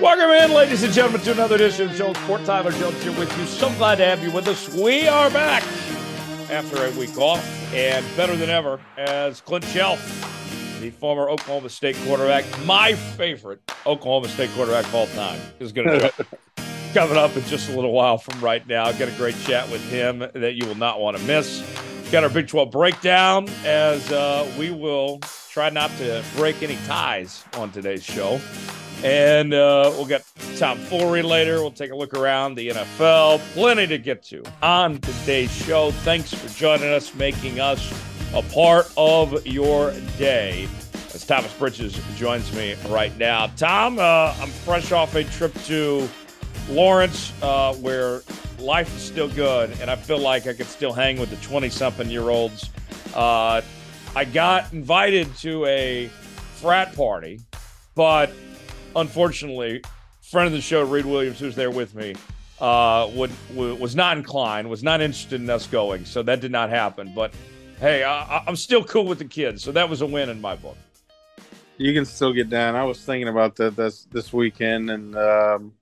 Welcome in, ladies and gentlemen, to another edition of Jones Sport. Tyler Jones here with you. So glad to have you with us. We are back after a week off, and better than ever as Clint Chelf, the former Oklahoma State quarterback, my favorite Oklahoma State quarterback of all time, is going to be coming up in just a little while from right now. Got a great chat with him that you will not want to miss. Got our Big 12 breakdown as uh, we will try not to break any ties on today's show. And uh, we'll get Tom Foolery. We'll take a look around the NFL. Plenty to get to on today's show. Thanks for joining us, making us a part of your day. As Thomas Bridges joins me right now. Tom, uh, I'm fresh off a trip to Lawrence, uh, where life is still good, and I feel like I could still hang with the 20 something year olds. Uh, I got invited to a frat party, but unfortunately, friend of the show, Reed Williams, who's there with me, uh, would, was not inclined, was not interested in us going. So that did not happen. But hey, I, I'm still cool with the kids. So that was a win in my book. You can still get down. I was thinking about that this this weekend, and um,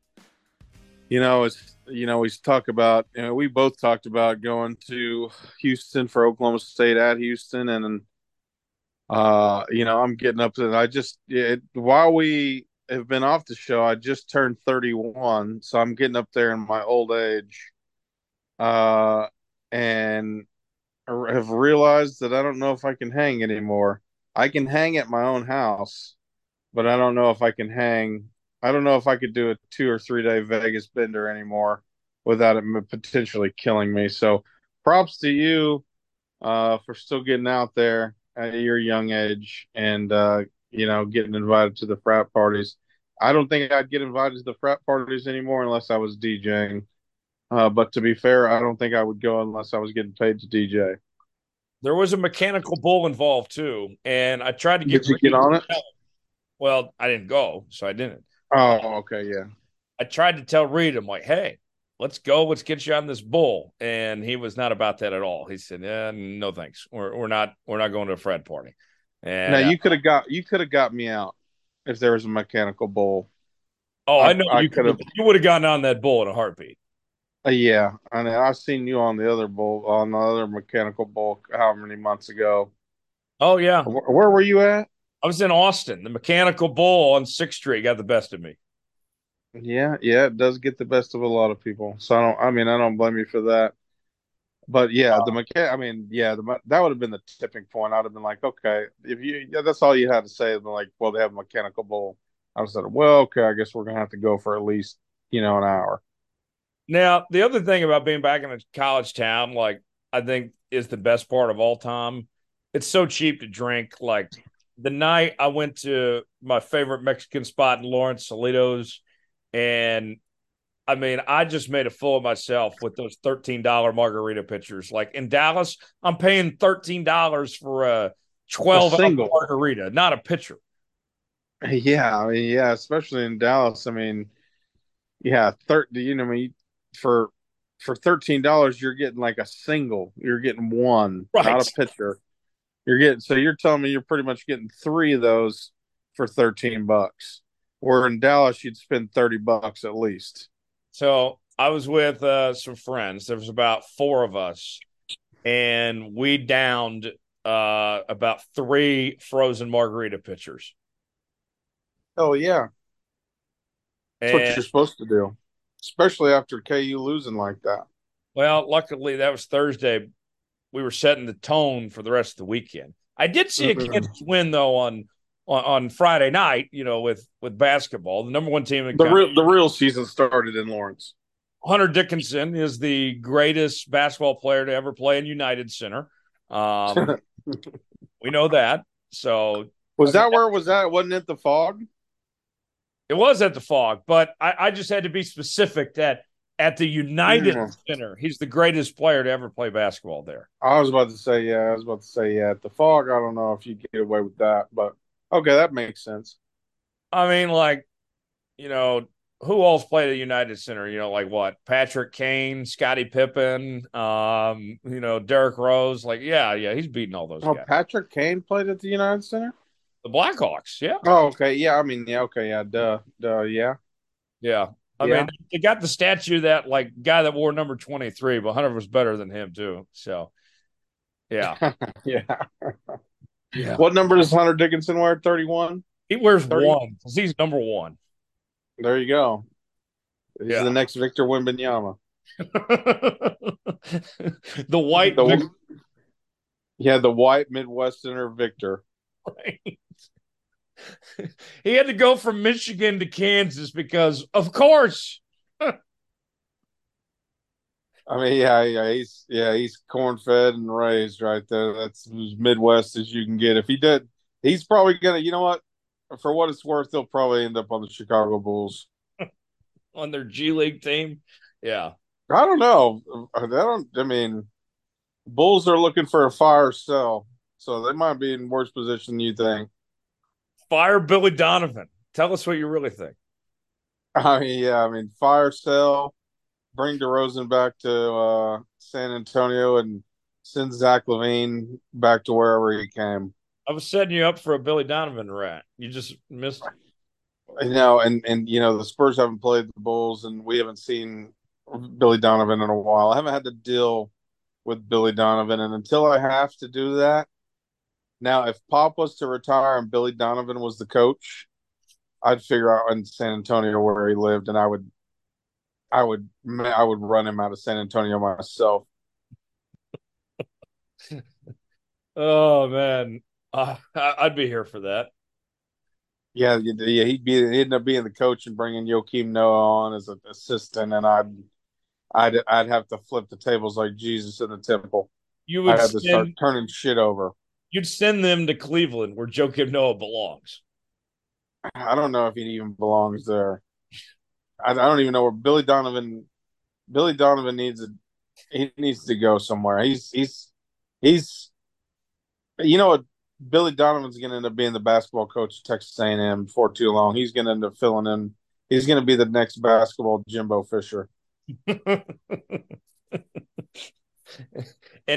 you know, it's you know, we talk about you know, we both talked about going to Houston for Oklahoma State at Houston, and uh, you know, I'm getting up to. I just it, while we have been off the show, I just turned 31, so I'm getting up there in my old age, uh, and have realized that I don't know if I can hang anymore. I can hang at my own house, but I don't know if I can hang. I don't know if I could do a two or three day Vegas bender anymore without it potentially killing me. So, props to you uh, for still getting out there at your young age and uh, you know getting invited to the frat parties. I don't think I'd get invited to the frat parties anymore unless I was DJing. Uh, but to be fair, I don't think I would go unless I was getting paid to DJ. There was a mechanical bull involved too, and I tried to get. Did you get on it? Well, I didn't go, so I didn't. Oh, okay, yeah. I tried to tell Reed, I'm like, hey, let's go, let's get you on this bull, and he was not about that at all. He said, yeah, no thanks, we're we're not we're not going to a Fred party. And now you could have got you could have got me out if there was a mechanical bull. Oh, I, I know I you could have. You would have gotten on that bull in a heartbeat. Uh, yeah, I mean, I've seen you on the other bull, on the other mechanical bull, how many months ago? Oh yeah, where, where, were you at? I was in Austin. The mechanical bull on Sixth Street got the best of me. Yeah, yeah, it does get the best of a lot of people. So I don't. I mean, I don't blame you for that. But yeah, the oh. mechanic. I mean, yeah, the that would have been the tipping point. I'd have been like, okay, if you, yeah, that's all you had to say. Like, well, they have a mechanical bull. I was like, well, okay, I guess we're gonna have to go for at least you know an hour. Now, the other thing about being back in a college town, like I think is the best part of all time. It's so cheap to drink. Like the night I went to my favorite Mexican spot in Lawrence, Salitos, and I mean, I just made a fool of myself with those $13 margarita pitchers. Like in Dallas, I'm paying $13 for a 12 a margarita, not a pitcher. Yeah, I mean, yeah, especially in Dallas. I mean, yeah, thirty. You know, I mean, for for thirteen dollars, you're getting like a single. You're getting one, right. not a pitcher. You're getting so you're telling me you're pretty much getting three of those for thirteen bucks. Where in Dallas, you'd spend thirty bucks at least. So I was with uh, some friends. There was about four of us, and we downed uh, about three frozen margarita pitchers. Oh yeah, that's and, what you're supposed to do especially after KU losing like that. Well, luckily that was Thursday. We were setting the tone for the rest of the weekend. I did see a mm-hmm. Kansas win though on, on, on Friday night. You know, with with basketball, the number one team in the real the real season started in Lawrence. Hunter Dickinson is the greatest basketball player to ever play in United Center. Um, we know that. So was that where was that? Wasn't it the fog? It was at the fog, but I, I just had to be specific that at the United. Center, he's the greatest player to ever play basketball there. I was about to say, yeah, I was about to say, yeah, at the fog, I don't know if you get away with that, but okay, that makes sense. I mean, like, you know, who else played at United Center? You know, like what? Patrick Kane, Scottie Pippen, um, you know, Derrick Rose. Like, yeah, yeah, he's beating all those. Oh, guys. Patrick Kane played at the United Center. The Blackhawks, yeah. Oh, okay, yeah. I mean, yeah, okay, yeah. Duh, duh, yeah. Yeah. I yeah. mean, they got the statue that like guy that wore number 23, but Hunter was better than him too. So, yeah. yeah. Yeah. What number does Hunter Dickinson wear? 31? He wears 30? one because he's number one. There you go. He's yeah. the next Victor Wembanyama. the white. The, Vic- yeah, the white Midwesterner Victor. Right. he had to go from Michigan to Kansas because, of course. I mean, yeah, yeah, he's yeah, he's corn fed and raised right there. That's as Midwest as you can get. If he did, he's probably gonna. You know what? For what it's worth, they'll probably end up on the Chicago Bulls on their G League team. Yeah, I don't know. I don't. I mean, Bulls are looking for a fire sell, so they might be in worse position than you think. Fire Billy Donovan. Tell us what you really think. I mean, yeah, I mean, fire sell bring DeRozan back to uh, San Antonio and send Zach LaVine back to wherever he came. I was setting you up for a Billy Donovan rat. You just missed. I know, and and you know the Spurs haven't played the Bulls, and we haven't seen Billy Donovan in a while. I haven't had to deal with Billy Donovan, and until I have to do that, now if Pop was to retire and Billy Donovan was the coach, I'd figure out in San Antonio where he lived, and I would I would I would run him out of San Antonio myself. oh man, uh, I'd be here for that. Yeah, yeah, he'd be he'd end up being the coach and bringing Joakim Noah on as an assistant, and I'd I'd I'd have to flip the tables like Jesus in the temple. You would I'd have send, to start turning shit over. You'd send them to Cleveland, where Joakim Noah belongs. I don't know if he even belongs there. I, I don't even know where Billy Donovan. Billy Donovan needs a he needs to go somewhere. He's he's he's you know what Billy Donovan's going to end up being the basketball coach at Texas A&M for too long. He's going to end up filling in. He's going to be the next basketball Jimbo Fisher. and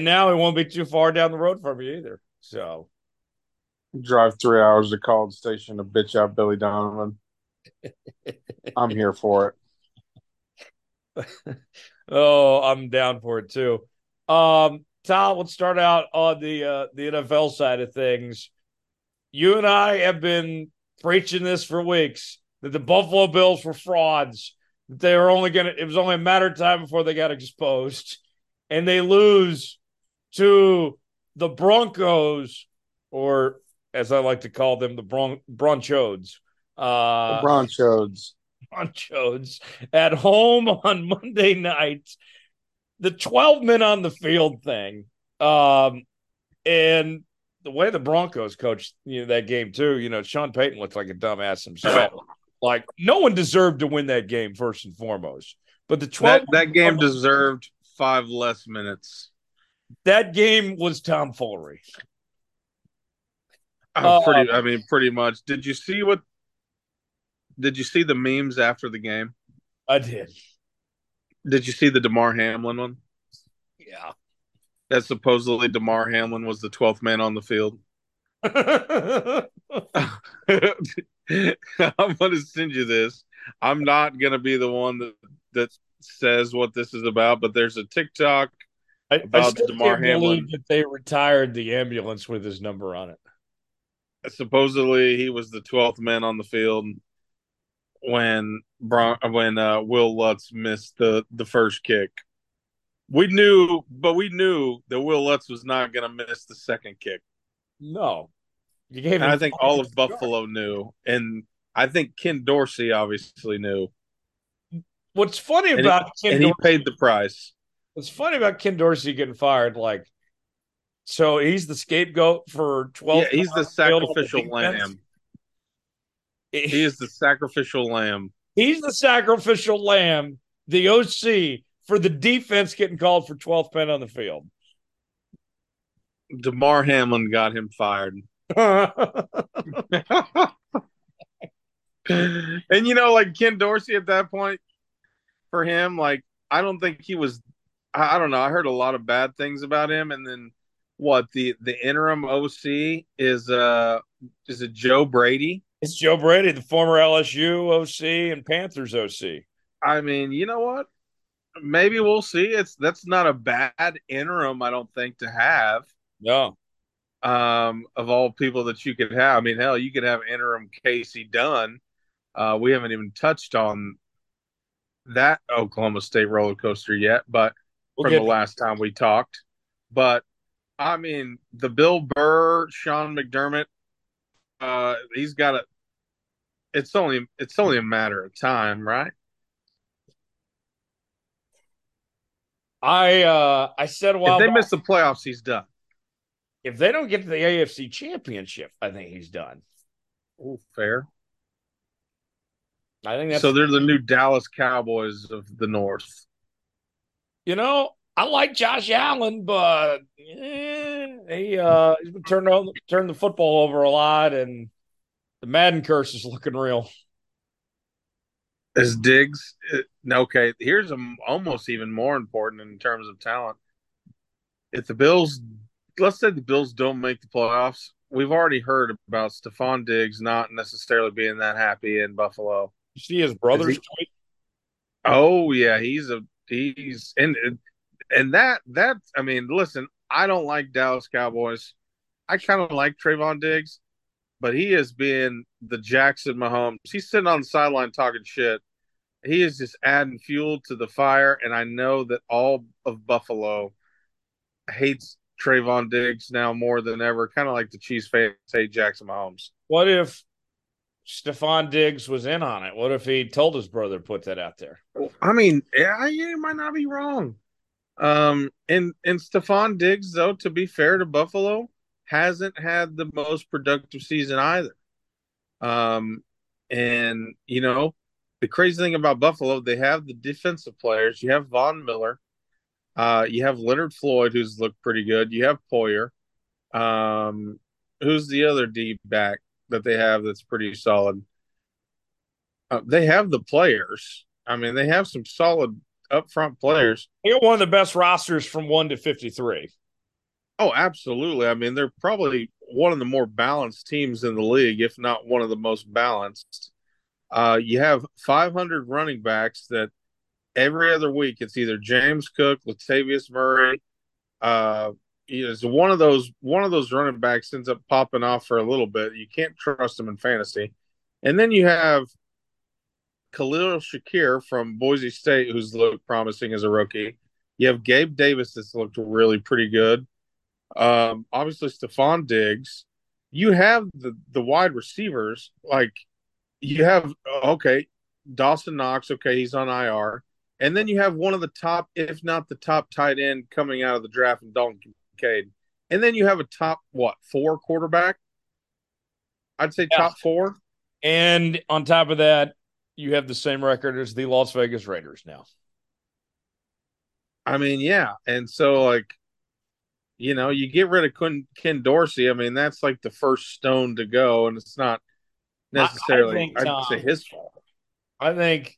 now it won't be too far down the road from you either. So drive three hours to College Station to bitch out Billy Donovan. I'm here for it. oh, I'm down for it too. Um, Tom, let's start out on the uh, the NFL side of things. You and I have been preaching this for weeks that the Buffalo Bills were frauds. That they were only gonna. It was only a matter of time before they got exposed, and they lose to the Broncos, or as I like to call them, the Bron- Bronchodes. Uh, the Bronchodes. Bronchodes at home on Monday night. The 12 men on the field thing. Um, and the way the Broncos coached you know, that game, too, you know, Sean Payton looked like a dumbass himself. like, no one deserved to win that game, first and foremost. But the 12 that, that game deserved five less minutes. That game was tomfoolery. Uh, pretty, I mean, pretty much. Did you see what did you see the memes after the game? I did. Did you see the Damar Hamlin one? Yeah. That supposedly Damar Hamlin was the twelfth man on the field. I'm going to send you this. I'm not going to be the one that that says what this is about, but there's a TikTok I, about I Damar Hamlin that they retired the ambulance with his number on it. Supposedly, he was the twelfth man on the field when Bron- when uh, Wil Lutz missed the the first kick. We knew, but we knew that Wil Lutz was not going to miss the second kick. No, you gave. I think all of Buffalo knew, and I think Ken Dorsey obviously knew. What's funny and about he, Ken and Dorsey, he paid the price. What's funny about Ken Dorsey getting fired? Like, so he's the scapegoat for twelve. Yeah, he's the sacrificial lamb. He is the sacrificial lamb. He's the sacrificial lamb, the OC for the defense getting called for 12th men on the field. Damar Hamlin got him fired. and you know, like Ken Dorsey at that point, for him, like I don't think he was. I, I don't know. I heard a lot of bad things about him, and then what the the interim OC is uh is it Joe Brady? It's Joe Brady, the former LSU OC and Panthers OC. I mean, you know what? Maybe we'll see. It's that's not a bad interim, I don't think, to have. No. Um, of all people that you could have, I mean, hell, you could have interim Kasey Dunn. Uh, we haven't even touched on that Oklahoma State roller coaster yet, but we'll from the last time we talked. But I mean, the Bill Burr, Sean McDermott, uh, he's got a. It's only it's only a matter of time, right? I uh I said while if they miss the playoffs, he's done. If they don't get to the AFC Championship, I think he's done. Oh, fair. I think that's so. They're the new Dallas Cowboys of the North. You know, I like Josh Allen, but eh, he uh, he's been turned on turned the football over a lot, and the Madden curse is looking real. As Diggs, uh, okay, here's a, almost even more important in terms of talent. If the Bills, let's say the Bills don't make the playoffs, we've already heard about Stefon Diggs not necessarily being that happy in Buffalo. You see his brother's he, tweet? Oh yeah, he's a he's and and that that I mean, listen, I don't like Dallas Cowboys. I kind of like Trevon Diggs, but he has been the Jackson Mahomes. He's sitting on the sideline talking shit. He is just adding fuel to the fire, and I know that all of Buffalo hates Trevon Diggs now more than ever, kind of like the Chiefs fans hate Jackson Mahomes. What if Stefon Diggs was in on it? What if he told his brother put that out there? I mean, yeah, you might not be wrong. Um, and and Stefon Diggs, though, to be fair to Buffalo, hasn't had the most productive season either. Um, and you know, the crazy thing about Buffalo, they have the defensive players. You have Von Miller, uh, you have Leonard Floyd, who's looked pretty good. You have Poyer. Um, who's the other D back that they have that's pretty solid? Uh, they have the players. I mean, they have some solid upfront players. They got one of the best rosters from one to fifty-three. Oh, absolutely. I mean, they're probably one of the more balanced teams in the league, if not one of the most balanced. Uh, you have 500 running backs that every other week it's either James Cook, Latavius Murray. Uh, is one of those one of those running backs ends up popping off for a little bit. You can't trust them in fantasy, and then you have Khalil Shakir from Boise State, who's looked promising as a rookie. You have Gabe Davis that's looked really pretty good. Um, obviously, Stefon Diggs. You have the the wide receivers like you have okay, Dawson Knox. Okay, he's on IR, and then you have one of the top, if not the top, tight end coming out of the draft, in Dalton Kincaid. And then you have a top what four quarterback? I'd say yeah. top four. And on top of that, you have the same record as the Las Vegas Raiders now. I mean, yeah. And so, like, you know, you get rid of Ken, Ken Dorsey. I mean, that's like the first stone to go, and it's not necessarily, I, think, I'd Tom, um, say, his fault. I think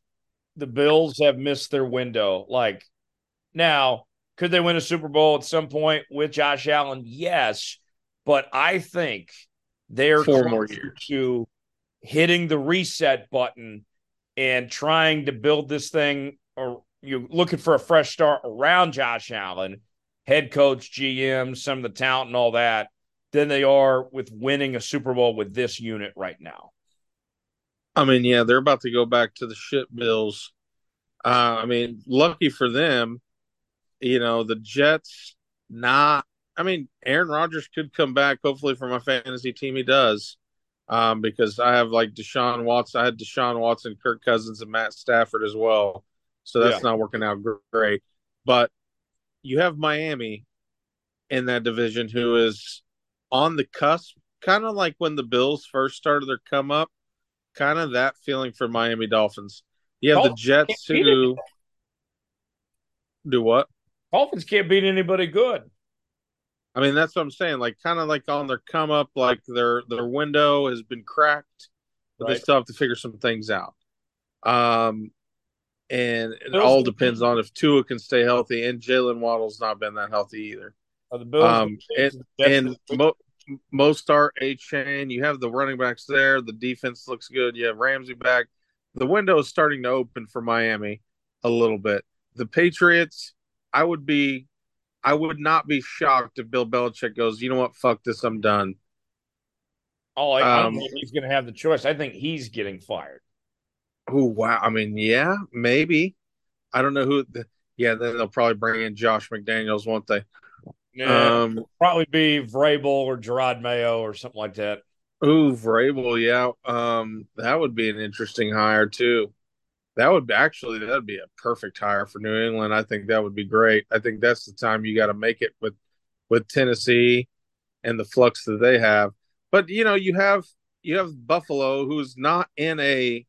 the Bills have missed their window. Like, now, could they win a Super Bowl at some point with Josh Allen? Yes. But I think they're four more years to hitting the reset button and trying to build this thing or you're looking for a fresh start around Josh Allen, head coach, GM, some of the talent and all that, than they are with winning a Super Bowl with this unit right now. I mean, yeah, they're about to go back to the shit bills. Uh, I mean, lucky for them, you know, the Jets not I mean, Aaron Rodgers could come back. Hopefully, for my fantasy team, he does um, because I have like Deshaun Watson. I had Deshaun Watson, Kirk Cousins, and Matt Stafford as well. So that's yeah. not working out great. But you have Miami in that division who is on the cusp, kind of like when the Bills first started their come up, kind of that feeling for Miami Dolphins. You have Dolphins the Jets who do what? Dolphins can't beat anybody good. I mean, that's what I'm saying. Like, kind of like on their come up, like their their window has been cracked, but right. they still have to figure some things out. Um, and it Bills all depends on if Tua can stay healthy, and Jaylen Waddle's not been that healthy either. The Bills um, and, and mo- Achane. You have the running backs there. The defense looks good. You have Ramsey back. The window is starting to open for Miami a little bit. The Patriots, I would be, I would not be shocked if Bill Belichick goes, you know what, fuck this, I'm done. Oh, I, I don't um, think he's going to have the choice. I think he's getting fired. Oh wow! I mean, yeah, maybe. I don't know who. The, yeah, then they'll probably bring in Josh McDaniels, won't they? Yeah, um, probably be Vrabel or Jerod Mayo or something like that. Ooh, Vrabel, yeah. Um, that would be an interesting hire too. That would actually that'd be a perfect hire for New England. I think that would be great. I think that's the time you got to make it with with Tennessee and the flux that they have. But you know, you have you have Buffalo, who's not in a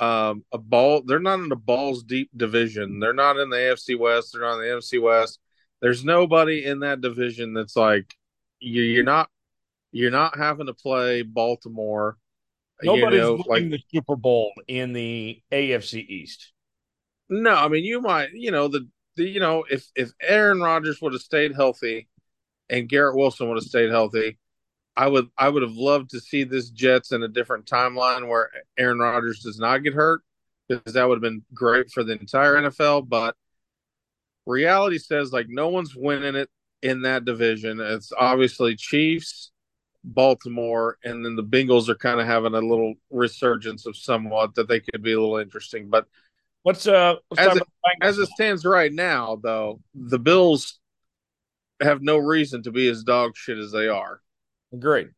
um, a ball. They're not in a balls deep division. They're not in the AFC West. They're not in the NFC West. There's nobody in that division that's like you, you're not you're not having to play Baltimore. Nobody's you know, winning like, the Super Bowl in the AFC East. No, I mean you might, you know, the, the you know, if if Aaron Rodgers would have stayed healthy and Garrett Wilson would have stayed healthy, I would I would have loved to see this Jets in a different timeline where Aaron Rodgers does not get hurt because that would have been great for the entire NFL. But reality says like no one's winning it in that division. It's obviously Chiefs, Baltimore, and then the Bengals are kind of having a little resurgence of somewhat that they could be a little interesting. But what's uh as it, as it stands right now, though, the Bills have no reason to be as dog shit as they are. Great.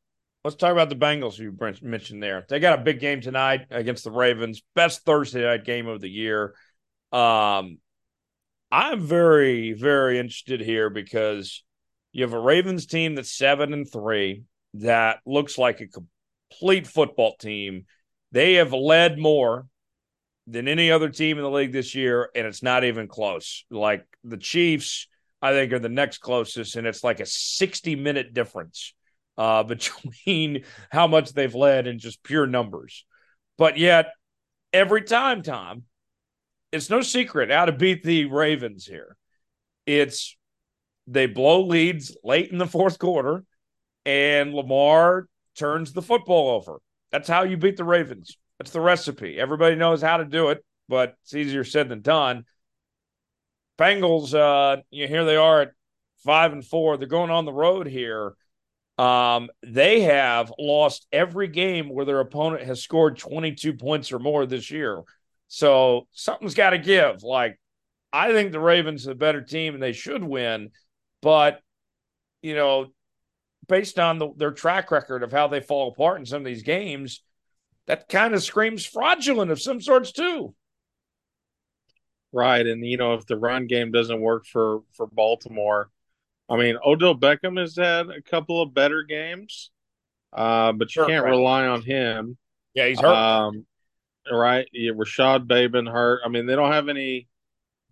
Let's talk about the Bengals you mentioned there. They got a big game tonight against the Ravens. Best Thursday night game of the year. Um, I'm very, very interested here because you have a Ravens team that's seven and three that looks like a complete football team. They have led more than any other team in the league this year, and it's not even close. Like the Chiefs, I think, are the next closest, and it's like a 60 minute difference uh, between how much they've led and just pure numbers. But yet, every time, Tom, it's no secret how to beat the Ravens here. It's they blow leads late in the fourth quarter, and Lamar turns the football over. That's how you beat the Ravens. That's the recipe. Everybody knows how to do it, but it's easier said than done. Bengals, uh, you know, here they are at five and four. They're going on the road here. Um, they have lost every game where their opponent has scored 22 points or more this year. So something's got to give. Like, I think the Ravens are a better team and they should win, but you know, based on the, their track record of how they fall apart in some of these games, that kind of screams fraudulent of some sorts too. Right, and you know, if the run game doesn't work for for Baltimore, I mean, Odell Beckham has had a couple of better games, uh, but you can't right. rely on him. Yeah, he's hurt. Um, right. Yeah, Rashod Bateman hurt. I mean, they don't have any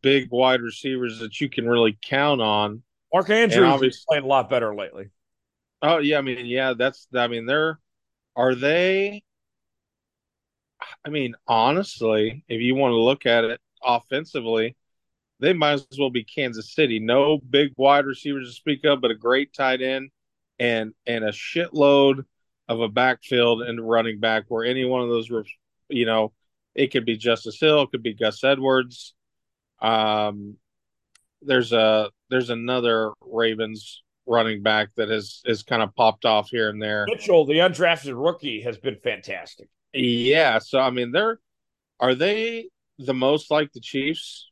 big wide receivers that you can really count on. Mark Andrews is playing a lot better lately. Oh yeah, I mean, yeah, that's. I mean, they're. Are they? I mean, honestly, if you want to look at it offensively, they might as well be Kansas City. No big wide receivers to speak of, but a great tight end and and a shitload of a backfield and running back where any one of those, you know, it could be Justice Hill, it could be Gus Edwards. Um, there's a there's another Ravens running back that has has kind of popped off here and there. Mitchell, the undrafted rookie, has been fantastic. Yeah, so I mean, they're are they the most like the Chiefs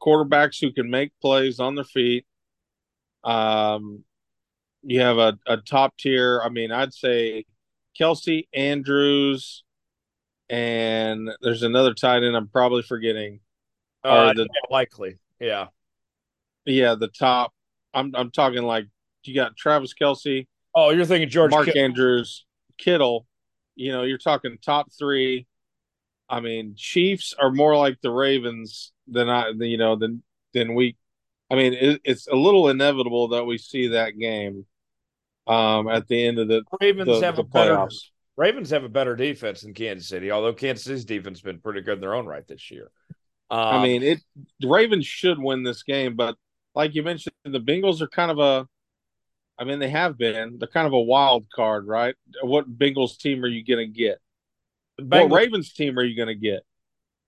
quarterbacks who can make plays on their feet. Um, you have a, a top tier. I mean, I'd say Kelce Andrews, and there's another tight end I'm probably forgetting. Uh, the, yeah, likely, yeah, yeah. The top. I'm I'm talking like you got Travis Kelce. Oh, you're thinking George Mark Kittle. Andrews, Kittle. You know, you're talking top three. I mean, Chiefs are more like the Ravens than I, you know, than than we. I mean, it, it's a little inevitable that we see that game um, at the end of the Ravens the, have the a better. Ravens have a better defense than Kansas City, although Kansas City's defense has been pretty good in their own right this year. Um, I mean, it the Ravens should win this game, but like you mentioned, the Bengals are kind of a I mean, they have been. They're kind of a wild card, right? What Bengals team are you going to get? Bengals, what Ravens team are you going to get?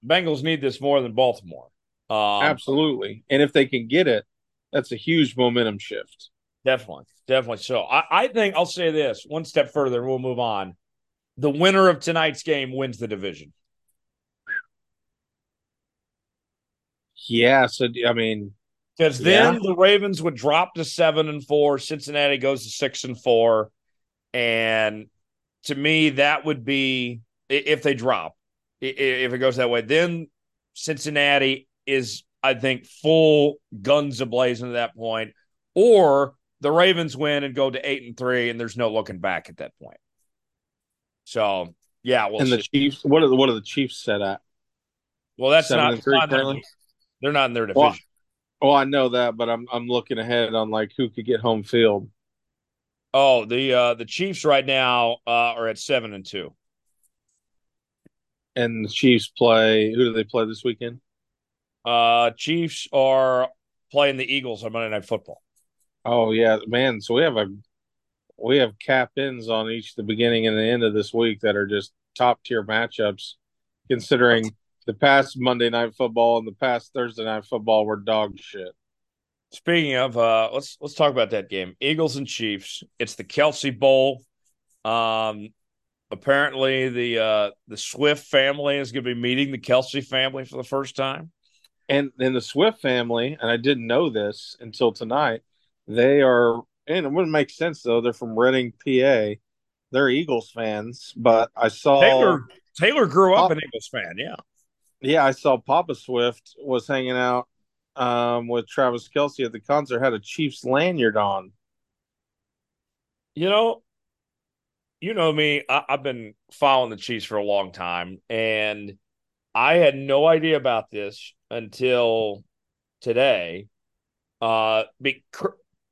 Bengals need this more than Baltimore. Um, Absolutely. And if they can get it, that's a huge momentum shift. Definitely. Definitely. So I, I think I'll say this one step further and we'll move on. The winner of tonight's game wins the division. Yeah. So, I mean, because then yeah. the Ravens would drop to seven and four. Cincinnati goes to six and four. And to me, that would be if they drop, if it goes that way, then Cincinnati is, I think, full guns ablazing at that point. Or the Ravens win and go to eight and three, and there's no looking back at that point. So yeah, we'll and see. the Chiefs. What are the what are the Chiefs set at? Well, that's Seven not, not their, they're not in their division. Well, oh, I know that, but I'm I'm looking ahead on like who could get home field. Oh, the uh the Chiefs right now uh, are at seven and two. And the Chiefs play. Who do they play this weekend? Uh, Chiefs are playing the Eagles on Monday Night Football. Oh yeah, man. So we have a we have cap ins on each the beginning and the end of this week that are just top tier matchups, considering the past Monday Night Football and the past Thursday Night Football were dog shit. Speaking of, uh, let's let's talk about that game. Eagles and Chiefs. It's the Kelce Bowl. Um, apparently the uh, the Swift family is going to be meeting the Kelce family for the first time. And then the Swift family, and I didn't know this until tonight. They are, and it wouldn't make sense though. They're from Reading, PA. They're Eagles fans, but I saw Taylor. Taylor grew up an Eagles fan. Yeah, yeah. I saw Papa Swift was hanging out um, with Travis Kelce at the concert. Had a Chiefs lanyard on. You know, you know me. I, I've been following the Chiefs for a long time, and I had no idea about this until today. Uh, bec-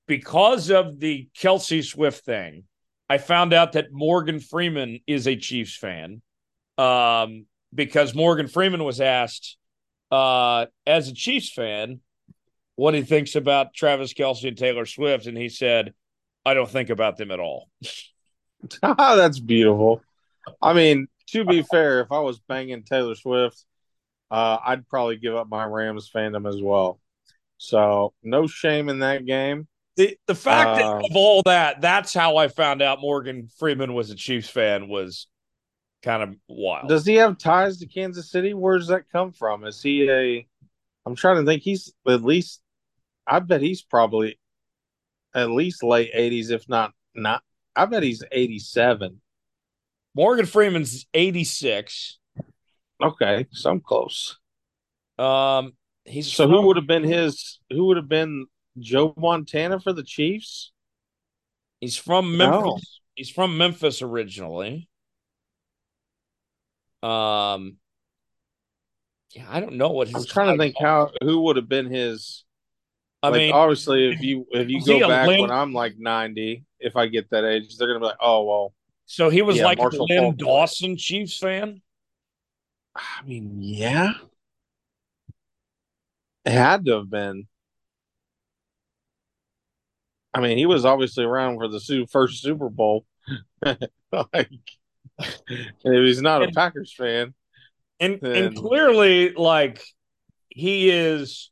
because of the Kelsey Swift thing, I found out that Morgan Freeman is a Chiefs fan. Um, because Morgan Freeman was asked, uh, as a Chiefs fan, what he thinks about Travis Kelce and Taylor Swift, and he said, "I don't think about them at all." That's beautiful. I mean, to be fair, if I was banging Taylor Swift, uh, I'd probably give up my Rams fandom as well. So no shame in that game. The the fact uh, of all that, that's how I found out Morgan Freeman was a Chiefs fan was kind of wild. Does he have ties to Kansas City? Where does that come from? Is he a I'm trying to think he's at least I bet he's probably at least late 80s if not not I bet he's 87. Morgan Freeman's 86. Okay, so I'm close. Um, he's so from, who would have been his? Who would have been Joe Montana for the Chiefs? He's from Memphis. No. He's from Memphis originally. Um, yeah, I don't know what. I'm trying to think how who would have been his. I like, mean, obviously, if you if you go back when I'm like 90, if I get that age, they're gonna be like, oh well. So he was yeah, like Marshall a Len Dawson Chiefs fan. I mean, yeah, it had to have been. I mean, he was obviously around for the first Super Bowl. like, if he's not and, a Packers fan, and then... and clearly, like he is,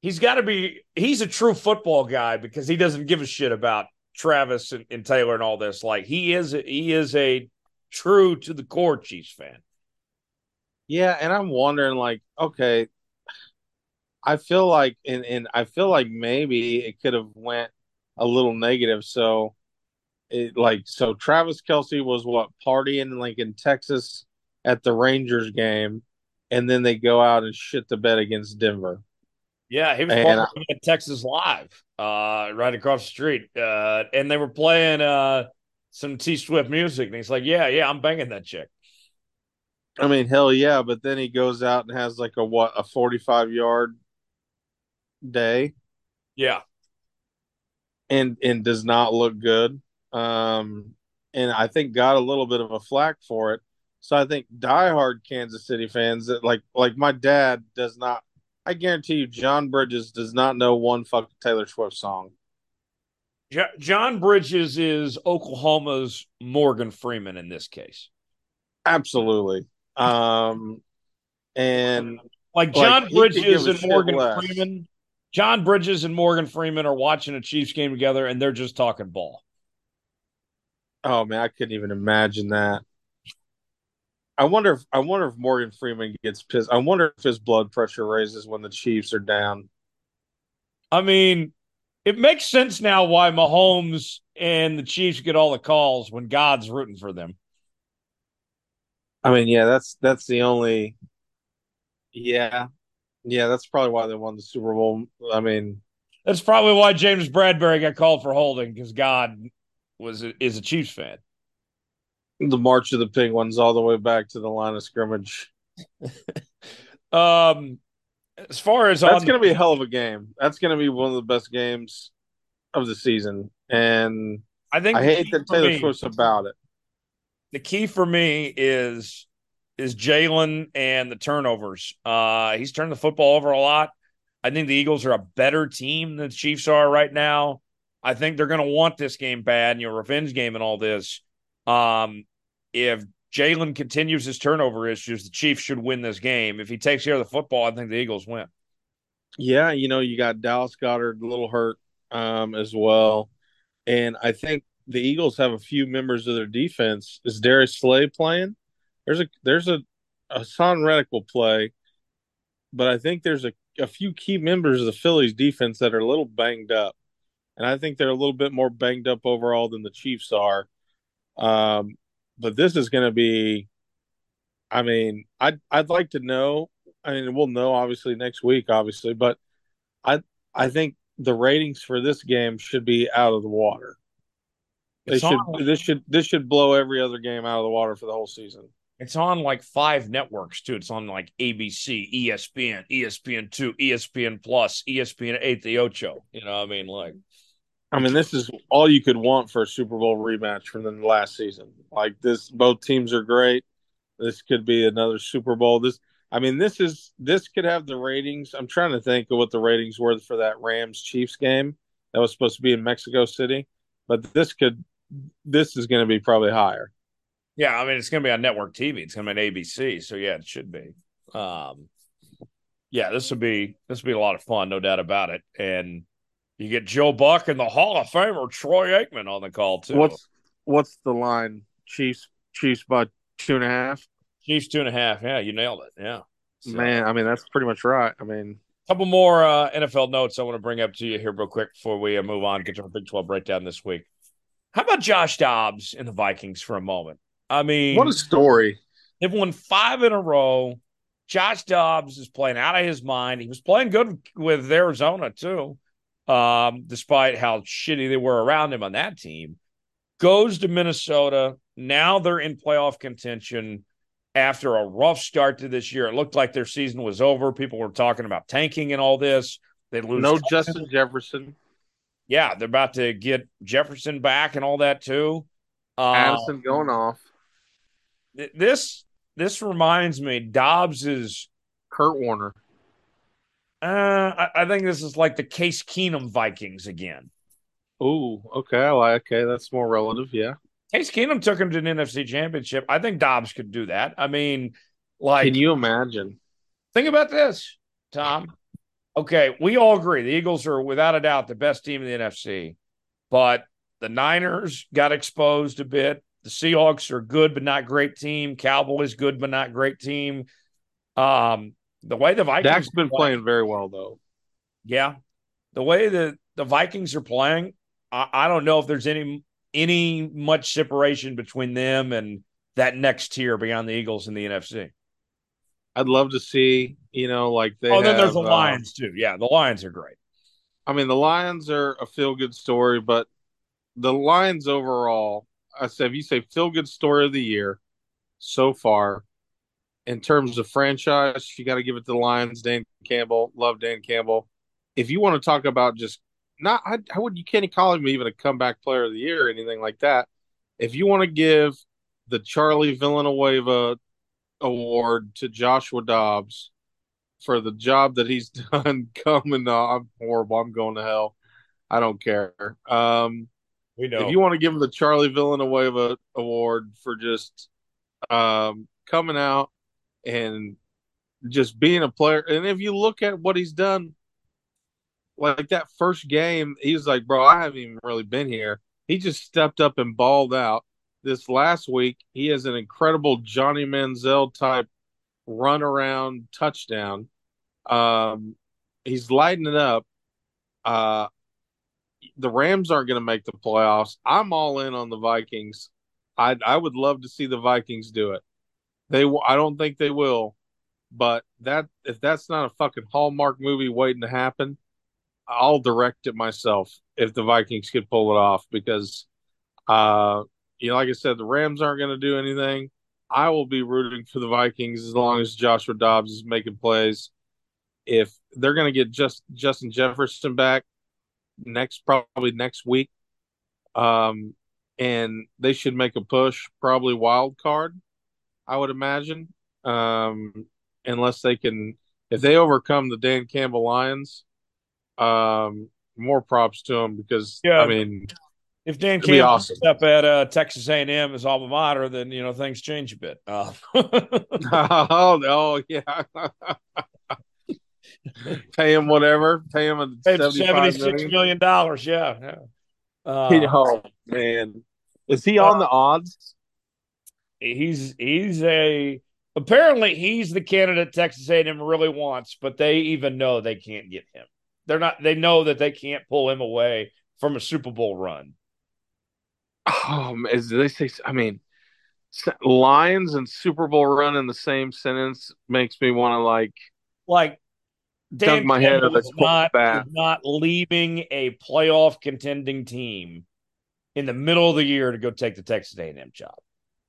he's got to be. He's a true football guy because he doesn't give a shit about Travis and, and Taylor and all this. Like he is, he is a true to the core Chiefs fan. Yeah, and I'm wondering, like, okay, I feel like, and and I feel like maybe it could have went a little negative. So, it like so Travis Kelce was what partying like in Texas at the Rangers game, and then they go out and shit the bed against Denver. Yeah, he was and partying at Texas Live, uh, right across the street, uh, and they were playing uh some T Swift music, and he's like, "Yeah, yeah, I'm banging that chick." I mean, hell yeah, but then he goes out and has like a what a forty-five yard day. Yeah, and and does not look good. Um, and I think got a little bit of a flack for it. So I think diehard Kansas City fans that like like my dad does not. I guarantee you, John Bridges does not know one fucking Taylor Swift song. John Bridges is Oklahoma's Morgan Freeman in this case. Absolutely. Um, and like John like, Bridges and Morgan Freeman, John Bridges and Morgan Freeman are watching a Chiefs game together and they're just talking ball. Oh man, I couldn't even imagine that. I wonder if I wonder if Morgan Freeman gets pissed. I wonder if his blood pressure raises when the Chiefs are down. I mean, it makes sense now why Mahomes and the Chiefs get all the calls when God's rooting for them. I mean, yeah, that's that's the only yeah. Yeah, that's probably why they won the Super Bowl. I mean, that's probably why James Bradberry got called for holding because God was is a Chiefs fan the march of the penguins all the way back to the line of scrimmage. um, as far as that's going to be a hell of a game. That's going to be one of the best games of the season, and I think I hate that Taylor Swift's about it. The key for me is is Jalen and the turnovers. Uh, he's turned the football over a lot. I think the Eagles are a better team than the Chiefs are right now. I think they're going to want this game bad, and your revenge game and all this. Um, if Jalen continues his turnover issues, the Chiefs should win this game. If he takes care of the football, I think the Eagles win. Yeah, you know, you got Dallas Goedert a little hurt um, as well. And I think the Eagles have a few members of their defense. Is Darius Slay playing? There's a there's a Haason Reddick will play, but I think there's a, a few key members of the Phillies defense that are a little banged up. And I think they're a little bit more banged up overall than the Chiefs are. Um, but this is going to be. I mean, I'd I'd like to know. I mean, we'll know obviously next week, obviously, but I I think the ratings for this game should be out of the water. They it's should on, this should this should blow every other game out of the water for the whole season. It's on like five networks too. It's on like ABC, ESPN, ESPN two, ESPN Plus, ESPN eight, the Ocho. You know, I mean, like I mean, this is all you could want for a Super Bowl rematch from the last season. Like this, both teams are great. This could be another Super Bowl. This, I mean, this is this could have the ratings. I'm trying to think of what the ratings were for that Rams Chiefs game that was supposed to be in Mexico City, but this could, this is going to be probably higher. Yeah, I mean, it's going to be on network TV. It's going to be on ABC, so yeah, it should be. Um, yeah, this would be this would be a lot of fun, no doubt about it, and you get Joe Buck and the Hall of Famer Troy Aikman on the call too. What's what's the line? Chiefs Chiefs by two and a half. Chiefs two and a half. Yeah, you nailed it. Yeah. So, Man, I mean that's pretty much right. I mean, a couple more uh, NFL notes I want to bring up to you here real quick before we uh, move on. Get to our Big Twelve breakdown this week. How about Josh Dobbs and the Vikings for a moment? I mean, what a story! They've won five in a row. Josh Dobbs is playing out of his mind. He was playing good with Arizona too um, despite how shitty they were around him on that team, goes to Minnesota. Now they're in playoff contention after a rough start to this year. It looked like their season was over. People were talking about tanking and all this. They lose no Justin Jefferson. Yeah, they're about to get Jefferson back and all that too. Um, Addison going off. This this reminds me, Dobbs is Kurt Warner. Uh, I, I, think this is like the Case Keenum Vikings again. Oh, okay. I like. Okay, that's more relative. Yeah. Case Keenum took him to an NFC Championship. I think Dobbs could do that. I mean, like, can you imagine? Think about this, Tom. Okay, we all agree the Eagles are without a doubt the best team in the NFC, but the Niners got exposed a bit. The Seahawks are good but not great team. Cowboys good but not great team. Um, the way the Vikings Dak's been playing, very well though. Yeah, the way that the Vikings are playing, I, I don't know if there's any any much separation between them and that next tier beyond the Eagles and the NFC. I'd love to see, you know, like they. Oh, then there's the uh, Lions too. Yeah, the Lions are great. I mean, the Lions are a feel good story, but the Lions overall, I said, if you say feel good story of the year so far, in terms of franchise, you got to give it to the Lions. Dan Campbell, love Dan Campbell. If you want to talk about just not, I, I would you can't call him even a comeback player of the year or anything like that. If you want to give the Charlie Villanueva award to Joshua Dobbs for the job that he's done coming, uh, I'm horrible. I'm going to hell. I don't care. Um, we know. If you want to give him the Charlie Villanueva award for just um, coming out and just being a player, and if you look at what he's done, like that first game, he was like, "Bro, I haven't even really been here." He just stepped up and balled out. This last week, he has an incredible Johnny Manziel type run around touchdown. Um, he's lighting it up. Uh, the Rams aren't going to make the playoffs. I'm all in on the Vikings. I I would love to see the Vikings do it. They I don't think they will, but that if that's not a fucking Hallmark movie waiting to happen, I'll direct it myself if the Vikings could pull it off because uh you know like I said the Rams aren't going to do anything. I will be rooting for the Vikings as long as Joshua Dobbs is making plays. If they're going to get just Justin Jefferson back, next probably next week. Um, and they should make a push, probably wild card, I would imagine. Um, unless they can, if they overcome the Dan Campbell Lions, um, more props to them because yeah. I mean, if Dan Campbell awesome. up at uh, Texas A&M as alma mater, then you know things change a bit. Uh. oh, oh yeah. pay him whatever. Pay him seventy-six million dollars. Yeah. yeah. Uh, oh man, is he on the odds? He's he's a apparently he's the candidate Texas A&M really wants, but they even know they can't get him. They're not. They know that they can't pull him away from a Super Bowl run. Oh, as they say, I mean, Lions and Super Bowl run in the same sentence makes me want to like, like Dan my head is not, is not leaving a playoff contending team in the middle of the year to go take the Texas A&M job.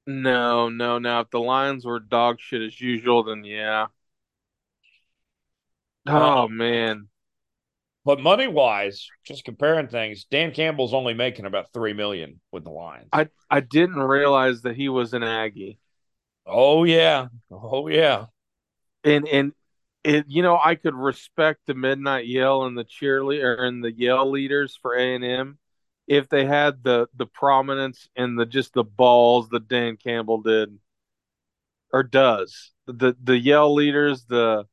No, no, no. If the Lions were dog shit as usual, then yeah. Oh um, man. But money wise, just comparing things, Dan Campbell's only making about three million with the Lions. I I didn't realize that he was an Aggie. Oh yeah, oh yeah. And and it you know I could respect the midnight yell and the cheerleader and the yell leaders for A and M if they had the the prominence and the just the balls that Dan Campbell did or does the the yell leaders the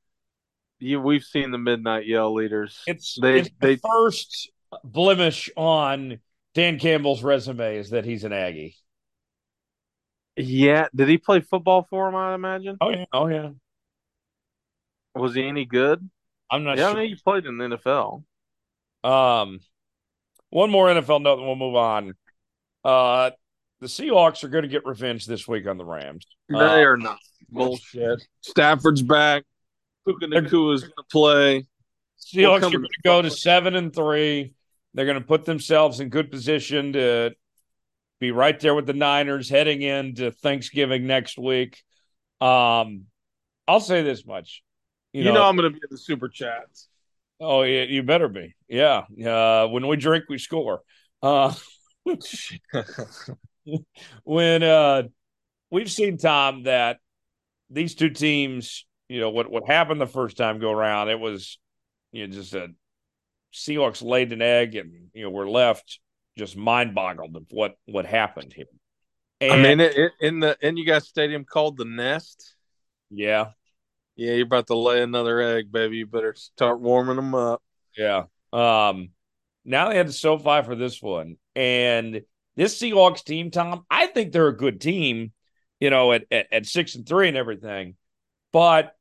you we've seen the midnight yell leaders it's they it's they the first blemish on Dan Campbell's resume is that he's an Aggie. Yeah, did he play football for him? I imagine. Oh yeah, oh yeah. Was he any good? I'm not yeah, sure. I mean, he played in the NFL. Um, one more NFL note, and we'll move on. Uh, the Seahawks are going to get revenge this week on the Rams. They uh, are not bullshit. Stafford's back. Puka Nacua is going to play. Seahawks are going to go to seven and three. They're going to put themselves in good position to be right there with the Niners heading into Thanksgiving next week. Um, I'll say this much: you, you know, know, I'm going to be in the super chats. Oh, yeah, you better be. Yeah. Uh, when we drink, we score. Uh, when uh, we've seen Tom that these two teams, you know, what what happened the first time go around, it was you know just a Seahawks laid an egg, and you know we're left just mind boggled of what what happened here. And, I mean, it, it, in the in you guys stadium called the Nest. Yeah, yeah, you're about to lay another egg, baby. You better start warming them up. Yeah. Um, now they had the SoFi for this one. And this Seahawks team, Tom, I think they're a good team, you know, at, at, at six and three and everything. But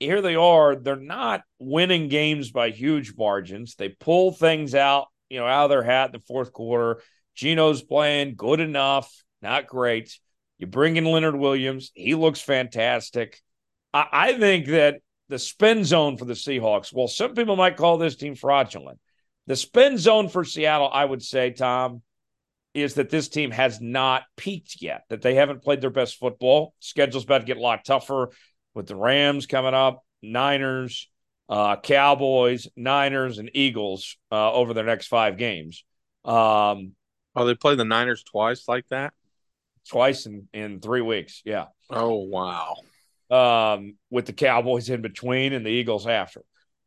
here they are. They're not winning games by huge margins. They pull things out, you know, out of their hat in the fourth quarter. Geno's playing good enough, not great. You bring in Leonard Williams. He looks fantastic. I, I think that the spin zone for the Seahawks, well, some people might call this team fraudulent. The spin zone for Seattle, I would say, Tom, is that this team has not peaked yet, that they haven't played their best football. Schedule's about to get a lot tougher with the Rams coming up, Niners, uh, Cowboys, Niners, and Eagles uh, over their next five games. Um, oh, they play the Niners twice like that? Twice in, in three weeks. Yeah. Oh, wow um, with the Cowboys in between and the Eagles after.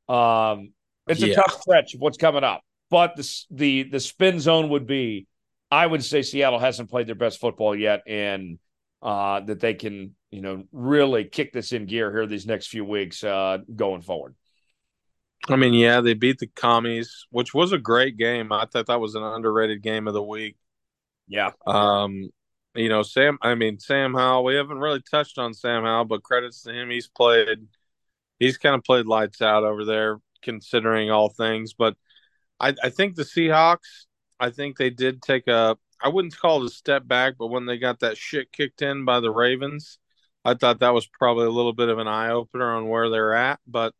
Um, it's yeah. a tough stretch of what's coming up. but the the the spin zone would be, I would say Seattle hasn't played their best football yet, and uh, that they can you know really kick this in gear here these next few weeks uh, going forward. I mean, yeah, they beat the commies, which was a great game. I thought that was an underrated game of the week. Yeah. Um, you know, Sam. I mean, Sam Howell. We haven't really touched on Sam Howell, but credits to him. He's played. He's kind of played lights out over there, considering all things. But I, I think the Seahawks. I think they did take a. I wouldn't call it a step back, but when they got that shit kicked in by the Ravens, I thought that was probably a little bit of an eye opener on where they're at. But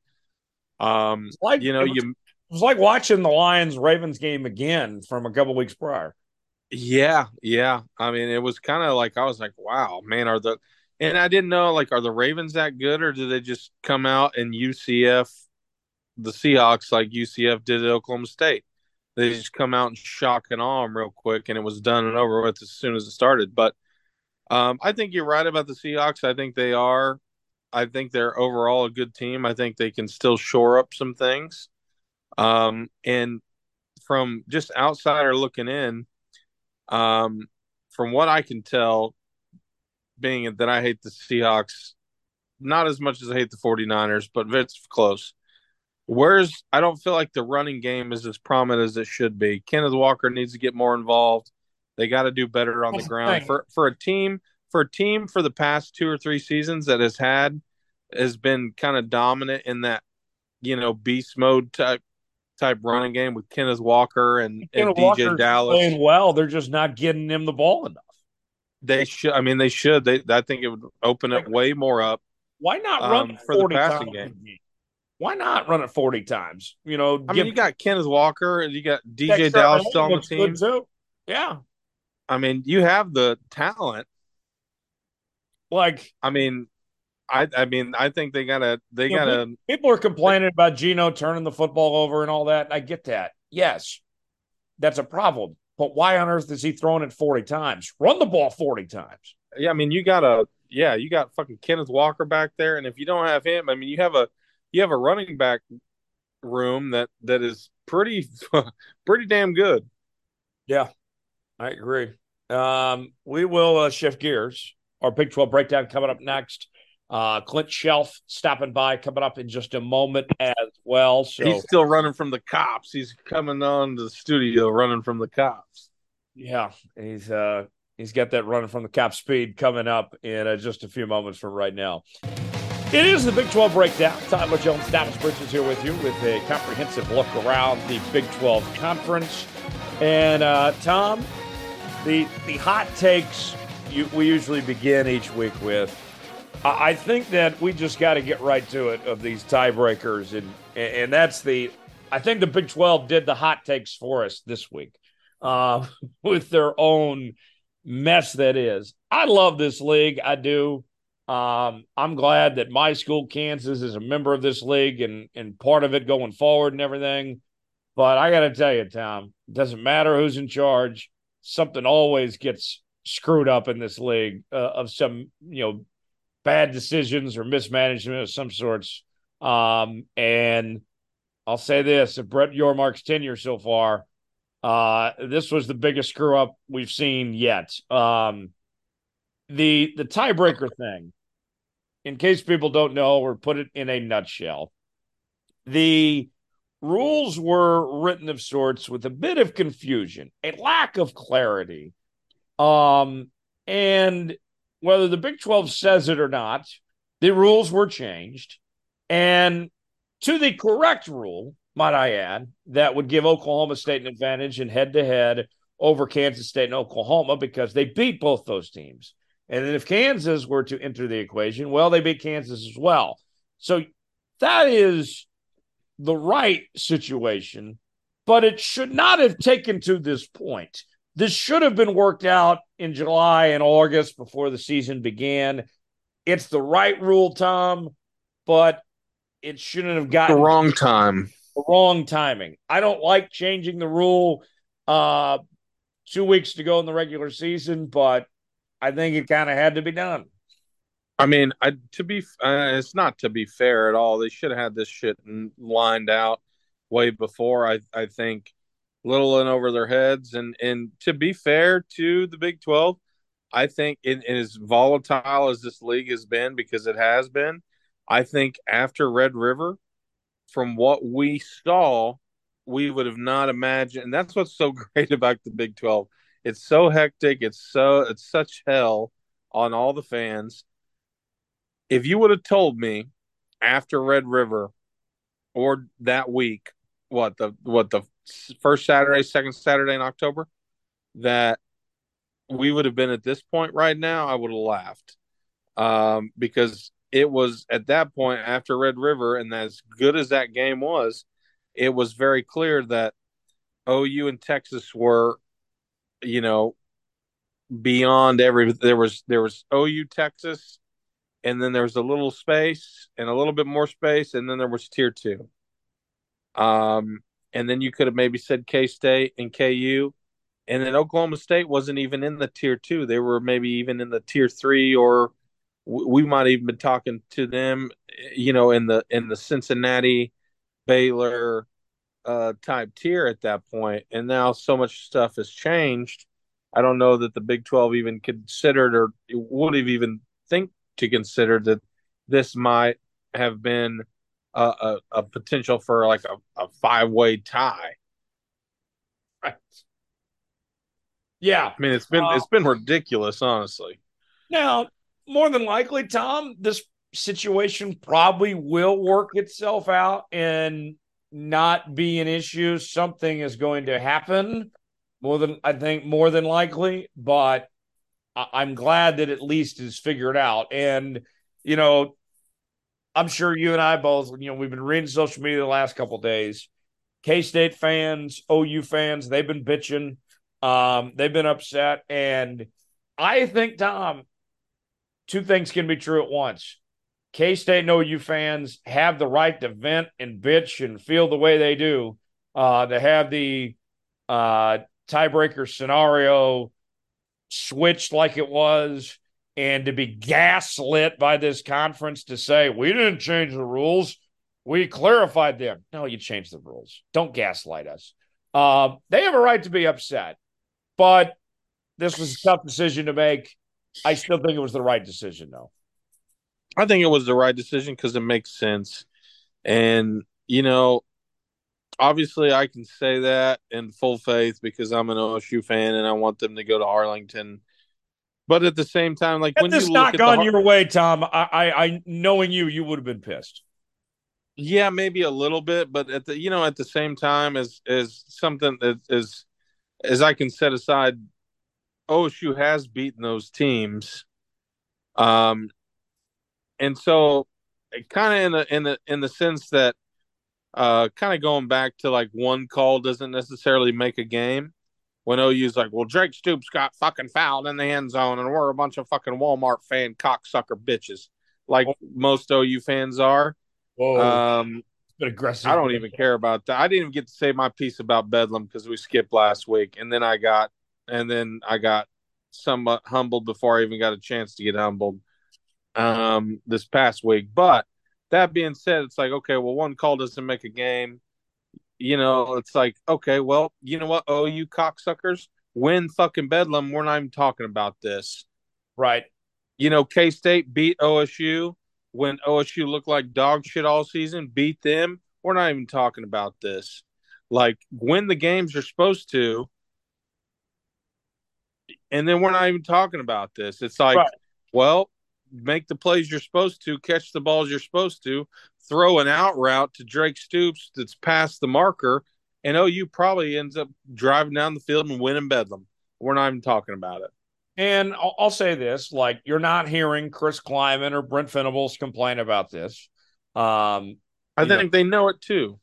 um, like, you know, was, you it was like watching the Lions Ravens game again from a couple weeks prior. Yeah, yeah. I mean, it was kind of like I was like, wow, man, are the and I didn't know like are the Ravens that good or do they just come out and UCF the Seahawks like UCF did at Oklahoma State? They just come out and shock and awe them real quick, and it was done and over with as soon as it started. But um, I think you're right about the Seahawks. I think they are. I think they're overall a good team. I think they can still shore up some things. Um, and from just outsider looking in, um, from what I can tell, being that I hate the Seahawks, not as much as I hate the 49ers, but it's close. Where's I don't feel like the running game is as prominent as it should be. Kenneth Walker needs to get more involved. They got to do better on the ground for for a team for a team for the past two or three seasons that has had has been kind of dominant in that you know beast mode type type running game with Kenneth Walker and, and DJ Walker's Dallas playing well. They're just not getting him the ball enough. They should. I mean, they should. They. I think it would open it way more up. Why not run um, for the passing game? Why not run it forty times? You know, I give, mean, you got Kenneth Walker and you got DJ Dallas still on the team. Too. Yeah, I mean, you have the talent. Like, I mean, I I mean I think they gotta they gotta know, people are complaining about Geno turning the football over and all that. I get that. Yes, that's a problem. But why on earth is he throwing it 40 times? Run the ball 40 times. Yeah, I mean you got a yeah, you got fucking Kenneth Walker back there. And if you don't have him, I mean you have a you have a running back room that that is pretty pretty damn good. Yeah, I agree. Um, we will uh, shift gears. Our Big 12 breakdown coming up next. Uh, Clint Chelf stopping by, coming up in just a moment as well. So he's still running from the cops. He's coming on to the studio running from the cops. Yeah, he's uh he's got that running from the cop speed coming up in uh, just a few moments from right now. It is the Big 12 breakdown. Tyler Jones, Thomas Bridges here with you with a comprehensive look around the Big 12 conference. And uh, Tom, the the hot takes you, we usually begin each week with I think that we just got to get right to it of these tiebreakers, and and that's the. I think the Big Twelve did the hot takes for us this week, uh, with their own mess that is. I love this league. I do. Um, I'm glad that my school, Kansas, is a member of this league and and part of it going forward and everything. But I got to tell you, Tom, it doesn't matter who's in charge. Something always gets screwed up in this league uh, of some you know bad decisions or mismanagement of some sorts. Um, and I'll say this: if Brett Yormark's tenure so far, uh, this was the biggest screw up we've seen yet. Um, the the tiebreaker thing, in case people don't know or put it in a nutshell, the rules were written of sorts with a bit of confusion, a lack of clarity, um, and whether the Big 12 says it or not, the rules were changed. And to the correct rule, might I add, that would give Oklahoma State an advantage in head to head over Kansas State and Oklahoma because they beat both those teams. And then if Kansas were to enter the equation, well, they beat Kansas as well. So that is the right situation, but it should not have taken to this point. This should have been worked out in July and August before the season began. It's the right rule, Tom, but it shouldn't have gotten the wrong time. The wrong timing. I don't like changing the rule uh two weeks to go in the regular season, but I think it kind of had to be done. I mean, I, to be, uh, it's not to be fair at all. They should have had this shit lined out way before. I, I think little in over their heads. And and to be fair to the Big Twelve, I think it, it as volatile as this league has been because it has been. I think after Red River, from what we saw, we would have not imagined. And that's what's so great about the Big Twelve. It's so hectic. It's so it's such hell on all the fans. If you would have told me after Red River or that week, what the what the first Saturday, second Saturday in October, that we would have been at this point right now, I would have laughed. Um, because it was at that point after Red River, and as good as that game was, it was very clear that OU and Texas were, you know, beyond every. There was there was OU Texas, and then there was a little space and a little bit more space, and then there was tier two. Um, and then you could have maybe said K State and KU, and then Oklahoma State wasn't even in the tier two; they were maybe even in the tier three, or we might even been talking to them, you know, in the in the Cincinnati, Baylor uh, type tier at that point. And now so much stuff has changed. I don't know that the Big Twelve even considered or would have even think to consider that this might have been a, a, a potential for like a, a five way tie. Right. Yeah, I mean it's been uh, it's been ridiculous, honestly. Now, more than likely, Tom, this situation probably will work itself out and not be an issue. Something is going to happen more than I think more than likely, but I'm glad that at least is figured out. And, you know, I'm sure you and I both, you know, we've been reading social media the last couple days. K State fans, OU fans, they've been bitching. Um, they've been upset. And I think, Tom, two things can be true at once. K State and OU fans have the right to vent and bitch and feel the way they do, uh, to have the uh, tiebreaker scenario switched like it was and to be gaslit by this conference to say we didn't change the rules. We clarified them. No you changed the rules. Don't gaslight us. Uh, they have a right to be upset but this was a tough decision to make. I still think it was the right decision though. I think it was the right decision because it makes sense. And you know obviously I can say that in full faith because I'm an OSU fan and I want them to go to Arlington. But at the same time, like Had when this you not gone your way, Tom, I, I, I, knowing you, you would have been pissed. Yeah, maybe a little bit, but at the you know at the same time as as something that is as I can set aside, OSU has beaten those teams, um, and so kind of in the in the in the sense that uh, kind of going back to like one call doesn't necessarily make a game. When OU's like, well, Drake Stoops got fucking fouled in the end zone, and we're a bunch of fucking Walmart fan cocksucker bitches, like most OU fans are. Whoa. Um, bit aggressive. I don't even care about that. I didn't even get to say my piece about Bedlam because we skipped last week, and then I got, and then I got somewhat humbled before I even got a chance to get humbled um, this past week. But that being said, it's like, okay, well, one call doesn't make a game. You know, it's like, okay, well, you know what? Oh, you cocksuckers, win fucking Bedlam. We're not even talking about this. Right. You know, K State beat OSU when OSU looked like dog shit all season, beat them. We're not even talking about this. Like, win the games you're supposed to. And then we're not even talking about this. It's like, right. well, make the plays you're supposed to, catch the balls you're supposed to, throw an out route to Drake Stoops that's past the marker, and OU probably ends up driving down the field and winning Bedlam. We're not even talking about it. And I'll, I'll say this: like you're not hearing Chris Klieman or Brent Venables complain about this. Um, I think know. they know it too.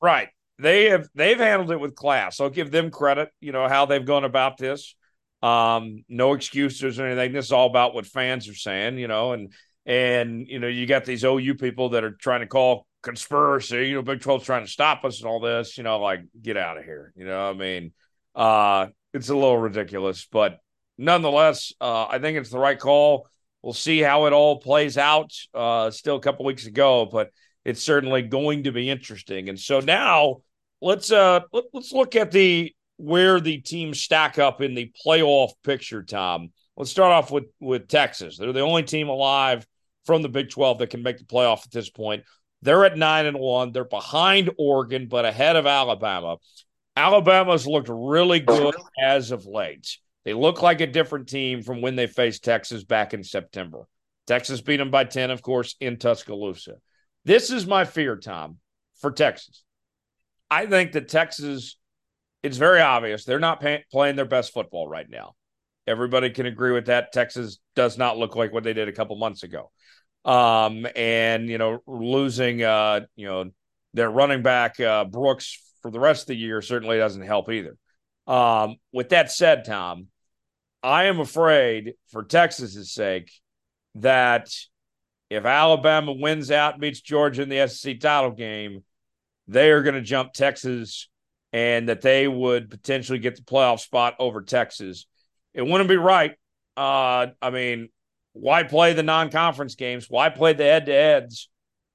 Right. They have they've handled it with class. I'll give them credit. You know how they've gone about this. Um, no excuses or anything. This is all about what fans are saying, you know, and and you know, you got these OU people that are trying to call conspiracy, you know, Big 12's trying to stop us and all this, you know, like get out of here. You know, I mean, uh, it's a little ridiculous, but nonetheless, uh, I think it's the right call. We'll see how it all plays out. Uh, still a couple weeks ago, but it's certainly going to be interesting. And so now let's uh let, us look at the where the teams stack up in the playoff picture, Tom. Let's start off with with Texas. They're the only team alive from the Big 12 that can make the playoff at this point. They're at 9 and 1. They're behind Oregon but ahead of Alabama. Alabama's looked really good as of late. They look like a different team from when they faced Texas back in September. Texas beat them by 10, of course, in Tuscaloosa. This is my fear, Tom, for Texas. I think that Texas, it's very obvious they're not pay- playing their best football right now. Everybody can agree with that. Texas does not look like what they did a couple months ago. Um, and, you know, losing, uh, you know, their running back, uh, Brooks, for the rest of the year certainly doesn't help either. Um, with that said, Tom, I am afraid for Texas's sake that if Alabama wins out, beats Georgia in the SEC title game, they are going to jump Texas and that they would potentially get the playoff spot over Texas. It wouldn't be right. Uh, I mean, why play the non conference games? Why play the head to heads?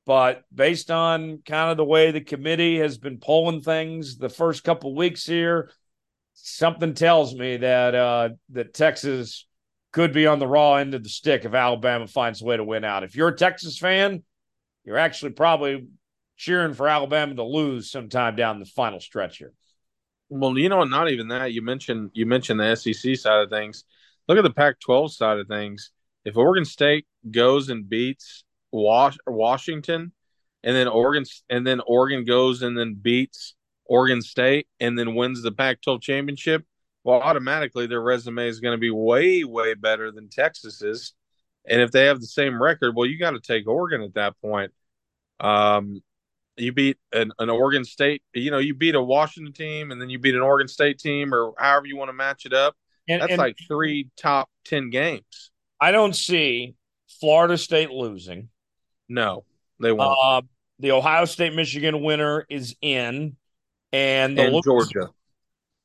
But based on kind of the way the committee has been polling things the first couple weeks here, something tells me that uh, that Texas could be on the raw end of the stick if Alabama finds a way to win out. If you're a Texas fan, you're actually probably cheering for Alabama to lose sometime down the final stretch here. Well, you know, not even that. You mentioned you mentioned the SEC side of things. Look at the Pac-12 side of things. If Oregon State goes and beats Was- Washington, and then Oregon and then Oregon goes and then beats Oregon State and then wins the Pac-12 championship, well, automatically their resume is going to be way, way better than Texas's. And if they have the same record, well, you got to take Oregon at that point. Um, you beat an, an, Oregon State, you know, you beat a Washington team and then you beat an Oregon State team or however you want to match it up. And, That's and like three top 10 games. I don't see Florida State losing. No, they won't. Uh, the Ohio State Michigan winner is in, and the and Georgia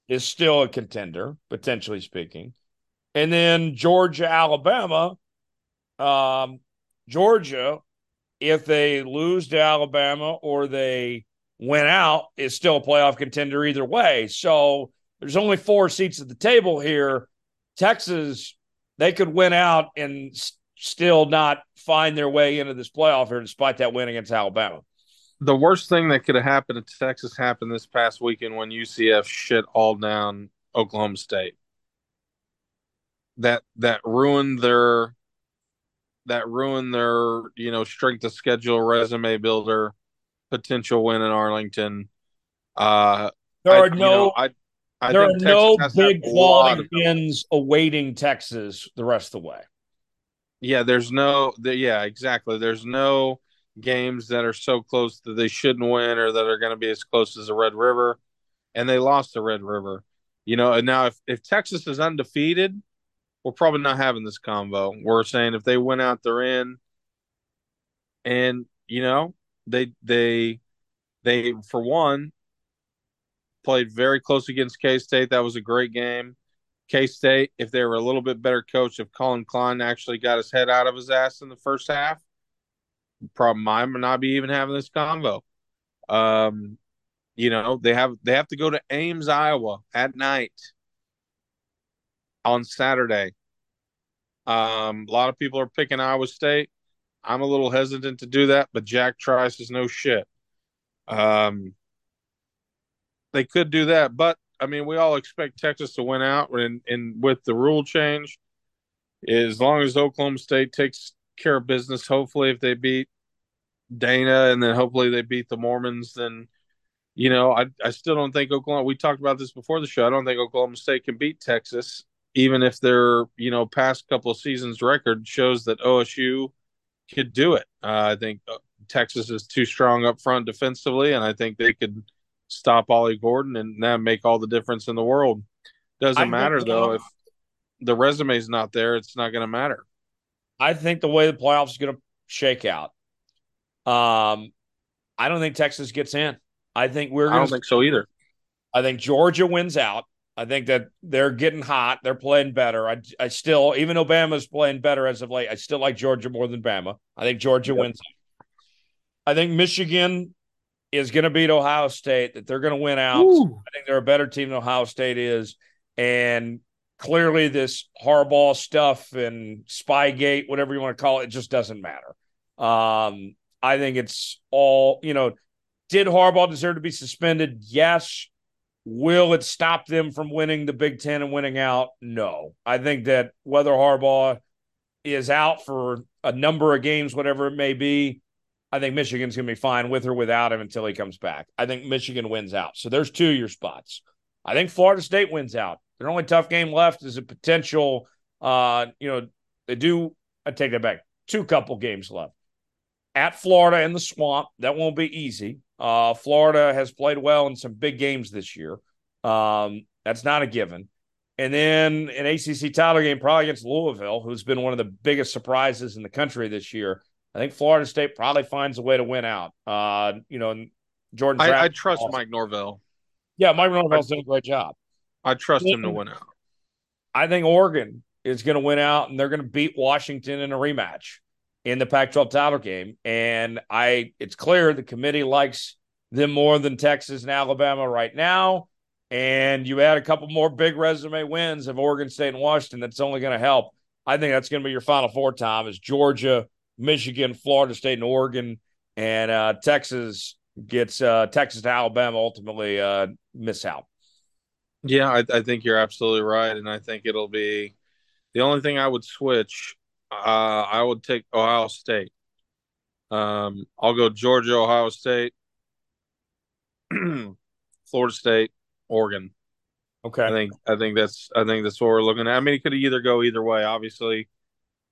is still a contender, potentially speaking. And then Georgia, Alabama. Um, Georgia, if they lose to Alabama or they win out, is still a playoff contender either way. So there's only four seats at the table here. Texas, they could win out and s- still not find their way into this playoff here, despite that win against Alabama the worst thing that could have happened to Texas happened this past weekend when UCF shit all down Oklahoma State. That that ruined their that ruin their you know strength of schedule resume builder potential win in Arlington. Uh, there are I, no. You know, I, I there are no big quality wins awaiting Texas the rest of the way. Yeah, there's no. The, yeah, exactly. There's no games that are so close that they shouldn't win or that are going to be as close as the Red River, and they lost the Red River. You know, and now if, if Texas is undefeated, we're probably not having this convo. We're saying if they went out, they're in. And, you know, they they they for one played very close against K State. That was a great game. K State, if they were a little bit better coached, if Collin Klein actually got his head out of his ass in the first half, problem might not be even having this convo. Um, you know, they have they have to go to Ames, Iowa at night on Saturday. Um, a lot of people are picking Iowa State. I'm a little hesitant to do that, but Jack Trice is no shit. Um, they could do that, but I mean, we all expect Texas to win out, and, and with the rule change, as long as Oklahoma State takes care of business, hopefully, if they beat Dana, and then hopefully they beat the Mormons. Then, you know, I I still don't think Oklahoma. We talked about this before the show. I don't think Oklahoma State can beat Texas, even if their you know past couple of seasons record shows that OSU could do it. Uh, I think uh, Texas is too strong up front defensively, and I think they could stop Ollie Gordon, and that make all the difference in the world. Doesn't matter though if the resume is not there; it's not going to matter. I think the way the playoffs is going to shake out um, I don't think Texas gets in. I think we're. I don't think so either. I think Georgia wins out. I think that they're getting hot. They're playing better. I, I still, even though Bama's playing better as of late, I still like Georgia more than Bama. I think Georgia yep. wins. I think Michigan is going to beat Ohio State, that they're going to win out. Ooh. I think they're a better team than Ohio State is. And clearly, this Harbaugh stuff and Spygate, whatever you want to call it, it just doesn't matter. Um, I think it's all, you know, did Harbaugh deserve to be suspended? Yes. Will it stop them from winning the Big Ten and winning out? No. I think that whether Harbaugh is out for a number of games, whatever it may be, I think Michigan's going to be fine with or without him until he comes back. I think Michigan wins out. So there's two of your spots. I think Florida State wins out. Their only tough game left is a potential, uh, you know, they do, I take that back, two couple games left. At Florida in the swamp, that won't be easy. Uh, Florida has played well in some big games this year. Um, that's not a given. And then an ACC title game, probably against Louisville, who's been one of the biggest surprises in the country this year. I think Florida State probably finds a way to win out. Uh, you know, Jordan. I, I trust awesome. Mike Norvell. Yeah, Mike Norvell's doing a great job. I trust him to win out. I think Oregon is going to win out, and they're going to beat Washington in a rematch in the Pac-12 title game. And I, it's clear the committee likes them more than Texas and Alabama right now. And you add a couple more big resume wins of Oregon State and Washington. That's only going to help. I think that's going to be your final four. Tom is Georgia, Michigan, Florida State, and Oregon, and uh, Texas gets uh, Texas to Alabama ultimately uh, miss out. Yeah, I, I think you're absolutely right, and I think it'll be the only thing I would switch uh, I would take Ohio State. Um, I'll go Georgia, Ohio State, Florida State, Oregon. Okay. I think I think that's I think that's what we're looking at. I mean, it could either go either way. Obviously,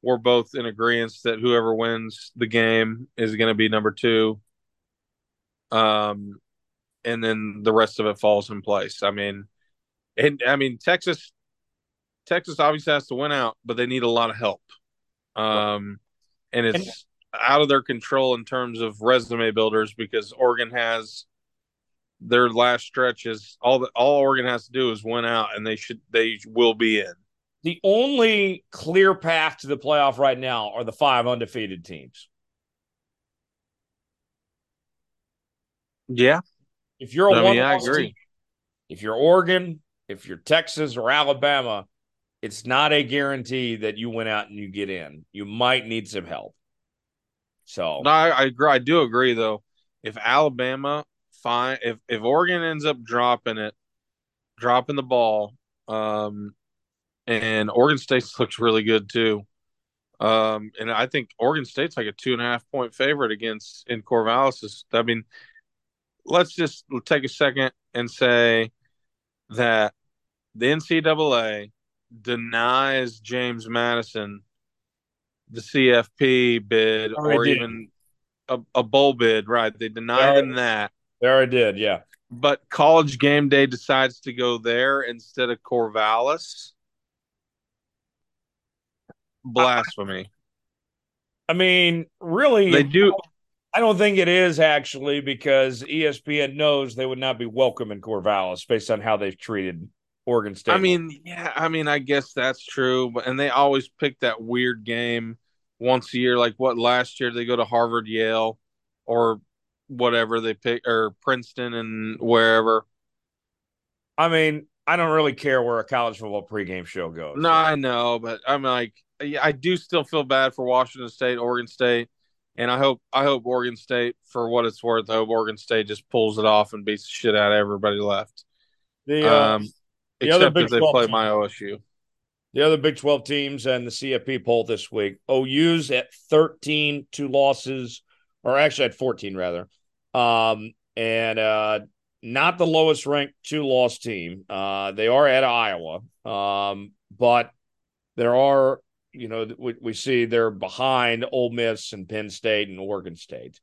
we're both in agreement that whoever wins the game is going to be number two. Um, and then the rest of it falls in place. I mean, and I mean Texas, Texas obviously has to win out, but they need a lot of help um, and it's and, out of their control in terms of resume builders because Oregon has their last stretch is all that all Oregon has to do is win out, and they should they will be in. The only clear path to the playoff right now are the five undefeated teams. Yeah. If you're a I one, mean, I agree. Team, if you're Oregon, if you're Texas or Alabama, it's not a guarantee that you went out and you get in. You might need some help. So no, I, I agree. I do agree though. If Alabama fine, if if Oregon ends up dropping it, dropping the ball, um, and Oregon State looks really good too. Um, and I think Oregon State's like a two and a half point favorite against in Corvallis. I mean, let's just take a second and say that the NCAA denies James Madison the CFP bid or did. even a, a, bowl bid, right? They denied him that. There I did, yeah. But college game day decides to go there instead of Corvallis. Blasphemy. I mean, really, they do. I don't think it is actually because ESPN knows they would not be welcome in Corvallis based on how they've treated Oregon State. I mean, yeah, I mean, I guess that's true, but and they always pick that weird game once a year. Like what last year they go to Harvard, Yale, or whatever they pick, or Princeton and wherever. I mean, I don't really care where a college football pregame show goes. No, I know, but I'm like, I do still feel bad for Washington State, Oregon State, and I hope I hope Oregon State, for what it's worth, I hope Oregon State just pulls it off and beats the shit out of everybody left. The uh, um, the Except other Big if they play my OSU. The other Big 12 teams and the CFP poll this week. OU's at 13, two losses, or actually at 14 rather. Um, and uh, not the lowest ranked two loss team. Uh, they are at Iowa. Um, but there are, you know, we, we see they're behind Ole Miss and Penn State and Oregon State.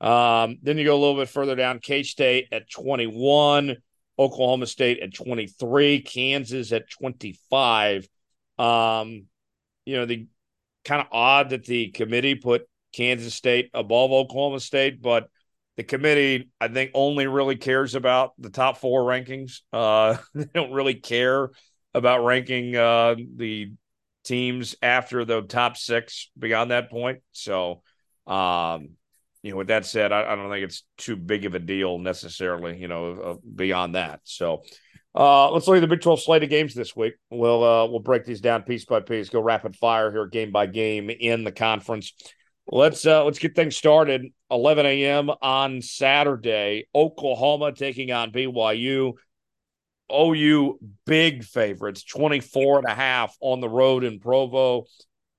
Um, then you go a little bit further down, K State at 21. Oklahoma State at 23, Kansas at 25. Um, you know, the kind of odd that the committee put Kansas State above Oklahoma State, but the committee, I think, only really cares about the top four rankings. Uh, they don't really care about ranking uh, the teams after the top six beyond that point. So, um, you know, with that said, I, I, don't think it's too big of a deal necessarily. You know, uh, beyond that. So, uh, let's look at the Big Twelve slate of games this week. We'll uh, we'll break these down piece by piece, go rapid fire here, game by game in the conference. Let's uh, let's get things started. 11 a.m. on Saturday, Oklahoma taking on BYU. OU big favorites, 24 and a half on the road in Provo.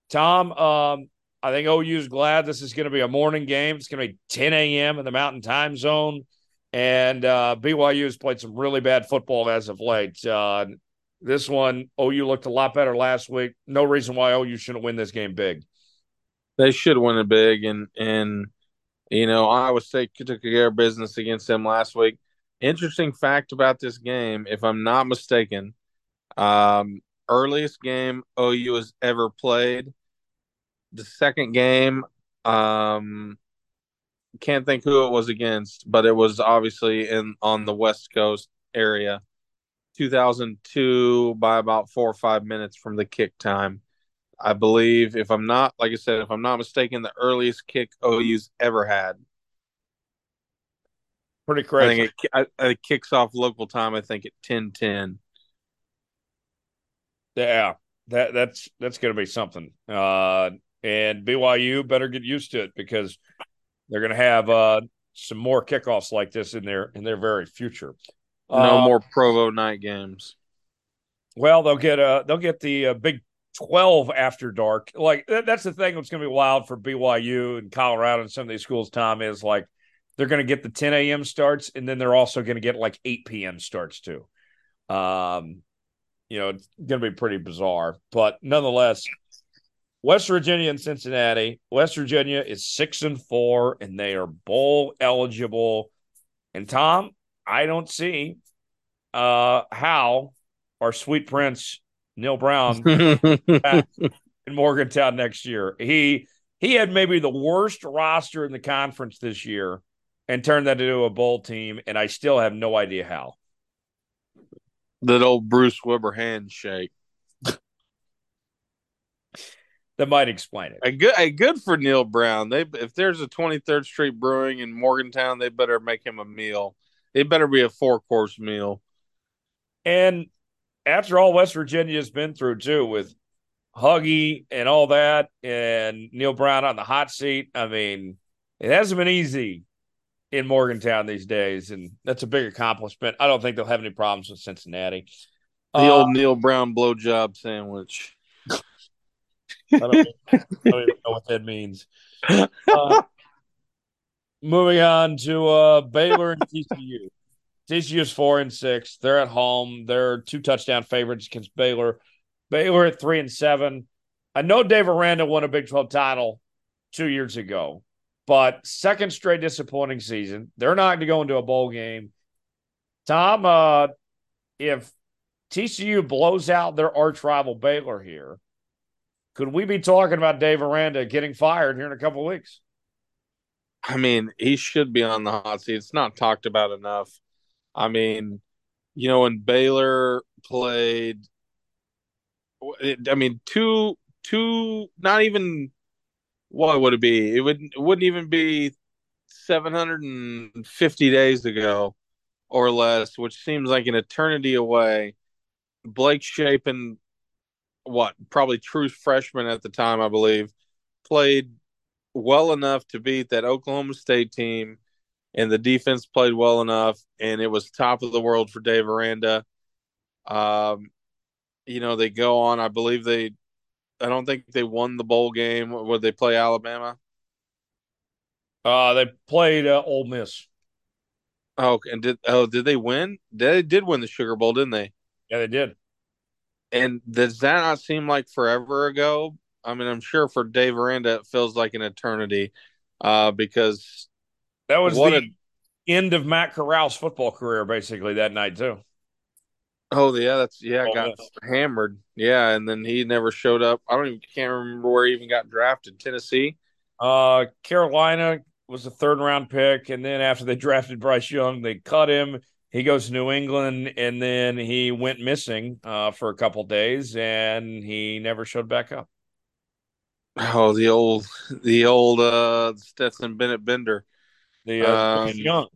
Tom, um, I think OU's glad this is going to be a morning game. It's going to be 10 a.m. in the Mountain Time Zone. And uh, BYU has played some really bad football as of late. Uh, this one, OU looked a lot better last week. No reason why OU shouldn't win this game big. They should win it big. And, and you know, Iowa State took care of business against them last week. Interesting fact about this game, if I'm not mistaken, um, earliest game OU has ever played the second game, um, can't think who it was against, but it was obviously in on the West Coast area. 2002 by about four or five minutes from the kick time. I believe, if I'm not, like I said, if I'm not mistaken, the earliest kick OU's ever had. Pretty crazy. I think it, I, it kicks off local time. I think at 10:10. Yeah, that that's that's going to be something. Uh, and BYU better get used to it because they're going to have uh, some more kickoffs like this in their in their very future. No uh, more Provo night games. Well, they'll get uh they'll get the uh, Big Twelve after dark. Like that's the thing that's going to be wild for BYU and Colorado and some of these schools. Tom is like they're going to get the 10 a.m. starts, and then they're also going to get like 8 p.m. starts too. Um, you know, it's going to be pretty bizarre, but nonetheless, West Virginia and Cincinnati. West Virginia is six and four, and they are bowl eligible. And Tom, I don't see uh, how our sweet prince Neal Brown in Morgantown next year. He he had maybe the worst roster in the conference this year and turned that into a bowl team, and I still have no idea how. That old Bruce Weber handshake that might explain it. A good, a good for Neal Brown. They if there's a 23rd Street Brewing in Morgantown, they better make him a meal. It better be a four course meal. And after all West Virginia has been through too, with Huggy and all that, and Neal Brown on the hot seat, I mean, it hasn't been easy in Morgantown these days, and that's a big accomplishment. I don't think they'll have any problems with Cincinnati. The uh, old Neal Brown blowjob sandwich. I don't, I don't, even know what that means. Uh, moving on to uh, Baylor and TCU. TCU is four and six. They're at home. They're two touchdown favorites against Baylor. Baylor at three and seven. I know Dave Aranda won a Big 12 title two years ago, but second straight disappointing season. They're not going to go into a bowl game. Tom, uh, if TCU blows out their arch rival Baylor here, could we be talking about Dave Aranda getting fired here in a couple weeks? I mean, he should be on the hot seat. It's not talked about enough. I mean, you know, when Baylor played, I mean, two, two, not even what would it be? It would it wouldn't even be 750 days ago or less, which seems like an eternity away. Blake Shapen what probably true freshman at the time, I believe, played well enough to beat that Oklahoma State team, and the defense played well enough, and it was top of the world for Dave Aranda. Um, you know, they go on. I believe they. I don't think they won the bowl game. Would they play Alabama? Uh, they played uh, Ole Miss. Oh, and did oh did they win? They did win the Sugar Bowl, didn't they? Yeah, they did. And does that not seem like forever ago? I mean, I'm sure for Dave Aranda it feels like an eternity, uh, because that was the a, end of Matt Corral's football career, basically that night too. Oh yeah, that's yeah, oh, got yes. hammered. Yeah, and then he never showed up. I don't even can't remember where he even got drafted. Tennessee, uh, Carolina was a third round pick, and then after they drafted Bryce Young, they cut him he goes to New England and then he went missing uh, for a couple days and he never showed back up. Oh, the old, the old uh, Stetson Bennett Bender. The uh, um, Young.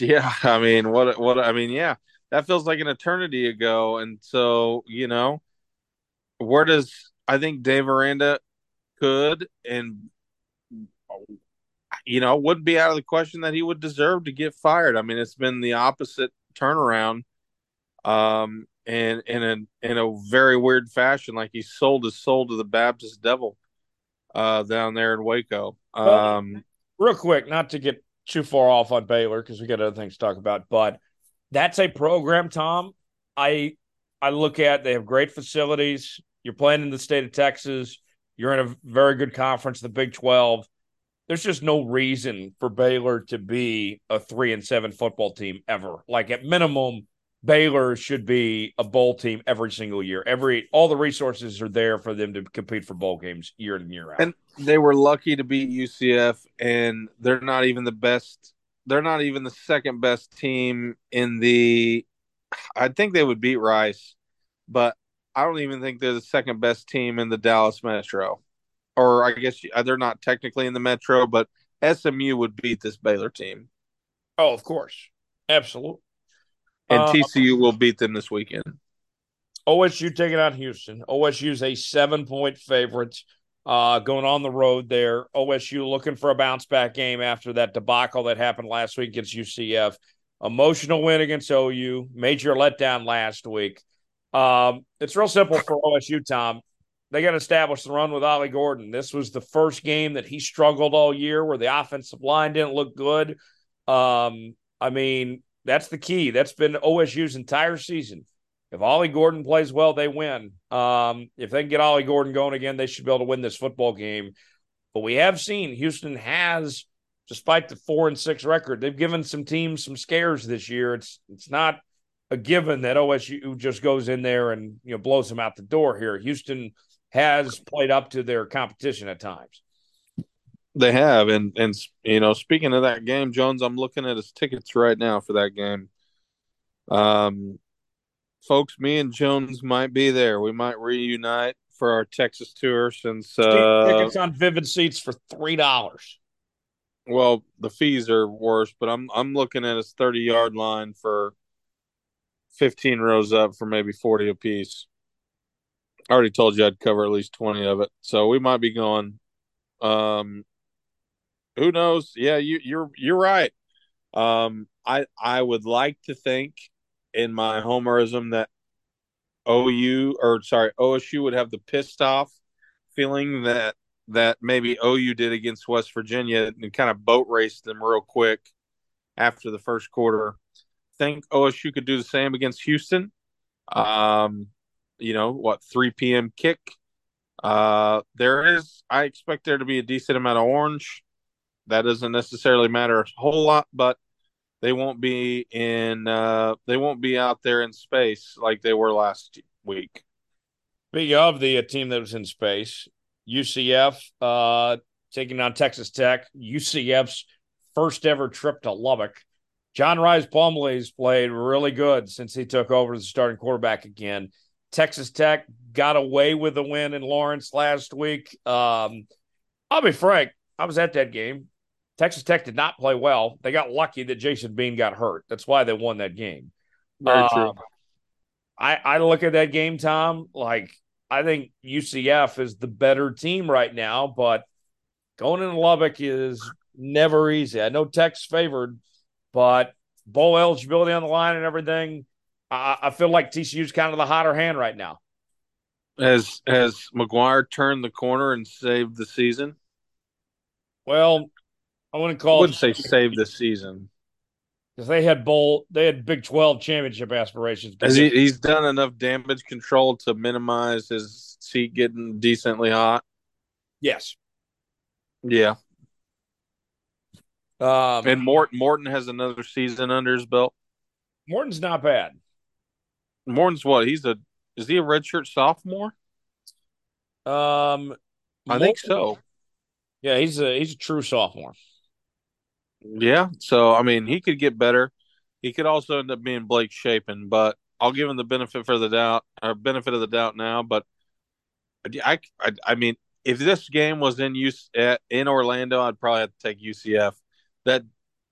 Yeah, I mean, what, what? I mean, yeah, that feels like an eternity ago. And so, you know, where does I think Dave Aranda could and you know wouldn't be out of the question that he would deserve to get fired. I mean, it's been the opposite turnaround, um, and in a in a very weird fashion, like he sold his soul to the Baptist devil, uh, down there in Waco. Um, well, real quick, not to get too far off on Baylor because we got other things to talk about, but that's a program, Tom. I I look at they have great facilities. You're playing in the state of Texas. You're in a very good conference, the Big 12. There's just no reason for Baylor to be a three and seven football team ever. Like at minimum, Baylor should be a bowl team every single year. Every all the resources are there for them to compete for bowl games year in year out. And they were lucky to beat UCF, and they're not even the best. They're not even the second best team in the. I think they would beat Rice, but I don't even think they're the second best team in the Dallas Metro, or I guess uh, they're not technically in the Metro, but SMU would beat this Baylor team. Oh, of course, absolutely. And uh, TCU will beat them this weekend. OSU taking on Houston. OSU's a seven-point favorite. Uh, going on the road there. OSU looking for a bounce back game after that debacle that happened last week against UCF. Emotional win against OU. Major letdown last week. Um, it's real simple for OSU, Tom. They got to establish the run with Ollie Gordon. This was the first game that he struggled all year where the offensive line didn't look good. Um, I mean, that's the key. That's been OSU's entire season. If Ollie Gordon plays well, they win. Um, if they can get Ollie Gordon going again, they should be able to win this football game. But we have seen Houston has, despite the four and six record, they've given some teams some scares this year. It's it's not a given that OSU just goes in there and you know blows them out the door here. Houston has played up to their competition at times. They have, and and you know, speaking of that game, Jones, I'm looking at his tickets right now for that game. Um, folks, me and Jones might be there. We might reunite for our Texas tour since uh, tickets on Vivid Seats for three dollars. Well, the fees are worse, but I'm I'm looking at his 30 yard line for 15 rows up for maybe 40 apiece. I already told you I'd cover at least 20 of it. So we might be going. Um, who knows? Yeah, you, you're, you're right. Um, I, I would like to think in my homerism that OU or sorry, OSU would have the pissed off feeling that, that maybe OU did against West Virginia and kind of boat raced them real quick after the first quarter think OSU could do the same against Houston. Um, you know what, 3 p.m. kick. Uh, there is, I expect there to be a decent amount of orange. That doesn't necessarily matter a whole lot, but they won't be in, uh, they won't be out there in space like they were last week. Speaking of the uh, team that was in space, UCF uh, taking on Texas Tech. UCF's first ever trip to Lubbock. John Rhys Plumlee's played really good since he took over as the starting quarterback again. Texas Tech got away with the win in Lawrence last week. Um, I'll be frank, I was at that game. Texas Tech did not play well. They got lucky that Jason Bean got hurt. That's why they won that game. Very uh, true. I, I look at that game, Tom, like I think UCF is the better team right now, but going into Lubbock is never easy. I know Tech's favored, but bowl eligibility on the line and everything, I, I feel like TCU's kind of the hotter hand right now. Has has McGuire turned the corner and saved the season? Well, I wouldn't call. I wouldn't it, say save the season because they had bowl, they had Big Twelve championship aspirations. Has he, he's done enough damage control to minimize his seat getting decently hot. Yes. Yeah. Um, and Morton Morton has another season under his belt. Morton's not bad. Morton's what? He's a is he a redshirt sophomore? Um, I think so. Yeah, he's a he's a true sophomore. Yeah, so I mean, he could get better. He could also end up being Blake Shapen, but I'll give him the benefit for the doubt or benefit of the doubt now. But I, I, I mean, if this game was in use in Orlando, I'd probably have to take UCF. That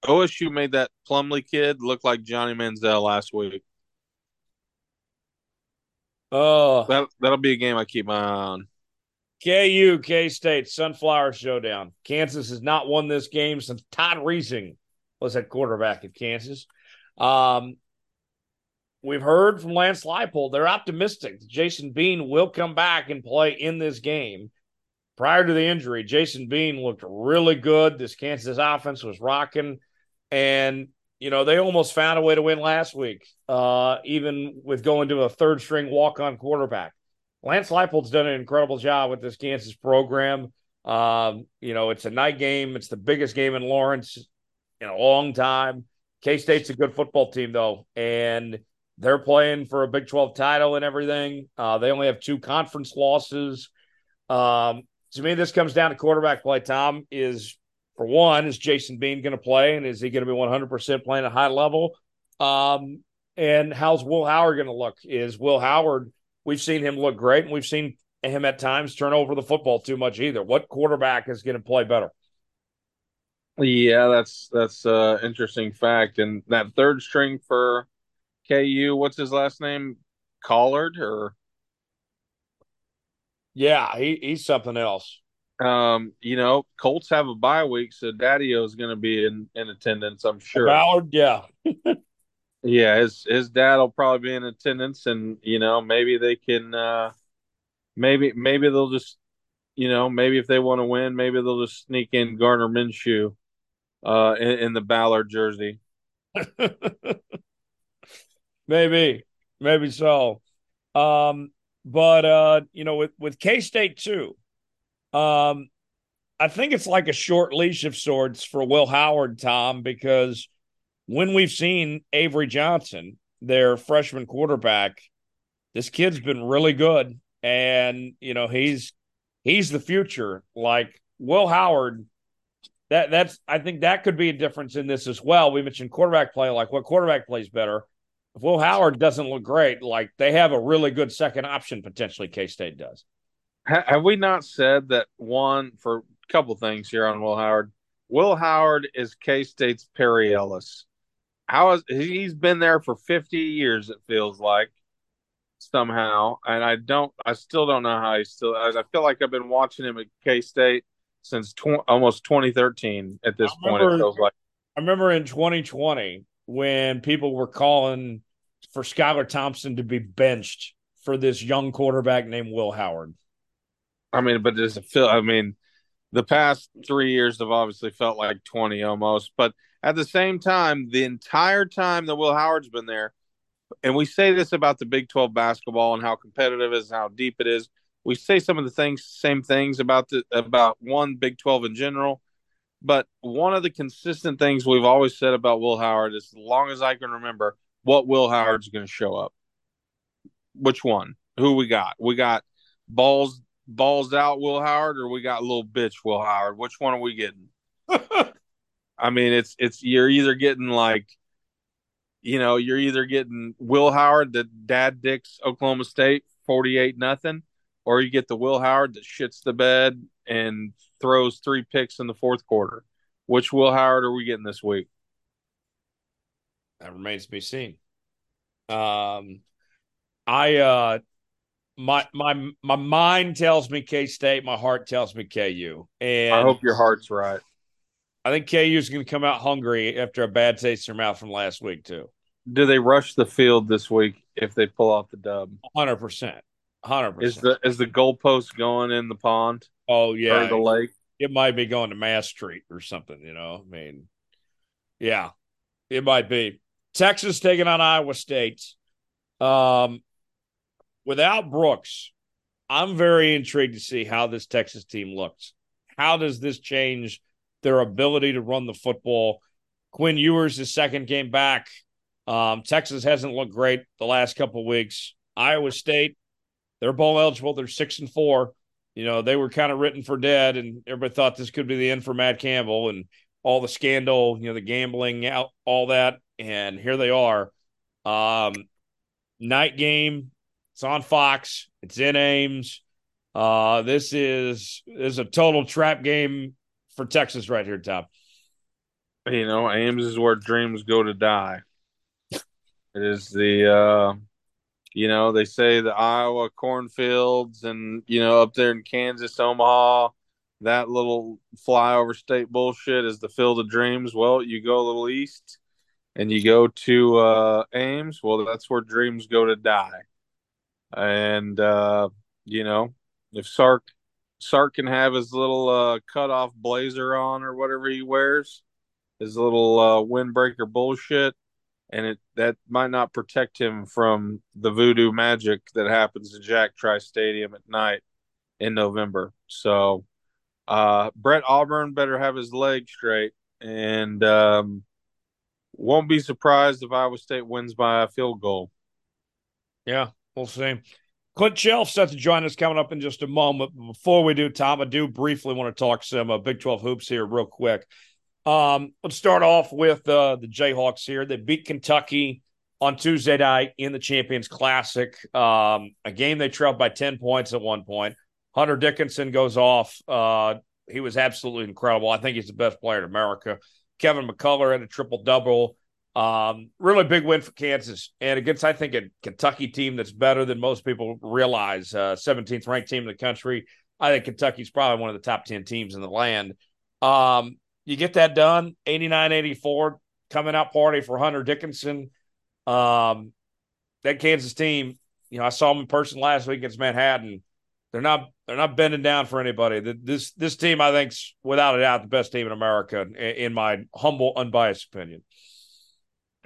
OSU made that Plumlee kid look like Johnny Manziel last week. Oh, that that'll be a game I keep my eye on. KU, K State, Sunflower Showdown. Kansas has not won this game since Todd Reesing was at quarterback at Kansas. Um, we've heard from Lance Leipold they're optimistic that Jason Bean will come back and play in this game. Prior to the injury, Jason Bean looked really good. This Kansas offense was rocking, and you know they almost found a way to win last week, uh, even with going to a third string walk on quarterback. Lance Leipold's done an incredible job with this Kansas program. Um, you know, it's a night game. It's the biggest game in Lawrence in a long time. K State's a good football team, though, and they're playing for a Big 12 title and everything. Uh, they only have two conference losses. Um, to me, this comes down to quarterback play. Tom is, for one, is Jason Bean going to play, and is he going to be 100% playing at high level? Um, and how's Will Howard going to look? Is Will Howard? We've seen him look great, and we've seen him at times turn over the football too much either. What quarterback is going to play better? Yeah, that's that's uh interesting fact. And that third string for KU, what's his last name? Collard or Yeah, he, he's something else. Um, you know, Colts have a bye week, so Daddy is gonna be in, in attendance, I'm sure. Ballard, yeah. yeah, his his dad will probably be in attendance and you know, maybe they can uh maybe maybe they'll just you know, maybe if they want to win, maybe they'll just sneak in Gardner Minshew uh, in, in the Ballard jersey. maybe, maybe so. Um, but uh, you know, with with K State too, um, I think it's like a short leash of sorts for Will Howard, Tom, because when we've seen Avery Johnson, their freshman quarterback, this kid's been really good, and you know he's he's the future. Like Will Howard that that's I think that could be a difference in this as well. We mentioned quarterback play, like what quarterback plays better. If Will Howard doesn't look great, like they have a really good second option potentially. K State does. Have we not said that one for a couple things here on Will Howard? Will Howard is K State's Perry Ellis. How is he's been there for 50 years? It feels like somehow, and I don't, I still don't know how he still. I feel like I've been watching him at K State since tw- almost 2013 at this point it feels like i remember in 2020 when people were calling for skylar thompson to be benched for this young quarterback named will howard i mean but does it feel i mean the past three years have obviously felt like 20 almost but at the same time the entire time that will howard's been there and we say this about the big 12 basketball and how competitive it is and how deep it is we say some of the things, same things about the about one Big Twelve in general, but one of the consistent things we've always said about Will Howard as long as I can remember, what Will Howard's going to show up. Which one? Who we got? We got balls balls out Will Howard, or we got little bitch Will Howard. Which one are we getting? I mean, it's it's you're either getting like, you know, you're either getting Will Howard, the dad dicks Oklahoma State, forty eight nothing, or you get the Will Howard that shits the bed and throws three picks in the fourth quarter. Which Will Howard are we getting this week? That remains to be seen. Um, I uh, my my my mind tells me K State, my heart tells me KU, and I hope your heart's right. I think KU is going to come out hungry after a bad taste in their mouth from last week too. Do they rush the field this week if they pull off the dub? Hundred percent. hundred percent. Is the is the goalpost going in the pond? Oh yeah, or the lake. It might be going to Mass Street or something. You know, I mean, yeah, it might be. Texas taking on Iowa State. Um, without Brooks, I'm very intrigued to see how this Texas team looks. How does this change their ability to run the football? Quinn Ewers' his second game back. Um, Texas hasn't looked great the last couple weeks. Iowa State they're bowl eligible. They're six and four. You know, they were kind of written for dead, and everybody thought this could be the end for Matt Campbell and all the scandal, you know, the gambling out, all that. And here they are. Um, night game. It's on Fox. It's in Ames. Uh, this is this is a total trap game for Texas right here, Tom. You know, Ames is where dreams go to die. It is the uh you know, they say the Iowa cornfields and you know, up there in Kansas, Omaha, that little flyover state bullshit is the field of dreams. Well, you go a little east and you go to uh Ames, well that's where dreams go to die. And uh, you know, if Sark Sark can have his little uh, cut off blazer on or whatever he wears, his little uh, windbreaker bullshit, and it that might not protect him from the voodoo magic that happens at Jack Trice Stadium at night in November. So uh, Brett Auburn better have his leg straight, and um, won't be surprised if Iowa State wins by a field goal. Yeah, we'll see. Clint Chelf set to join us coming up in just a moment. Before we do, Tom, I do briefly want to talk some uh, Big 12 hoops here, real quick. Um, let's start off with uh, the Jayhawks here. They beat Kentucky on Tuesday night in the Champions Classic, um, a game they trailed by 10 points at one point. Hunter Dickinson goes off. Uh, he was absolutely incredible. I think he's the best player in America. Kevin McCullar had a triple double. Um, really big win for Kansas, and against I think a Kentucky team that's better than most people realize. Uh, 17th ranked team in the country. I think Kentucky's probably one of the top 10 teams in the land. Um, you get that done, 89-84, coming out party for Hunter Dickinson. Um, that Kansas team, you know, I saw them in person last week against Manhattan. They're not they're not bending down for anybody. This this team, I think, without a doubt, the best team in America, in my humble, unbiased opinion.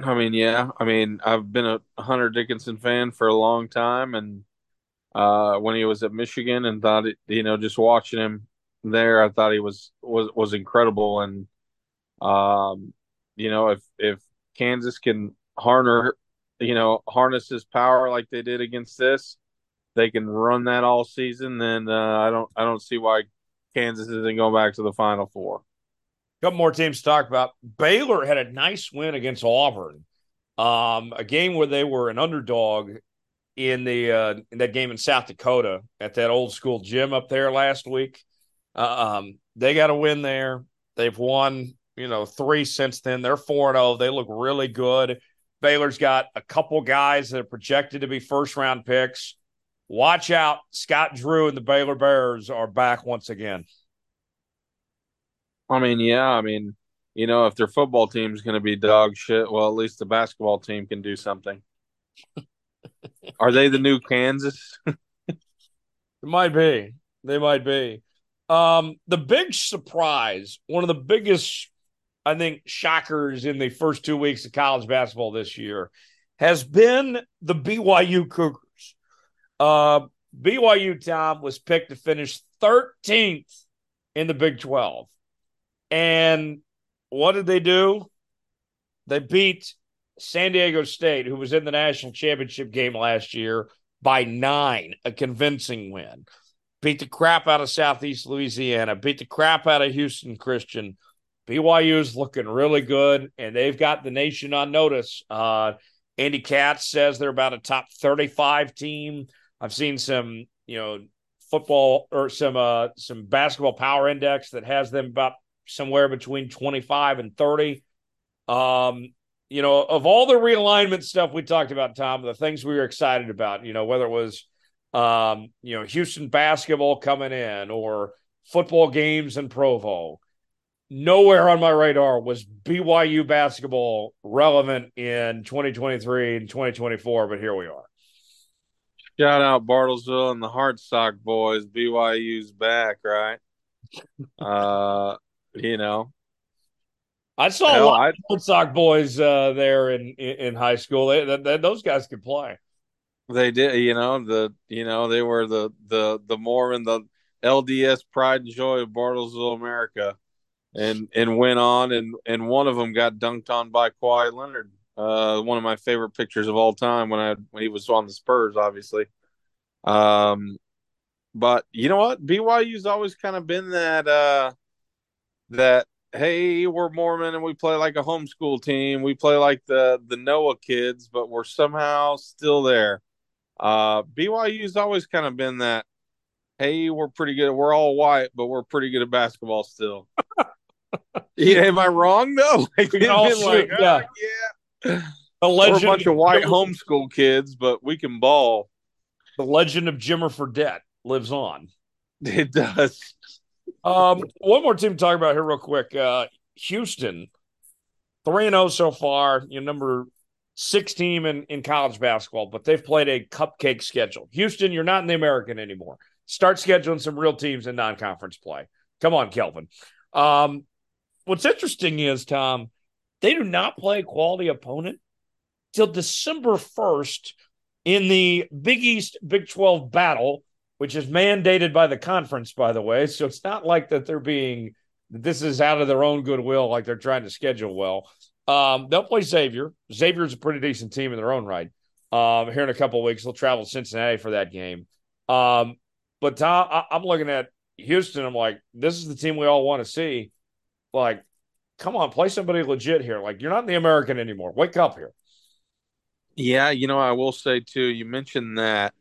I mean, yeah. I mean, I've been a Hunter Dickinson fan for a long time, and uh, when he was at Michigan, and thought it, you know, just watching him there, I thought he was was was incredible. And um, you know, if if Kansas can harness, you know, harness his power like they did against this, they can run that all season. Then uh, I don't I don't see why Kansas isn't going back to the Final Four couple more teams to talk about. Baylor had a nice win against Auburn, um, a game where they were an underdog in the uh, in that game in South Dakota at that old school gym up there last week. Uh, um, they got a win there. They've won, you know, three since then. They're four zero. Oh. They look really good. Baylor's got a couple guys that are projected to be first round picks. Watch out, Scott Drew and the Baylor Bears are back once again. I mean, yeah, I mean, you know, if their football team's going to be dog shit, well, at least the basketball team can do something. Are they the new Kansas? it might be. They might be. Um, the big surprise, one of the biggest, I think, shockers in the first two weeks of college basketball this year has been the BYU Cougars. Uh, BYU, Tom, was picked to finish 13th in the Big 12. And what did they do? They beat San Diego State, who was in the national championship game last year, by nine, a convincing win. Beat the crap out of Southeast Louisiana, beat the crap out of Houston Christian. BYU is looking really good, and they've got the nation on notice. Uh, Andy Katz says they're about a top 35 team. I've seen some, you know, football or some uh some basketball power index that has them about somewhere between 25 and 30. Um, you know, of all the realignment stuff we talked about, Tom, the things we were excited about, you know, whether it was, um, you know, Houston basketball coming in or football games in Provo, nowhere on my radar was BYU basketball relevant in 2023 and 2024, but here we are. Shout out Bartlesville and the Hartsock boys. BYU's back, right? uh, you know, I saw Hell, a lot I, of Old Sock boys uh, there in, in, in high school. They, they, they, those guys could play. They did, you know the you know they were the the the more in the LDS pride and joy of Bartlesville, America, and and went on and and one of them got dunked on by Kawhi Leonard. Uh, one of my favorite pictures of all time when I when he was on the Spurs, obviously. Um, but you know what? BYU's always kind of been that. Uh, that hey, we're Mormon and we play like a homeschool team. We play like the the Noah kids, but we're somehow still there. Uh, BYU's always kind of been that hey, we're pretty good. We're all white, but we're pretty good at basketball still. yeah, am I wrong though? Like, it's like, yeah. oh, yeah. The We're a bunch of white homeschool kids, but we can ball. the legend of Jimmer Fredette lives on. It does. Um, one more team to talk about here, real quick. Uh, Houston, three and zero so far. You know, number six team in in college basketball, but they've played a cupcake schedule. Houston, you're not in the American anymore. Start scheduling some real teams in non conference play. Come on, Kelvin. Um, what's interesting is Tom, they do not play a quality opponent till December first in the Big East Big Twelve battle which is mandated by the conference, by the way. So it's not like that they're being this is out of their own goodwill, like they're trying to schedule well. Um, they'll play Xavier. Xavier's a pretty decent team in their own right. Um, here in a couple weeks, they'll travel to Cincinnati for that game. Um, but Tom, I, I'm looking at Houston. I'm like, this is the team we all want to see. Like, come on, play somebody legit here. Like, you're not in the American anymore. Wake up here. Yeah, you know, I will say too, you mentioned that,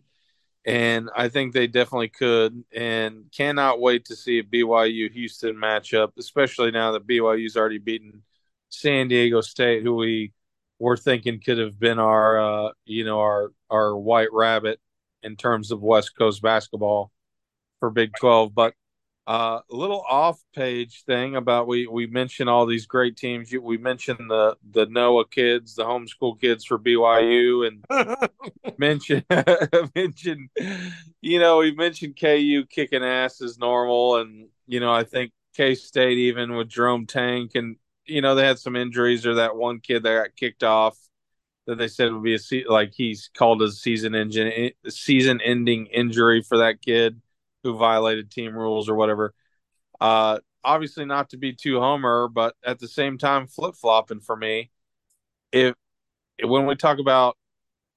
and I think they definitely could, and cannot wait to see a BYU Houston matchup, especially now that BYU's already beaten San Diego State, who we were thinking could have been our, uh, you know, our our white rabbit in terms of West Coast basketball for Big Twelve, but uh, a little off page thing about we we mentioned all these great teams. You- We mentioned the the Noah kids, the homeschool kids for BYU, and mentioned mentioned you know we mentioned KU kicking ass is normal, and you know I think K State even with Jerome Tang, and you know they had some injuries or that one kid that got kicked off that they said would be a se- like he's called a season engine season ending injury for that kid who violated team rules or whatever. Uh, obviously, not to be too homer, but at the same time, flip flopping for me. If when we talk about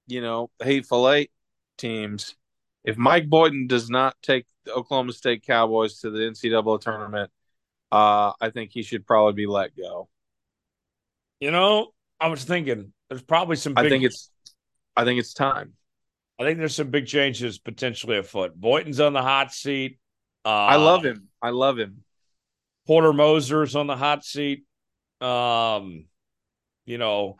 you know hateful eight teams, if Mike Boynton does not take the Oklahoma State Cowboys to the NCAA tournament, uh, I think he should probably be let go. You know, I was thinking there's probably some. Big, I think it's, I think it's time. I think there's some big changes potentially afoot. Boynton's on the hot seat. Uh, I love him. I love him. Porter Moser's on the hot seat. Um, you know,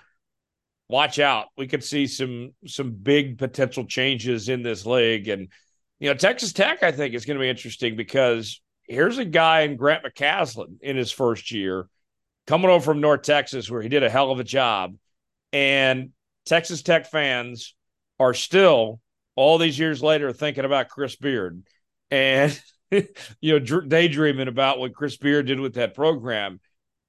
watch out. We could see some some big potential changes in this league, and you know, Texas Tech I think is going to be interesting because here's a guy in Grant McCasland in his first year coming over from North Texas where he did a hell of a job, and Texas Tech fans are still all these years later thinking about Chris Beard and you know dr- daydreaming about what Chris Beard did with that program.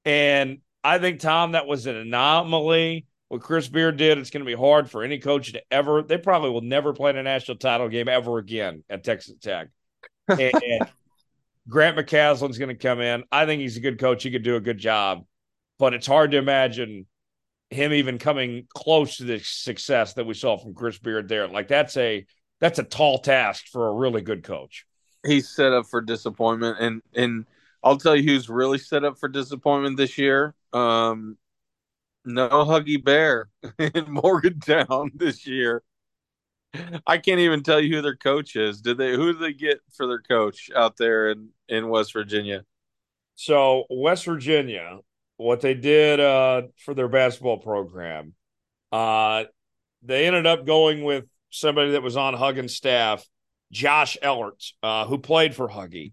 And I think Tom, that was an anomaly. What Chris Beard did, it's going to be hard for any coach to ever. They probably will never play in a national title game ever again at Texas Tech. And Grant McCasland's going to come in. I think he's a good coach. He could do a good job, but it's hard to imagine him even coming close to the success that we saw from Chris Beard there. Like that's a that's a tall task for a really good coach. He's set up for disappointment, and and I'll tell you who's really set up for disappointment this year. Um, no Huggy Bear in Morgantown this year. I can't even tell you who their coach is. Did they? Who did they get for their coach out there in in West Virginia? So West Virginia, what they did uh, for their basketball program, uh, they ended up going with somebody that was on Huggins' staff, Josh Eilert, uh, who played for Huggy,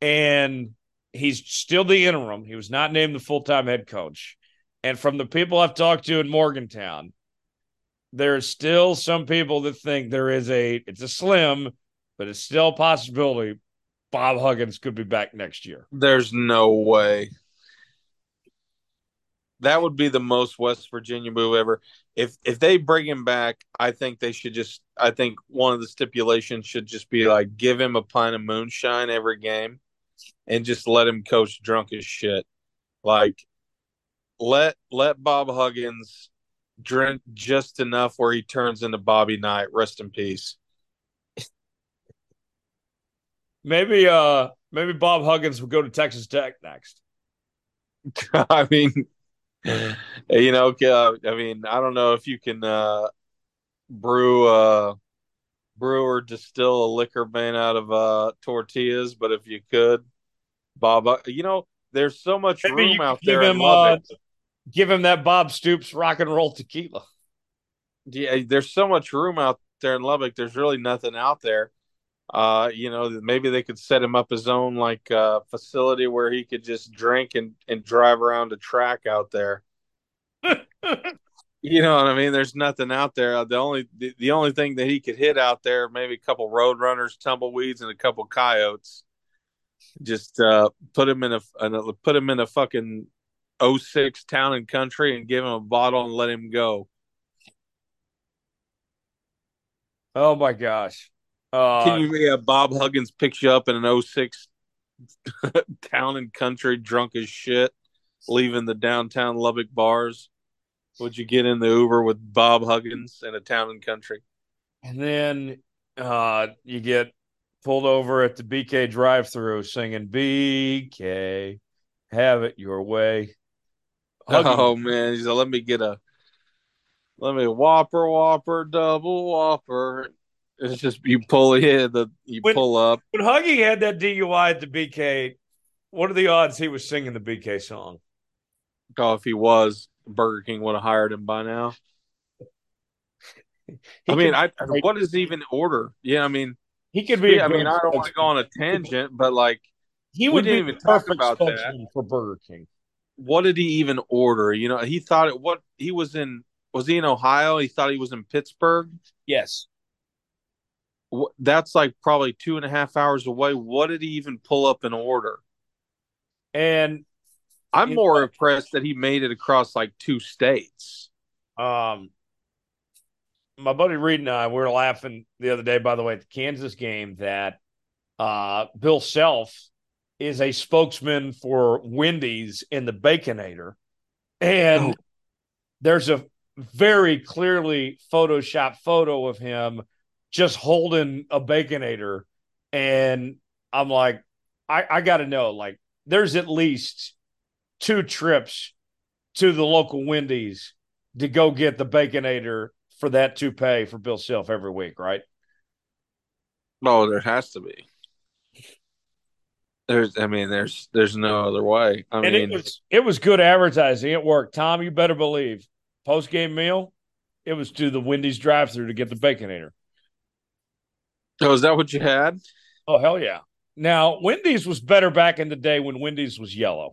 and he's still the interim. He was not named the full time head coach. And from the people I've talked to in Morgantown, there's still some people that think there is a it's a slim, but it's still a possibility Bob Huggins could be back next year. There's no way. That would be the most West Virginia move ever. If if they bring him back, I think they should just. I think one of the stipulations should just be like give him a pint of moonshine every game, and just let him coach drunk as shit. Like let let Bob Huggins drink just enough where he turns into Bobby Knight. Rest in peace. Maybe uh maybe Bob Huggins will go to Texas Tech next. I mean, you know, uh, I mean, I don't know if you can uh, brew uh, brewer distill a liquor made out of uh, tortillas, but if you could, Bob, uh, you know, there's so much Maybe room out there him, uh, Give him that Bob Stoops rock and roll tequila. yeah, there's so much room out there in Lubbock. There's really nothing out there. Uh, you know, maybe they could set him up his own like uh, facility where he could just drink and and drive around a track out there. You know what I mean? There's nothing out there. The only the, the only thing that he could hit out there, maybe a couple road runners, tumbleweeds, and a couple coyotes. Just uh, put him in a, in a put him in a fucking 06 town and country and give him a bottle and let him go. Oh my gosh. Uh, Can you yeah, Bob Huggins picks you up in an 06 town and country drunk as shit, leaving the downtown Lubbock bars? Would you get in the Uber with Bob Huggins in a town and country? and then uh, you get pulled over at the BK drive-through singing BK, have it your way. Hugging- Oh man, he's like, let me get a let me whopper whopper double whopper. It's just you pull yeah, the you When- pull up. When Huggy had that DUI at the BK, what are the odds he was singing the BK song? Oh, if he was, Burger King would have hired him by now. He I mean, could, I what is even order? Yeah, I mean, he could be. I mean, I don't want to go on a tangent, but like, He we would didn't even talk about that. for Burger King. what did he even order? You know, he thought it. What he was in? Was he in Ohio? He thought he was in Pittsburgh. Yes. That's like probably two and a half hours away. What did he even pull up and order? And I'm more impressed that he made it across like two states. um, my buddy Reed and I we were laughing the other day, by the way, at the Kansas game that uh, Bill Self is a spokesman for Wendy's in the Baconator. And Oh. there's a very clearly Photoshop photo of him just holding a Baconator. And I'm like, I, I got to know, like, there's at least two trips to the local Wendy's to go get the Baconator for that toupee for Bill Self every week, right? Oh, there has to be. There's, I mean, there's, there's no other way. I and mean, it was it was good advertising. It worked. Tom, you better believe. Post game meal, it was to the Wendy's drive through to get the Baconator. Oh, is that what you had? Oh hell yeah! Now Wendy's was better back in the day when Wendy's was yellow.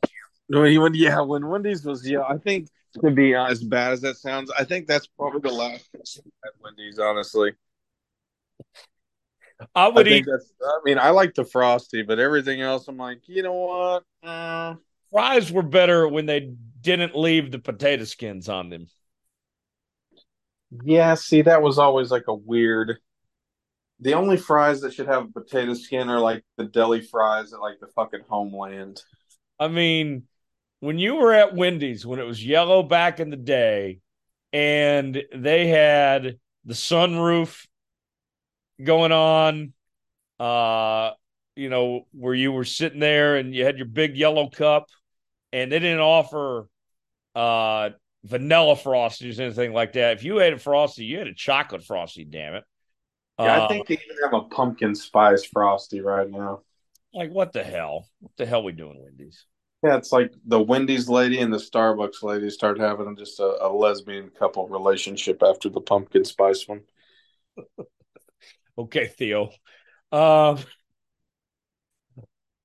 When yeah, when Wendy's was, yeah, I think to be as bad as that sounds, I think that's probably the last at Wendy's. Honestly, I I would eat that's. I mean, I like the frosty, but everything else, I'm like, you know what? Uh, fries were better when they didn't leave the potato skins on them. yeah, see, that was always like a weird. The only fries that should have a potato skin are like the deli fries at like the fucking Homeland. I mean, when you were at Wendy's when it was yellow back in the day, and they had the sunroof going on, uh, you know, where you were sitting there and you had your big yellow cup, and they didn't offer uh vanilla frosties or anything like that. If you ate a frosty, you had a chocolate frosty, damn it. Yeah, Uh, I think they even have a pumpkin spice frosty right now. like what the hell? What the hell we doing, Wendy's? Yeah, it's like the Wendy's lady and the Starbucks lady start having just a, a lesbian couple relationship after the pumpkin spice one. Okay, Theo. Um,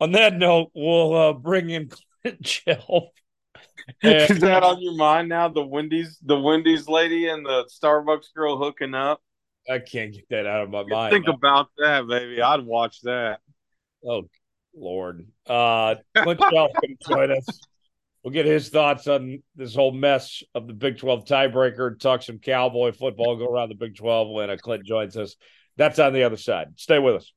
on that note, we'll uh, bring in Clint Chelf. Is that on your mind now? The Wendy's, the Wendy's lady and the Starbucks girl hooking up. I can't get that out of my mind. Think about that, baby. I'd watch that. oh, Lord. Uh, Clint Chelf can join us. We'll get his thoughts on this whole mess of the Big 12 tiebreaker, talk some cowboy football, go around the Big 12 when uh, Clint joins us. That's on the other side. Stay with us.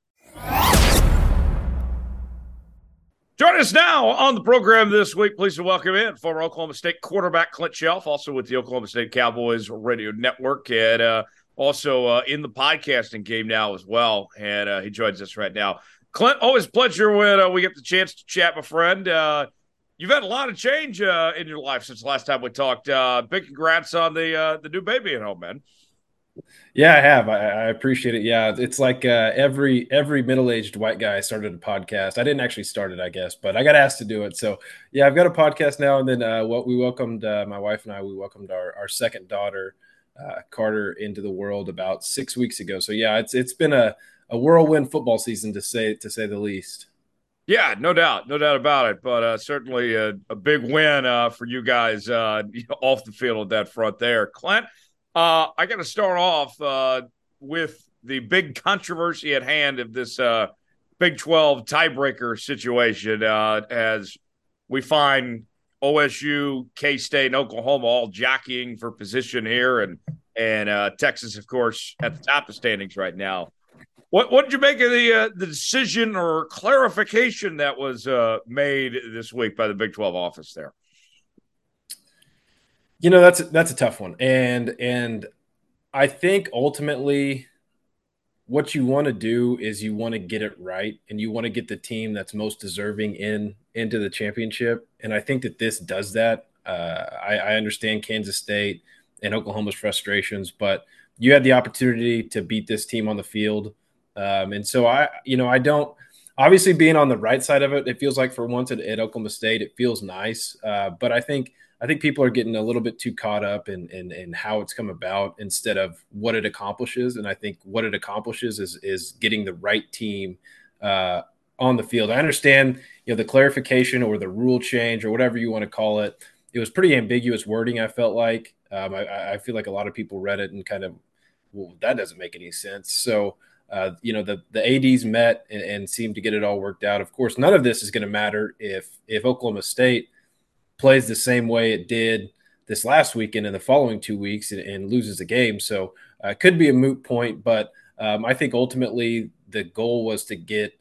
Join us now on the program this week. Please welcome in former Oklahoma State quarterback Clint Chelf, also with the Oklahoma State Cowboys Radio Network, and uh, also uh, in the podcasting game now as well. And uh, he joins us right now. Clint, always pleasure when uh, we get the chance to chat, my friend. Uh, you've had a lot of change uh, in your life since last time we talked. Uh, big congrats on the the new baby at home, man. Yeah, I have. I, I appreciate it. Yeah, it's like uh, every every middle aged white guy started a podcast. I didn't actually start it, I guess, but I got asked to do it. So yeah, I've got a podcast now. And then uh, what we welcomed my wife and I. We welcomed our our second daughter, uh, Carter, into the world about six weeks ago. So yeah, it's it's been a a whirlwind football season to say to say the least. Yeah, no doubt, no doubt about it. But uh, certainly a, a, big win uh, for you guys uh, off the field at that front there, Clint. Uh, I got to start off uh, with the big controversy at hand of this Big 12 tiebreaker situation as we find OSU, K State, and Oklahoma all jockeying for position here, and and uh, Texas, of course, at the top of standings right now. What what did you make of the uh, the decision or clarification that was uh, made this week by the Big Twelve office there? You know, that's that's a tough one, and and I think ultimately, what you want to do is you want to get it right, and you want to get the team that's most deserving in into the championship. And I think that this does that. Uh, I, I understand Kansas State and Oklahoma's frustrations, but you had the opportunity to beat this team on the field, um, and so I, you know, I don't obviously being on the right side of it. It feels like for once at, at Oklahoma State, it feels nice, uh, but I think I think people are getting a little bit too caught up in, in, in how it's come about instead of what it accomplishes. And I think what it accomplishes is is getting the right team uh, on the field. I understand, you know, the clarification or the rule change or whatever you want to call it. It was pretty ambiguous wording. I felt like um, I, I, feel like a lot of people read it and kind of, well, that doesn't make any sense. So. Uh, you know the the ads met and, and seemed to get it all worked out. Of course, none of this is going to matter if if Oklahoma State plays the same way it did this last weekend in the following two weeks and, and loses the game. So uh, it could be a moot point, but um, I think ultimately the goal was to get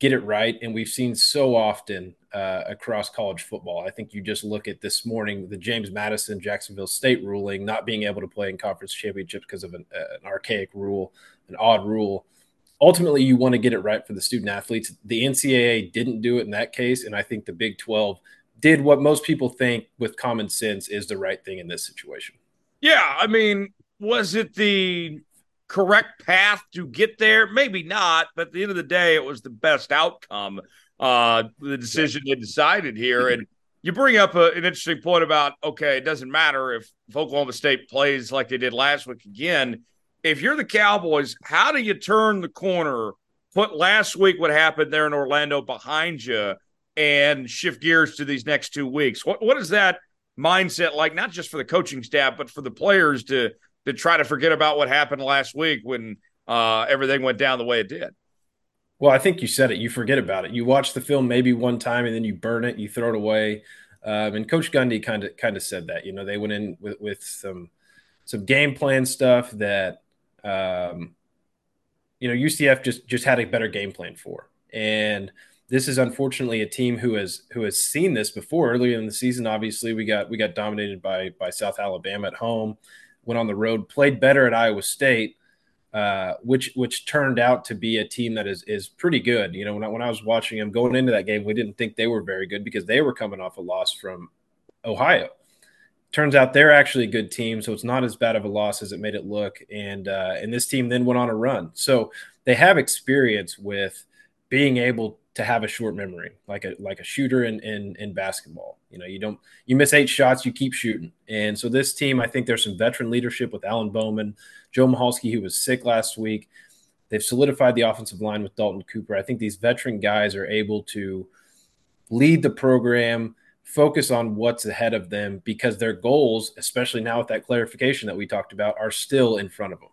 get it right, and we've seen so often uh, across college football. I think you just look at this morning the James Madison Jacksonville State ruling not being able to play in conference championships because of an, uh, an archaic rule, an odd rule ultimately you want to get it right for the student athletes. The NCAA didn't do it in that case, and I think the Big 12 did what most people think with common sense is the right thing in this situation. Yeah, I mean, was it the correct path to get there? Maybe not, but at the end of the day, it was the best outcome. Uh, the decision they decided here, and you bring up a, an interesting point about okay, it doesn't matter if, if Oklahoma State plays like they did last week again. If you're the Cowboys, how do you turn the corner? Put last week what happened there in Orlando behind you and shift gears to these next two weeks? What what is that mindset like? Not just for the coaching staff, but for the players to to try to forget about what happened last week when uh, everything went down the way it did. Well, I think you said it. You forget about it. You watch the film maybe one time and then you burn it. You throw it away. Um, and Coach Gundy kind of kind of said that. You know, they went in with, with some some game plan stuff that um, you know UCF just just had a better game plan for. And this is unfortunately a team who has who has seen this before. Earlier in the season, obviously we got we got dominated by by South Alabama at home. Went on the road, played better at Iowa State, uh, which which turned out to be a team that is is pretty good. You know, when I, when I was watching them going into that game, we didn't think they were very good because they were coming off a loss from Ohio. Turns out they're actually a good team, so it's not as bad of a loss as it made it look. And uh, and this team then went on a run, so they have experience with being able to have a short memory, like a like a shooter in, in in basketball. You know, you don't you miss eight shots, you keep shooting. And so this team, I think there's some veteran leadership with Alan Bowman, Joe Michalski, who was sick last week. They've solidified the offensive line with Dalton Cooper. I think these veteran guys are able to lead the program, focus on what's ahead of them because their goals, especially now with that clarification that we talked about, are still in front of them.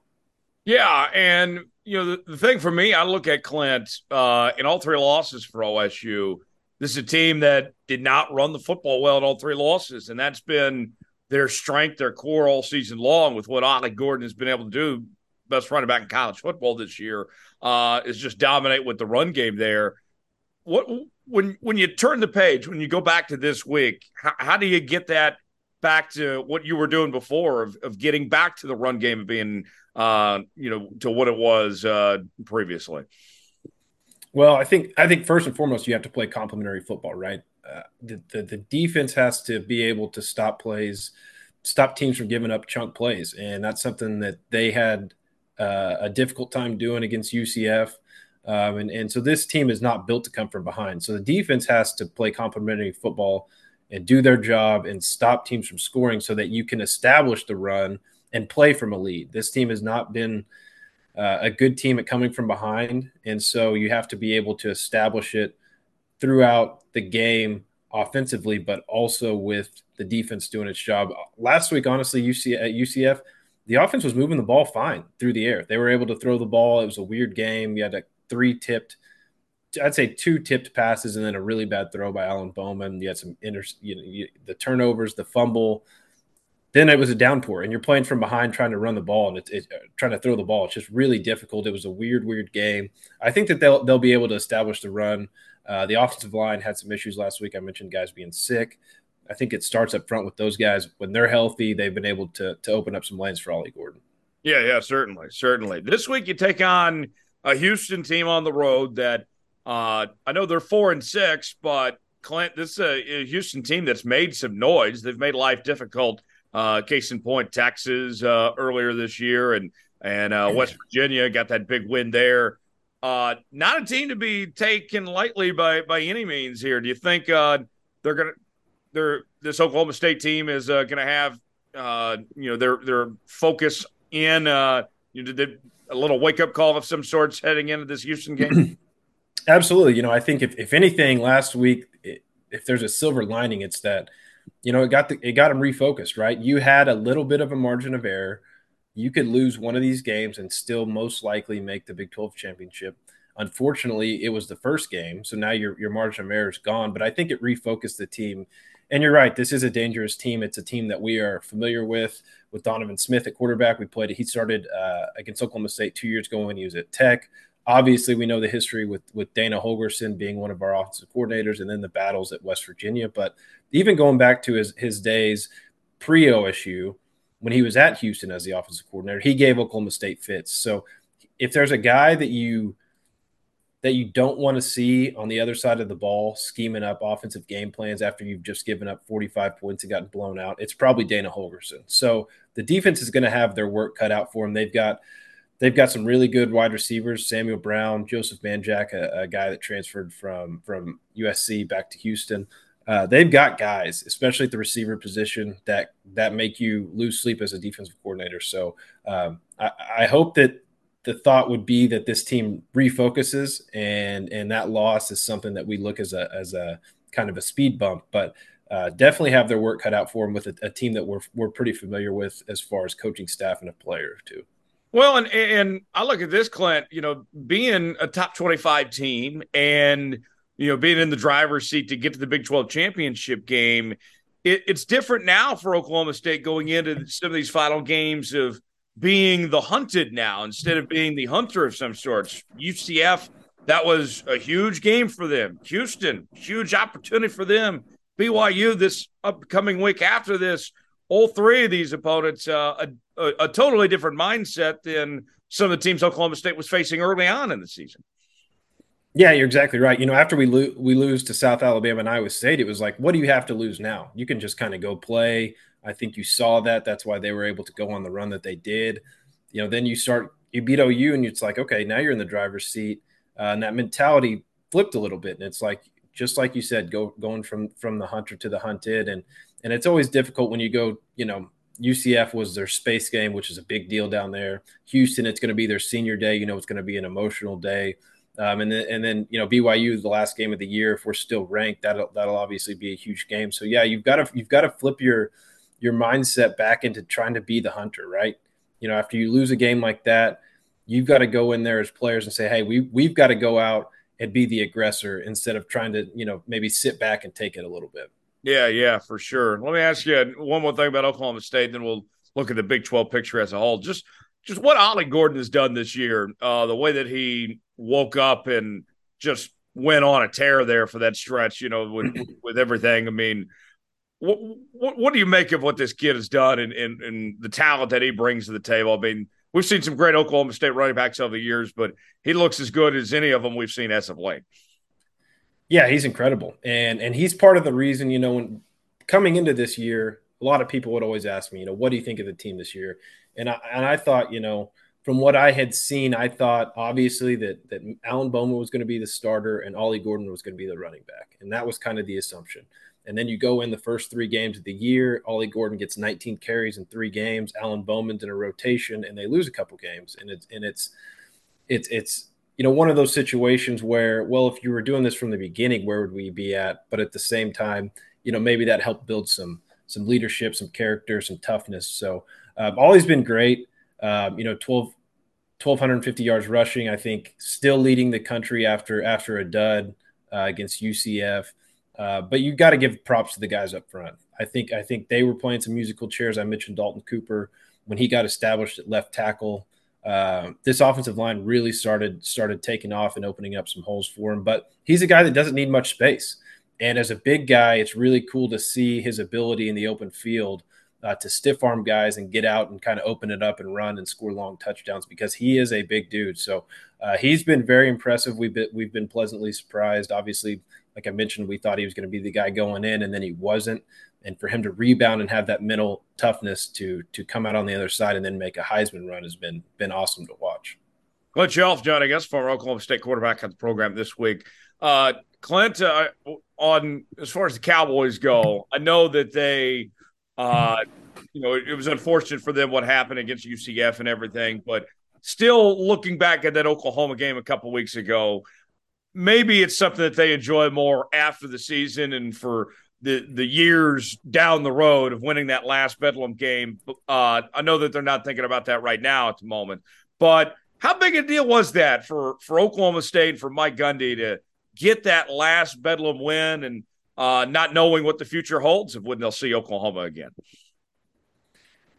Yeah, and you know the, the thing for me, I look at Clint uh, in all three losses for OSU. This is a team that did not run the football well in all three losses, and that's been their strength, their core all season long. With what Ollie Gordon has been able to do, best running back in college football this year, uh, is just dominate with the run game there. What when when you turn the page, when you go back to this week, how, how do you get that back to what you were doing before of, of getting back to the run game and being uh, you know, to what it was uh, previously? Well, I think I think first and foremost you have to play complementary football, right? Uh, the, the, the defense has to be able to stop plays stop teams from giving up chunk plays, and that's something that they had uh, a difficult time doing against UCF. Um, and, and so this team is not built to come from behind. So the defense has to play complementary football and do their job and stop teams from scoring so that you can establish the run and play from a lead. This team has not been uh, a good team at coming from behind. And so you have to be able to establish it throughout the game offensively, but also with the defense doing its job. Last week, honestly, UC, at UCF, the offense was moving the ball fine through the air. They were able to throw the ball. It was a weird game. You had like three tipped, I'd say two tipped passes, and then a really bad throw by Alan Bowman. You had some inter, you know, you, the turnovers, the fumble. Then it was a downpour, and you're playing from behind, trying to run the ball and it's it, uh, trying to throw the ball. It's just really difficult. It was a weird, weird game. I think that they'll they'll be able to establish the run. Uh, the offensive line had some issues last week. I mentioned guys being sick. I think it starts up front with those guys. When they're healthy, they've been able to to open up some lanes for Ollie Gordon. Yeah, yeah, certainly, certainly. This week you take on a Houston team on the road that uh, I know they're four and six, but Clint, this is a, a, Houston team that's made some noise. They've made life difficult. Uh, case in point, Texas uh, earlier this year, and and uh, West Virginia got that big win there. Uh, not a team to be taken lightly by by any means here. Do you think uh, they're gonna they're this Oklahoma State team is uh, going to have uh, you know their their focus in uh, you know, did a little wake up call of some sorts heading into this Houston game? Absolutely. You know, I think if if anything, last week, if there's a silver lining, it's that you know it got the, it got them refocused. Right, you had a little bit of a margin of error. You could lose one of these games and still most likely make the Big 12 championship. Unfortunately, it was the first game, so now your your margin of error is gone. But I think it refocused the team and you're right. This is a dangerous team. It's a team that we are familiar with. With Donovan Smith at quarterback, we played. He started uh, against Oklahoma State two years ago when he was at Tech. Obviously, we know the history with with Dana Holgorsen being one of our offensive coordinators, and then the battles at West Virginia. But even going back to his his days pre OSU, when he was at Houston as the offensive coordinator, he gave Oklahoma State fits. So if there's a guy that you that you don't want to see on the other side of the ball scheming up offensive game plans after you've just given up 45 points and gotten blown out. It's probably Dana Holgorsen. So the defense is going to have their work cut out for them. They've got they've got some really good wide receivers: Samuel Brown, Joseph Manjack, a, a guy that transferred from from USC back to Houston. Uh, they've got guys, especially at the receiver position, that that make you lose sleep as a defensive coordinator. So um, I, I hope that the thought would be that this team refocuses and and that loss is something that we look as a as a kind of a speed bump but uh, definitely have their work cut out for them with a, a, team that we're, we're pretty familiar with as far as coaching staff and a player too well and and i look at this clint you know being a top 25 team and you know being in the driver's seat to get to the big 12 championship game it, it's different now for oklahoma state going into some of these final games of being the hunted now instead of being the hunter of some sorts. UCF, that was a huge game for them. Houston, huge opportunity for them. BYU, this upcoming week after this, all three of these opponents, uh, a, a, a, totally different mindset than some of the teams Oklahoma State was facing early on in the season. Yeah, you're exactly right. You know, after we lo- we lose to South Alabama and Iowa State, it was like, what do you have to lose now? You can just kind of go play I think you saw that. That's why they were able to go on the run that they did. You know, then you start you beat OU and it's like, okay, now you're in the driver's seat. Uh, and that mentality flipped a little bit. And it's like just like you said, go going from from the hunter to the hunted. And and it's always difficult when you go, you know, UCF was their space game, which is a big deal down there. Houston, it's going to be their senior day. You know, it's going to be an emotional day. Um, and then and then you know BYU is the last game of the year. If we're still ranked, that'll that'll obviously be a huge game. So yeah, you've got to you've got to flip your your mindset back into trying to be the hunter, right? You know, after you lose a game like that, you've got to go in there as players and say, "Hey, we we've got to go out and be the aggressor instead of trying to, you know, maybe sit back and take it a little bit." Yeah, yeah, for sure. Let me ask you one more thing about Oklahoma State, then we'll look at the Big 12 picture as a whole. Just just what Ollie Gordon has done this year, uh, the way that he woke up and just went on a tear there for that stretch, you know, with with everything. I mean, what, what, what do you make of what this kid has done and, and, and the talent that he brings to the table? I mean, we've seen some great Oklahoma State running backs over the years, but he looks as good as any of them we've seen as of late. Yeah, he's incredible, and and he's part of the reason. You know, when coming into this year, a lot of people would always ask me, you know, what do you think of the team this year? And I and I thought, you know, from what I had seen, I thought obviously that that Alan Bowman was going to be the starter and Ollie Gordon was going to be the running back, and that was kind of the assumption. And then you go in the first three games of the year, Ollie Gordon gets 19 carries in three games, Alan Bowman's in a rotation, and they lose a couple games, and it's and it's it's it's you know one of those situations where well if you were doing this from the beginning where would we be at? But at the same time you know maybe that helped build some some leadership some character some toughness. So um, Ollie's been great. Um, you know 12 1250 yards rushing i think still leading the country after after a dud uh, against ucf uh, but you got to give props to the guys up front. I think i think they were playing some musical chairs. I mentioned dalton cooper when he got established at left tackle uh, this offensive line really started started taking off and opening up some holes for him. But he's a guy that doesn't need much space, and as a big guy, it's really cool to see his ability in the open field uh, to stiff arm guys and get out and kind of open it up and run and score long touchdowns because he is a big dude. So uh, he's been very impressive. We've been we've been pleasantly surprised. Obviously, like I mentioned, we thought he was going to be the guy going in, and then he wasn't and for him to rebound and have that mental toughness to to come out on the other side and then make a Heisman run has been been awesome to watch. Clint Chelf joining us, former Oklahoma State quarterback on the program this week. Uh, Clint, uh, on as far as the Cowboys go, I know that they, uh, you know, it, it was unfortunate for them what happened against UCF and everything, but still looking back at that Oklahoma game a couple weeks ago, maybe it's something that they enjoy more after the season and for the the years down the road of winning that last Bedlam game. Uh, I know that they're not thinking about that right now at the moment, but how big a deal was that for for Oklahoma State for Mike Gundy to get that last Bedlam win and uh, not knowing what the future holds of when they'll see Oklahoma again?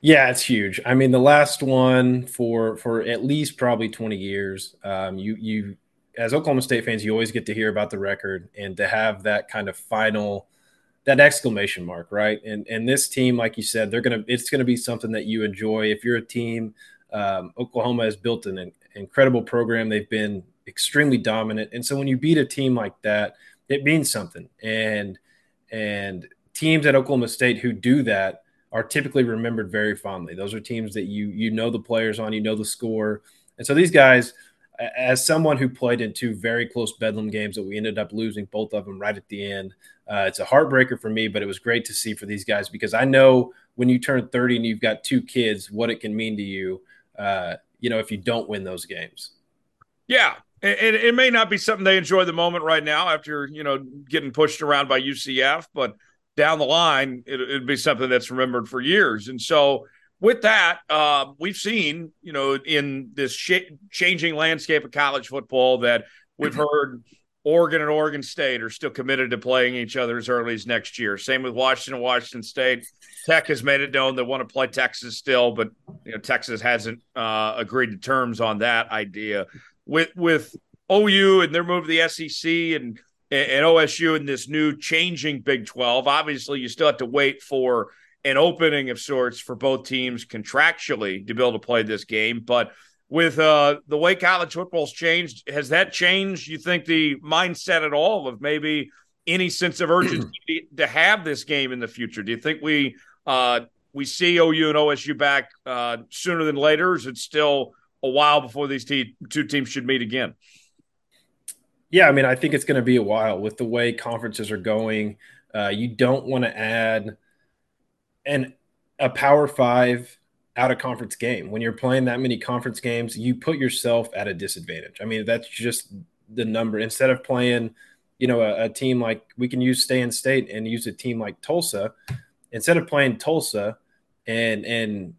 Yeah, it's huge. I mean, the last one for for at least probably twenty years. Um, you you as Oklahoma State fans, you always get to hear about the record and to have that kind of final that exclamation mark, right? And and this team, like you said, they're gonna it's gonna be something that you enjoy. If you're a team, um, Oklahoma has built an, an incredible program. They've been extremely dominant, and so when you beat a team like that, it means something. And and teams at Oklahoma State who do that are typically remembered very fondly. Those are teams that you you know the players on, you know the score, and so these guys as someone who played in two very close Bedlam games that we ended up losing both of them right at the end, uh, it's a heartbreaker for me, but it was great to see for these guys because I know when you turn 30 and you've got two kids, what it can mean to you, uh, you know, if you don't win those games. Yeah. And it, may not be something they enjoy the moment right now after, you know, getting pushed around by UCF, but down the line, it, it'd be something that's remembered for years. And so, with that, uh, we've seen, you know, in this sh- changing landscape of college football that we've heard Oregon and Oregon State are still committed to playing each other as early as next year. Same with Washington and Washington State. Tech has made it known they want to play Texas still, but you know Texas hasn't uh, agreed to terms on that idea. With with OU and their move to the SEC and and OSU in this new changing Big Twelve, obviously you still have to wait for an opening of sorts for both teams contractually to be able to play this game. But with uh, the way college football's changed, has that changed? You think the mindset at all of maybe any sense of urgency to have this game in the future? Do you think we uh, we see OU and OSU back uh, sooner than later? Is it still a while before these te- two teams should meet again? Yeah, I mean, I think it's going to be a while with the way conferences are going. Uh, you don't want to add and a Power Five out of conference game. When you're playing that many conference games, you put yourself at a disadvantage. I mean, that's just the number. Instead of playing, you know, a, a team like we can use stay in state and use a team like Tulsa, instead of playing Tulsa and and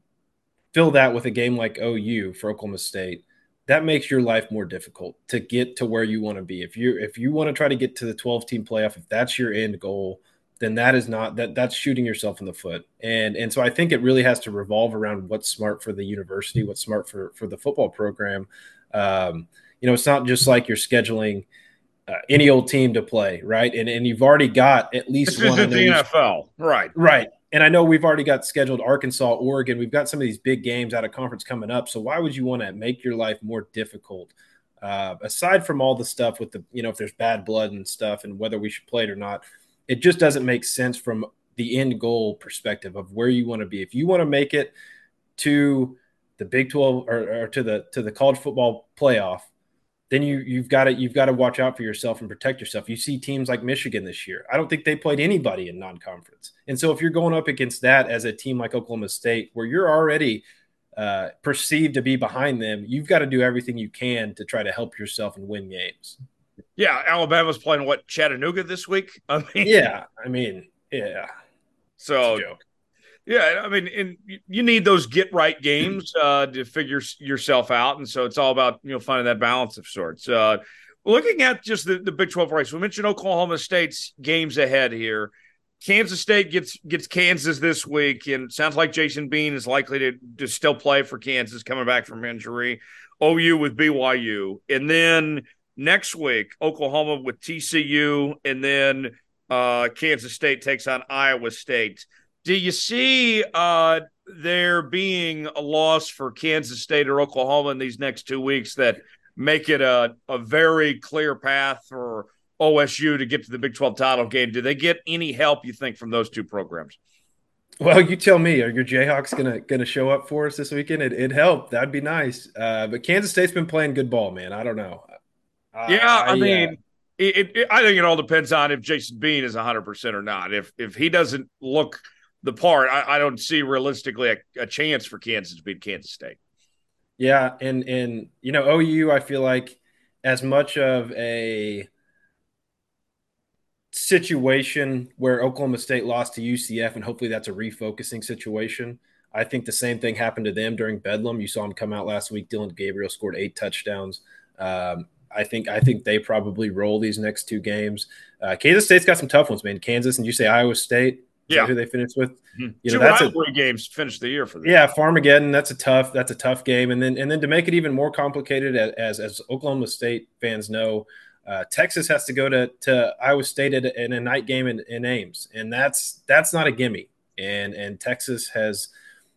fill that with a game like OU for Oklahoma State, that makes your life more difficult to get to where you want to be. If you if you want to try to get to the 12 team playoff, if that's your end goal, then that is not that that's shooting yourself in the foot. And and so I think it really has to revolve around what's smart for the university, what's smart for for the football program. Um, you know, it's not just like you're scheduling uh, any old team to play, right? And and you've already got at least this one in the NFL, right? Right. And I know we've already got scheduled Arkansas, Oregon. We've got some of these big games out of conference coming up. So why would you want to make your life more difficult? Uh, aside from all the stuff with the, you know, if there's bad blood and stuff, and whether we should play it or not, it just doesn't make sense from the end goal perspective of where you want to be. If you want to make it to the Big 12 or, or to the to the college football playoff, then you you've got to you've got to watch out for yourself and protect yourself. You see teams like Michigan this year. I don't think they played anybody in non-conference. And so if you're going up against that as a team like Oklahoma State where you're already uh, perceived to be behind them, you've got to do everything you can to try to help yourself and win games. Yeah, Alabama's playing what Chattanooga this week. I mean, yeah, I mean, yeah. So, yeah, I mean, and you need those get right games uh, to figure yourself out, and so it's all about you know finding that balance of sorts. Uh, looking at just the, the Big Twelve race, we mentioned Oklahoma State's games ahead here. Kansas State gets gets Kansas this week, and sounds like Jason Bean is likely to, to still play for Kansas, coming back from injury. OU with BYU, and then next week Oklahoma with TCU, and then uh, Kansas State takes on Iowa State. Do you see uh, there being a loss for Kansas State or Oklahoma in these next two weeks that make it a, a very clear path for OSU to get to the Big 12 title game. Do they get any help, you think, from those two programs? Well, you tell me. Are your Jayhawks gonna gonna show up for us this weekend? It it helped. That'd be nice. Uh, but Kansas State's been playing good ball, man. I don't know. Yeah, I, I mean, uh, it, it, I think it all depends on if Jason Bean is 100 percent or not. If if he doesn't look the part, I, I don't see realistically a, a chance for Kansas to beat Kansas State. Yeah, and and you know OU, I feel like as much of a situation where Oklahoma State lost to UCF, and hopefully that's a refocusing situation. I think the same thing happened to them during Bedlam. You saw him come out last week. Dillon Gabriel scored eight touchdowns. Um, I think I think they probably roll these next two games. Uh, Kansas State's got some tough ones, man. Kansas and you say Iowa State. yeah, who they finished with. Mm-hmm. You know, two that's rivalry a, games finish the year for them. Yeah, Farmageddon. That's a tough. That's a tough game. And then and then to make it even more complicated, as as Oklahoma State fans know, uh, Texas has to go to, to Iowa State in a night game in, in Ames, and that's that's not a gimme. And and Texas has,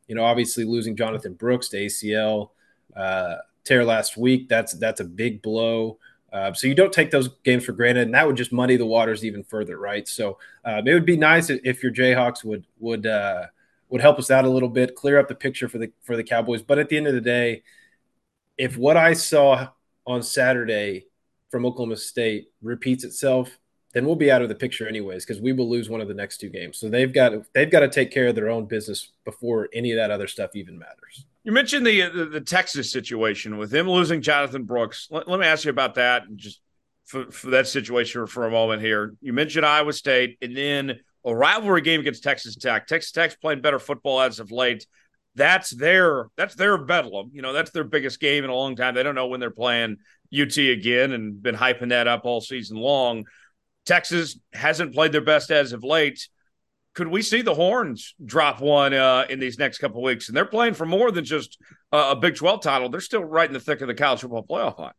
you know, obviously losing Jonathan Brooks to ACL uh, tear last week. That's that's a big blow. Uh, so you don't take those games for granted, and that would just muddy the waters even further, right? So uh, it would be nice if your Jayhawks would would uh, would help us out a little bit, clear up the picture for the for the Cowboys. But at the end of the day, if what I saw on Saturday from Oklahoma State repeats itself, then we'll be out of the picture anyways because we will lose one of the next two games. So they've got they've got to take care of their own business before any of that other stuff even matters. You mentioned the the, the Texas situation with him losing Jonathan Brooks. Let, let me ask you about that and just for, for that situation for a moment here. You mentioned Iowa State and then a rivalry game against Texas Tech. Texas Tech's playing better football as of late. That's their that's their bedlam. You know, that's their biggest game in a long time. They don't know when they're playing UT again and been hyping that up all season long. Texas hasn't played their best as of late. Could we see the Horns drop one uh, in these next couple weeks? And they're playing for more than just uh, a Big 12 title. They're still right in the thick of the college football playoff hunt.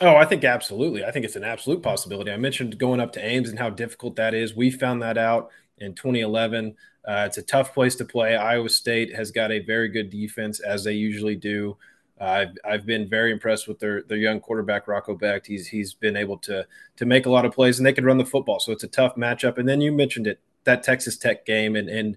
Oh, I think absolutely. I think it's an absolute possibility. I mentioned going up to Ames and how difficult that is. We found that out in 2011. Uh, it's a tough place to play. Iowa State has got a very good defense, as they usually do. I've I've been very impressed with their their young quarterback Rocco Becht. He's he's been able to to make a lot of plays and they can run the football. So it's a tough matchup. And then you mentioned it that Texas Tech game and and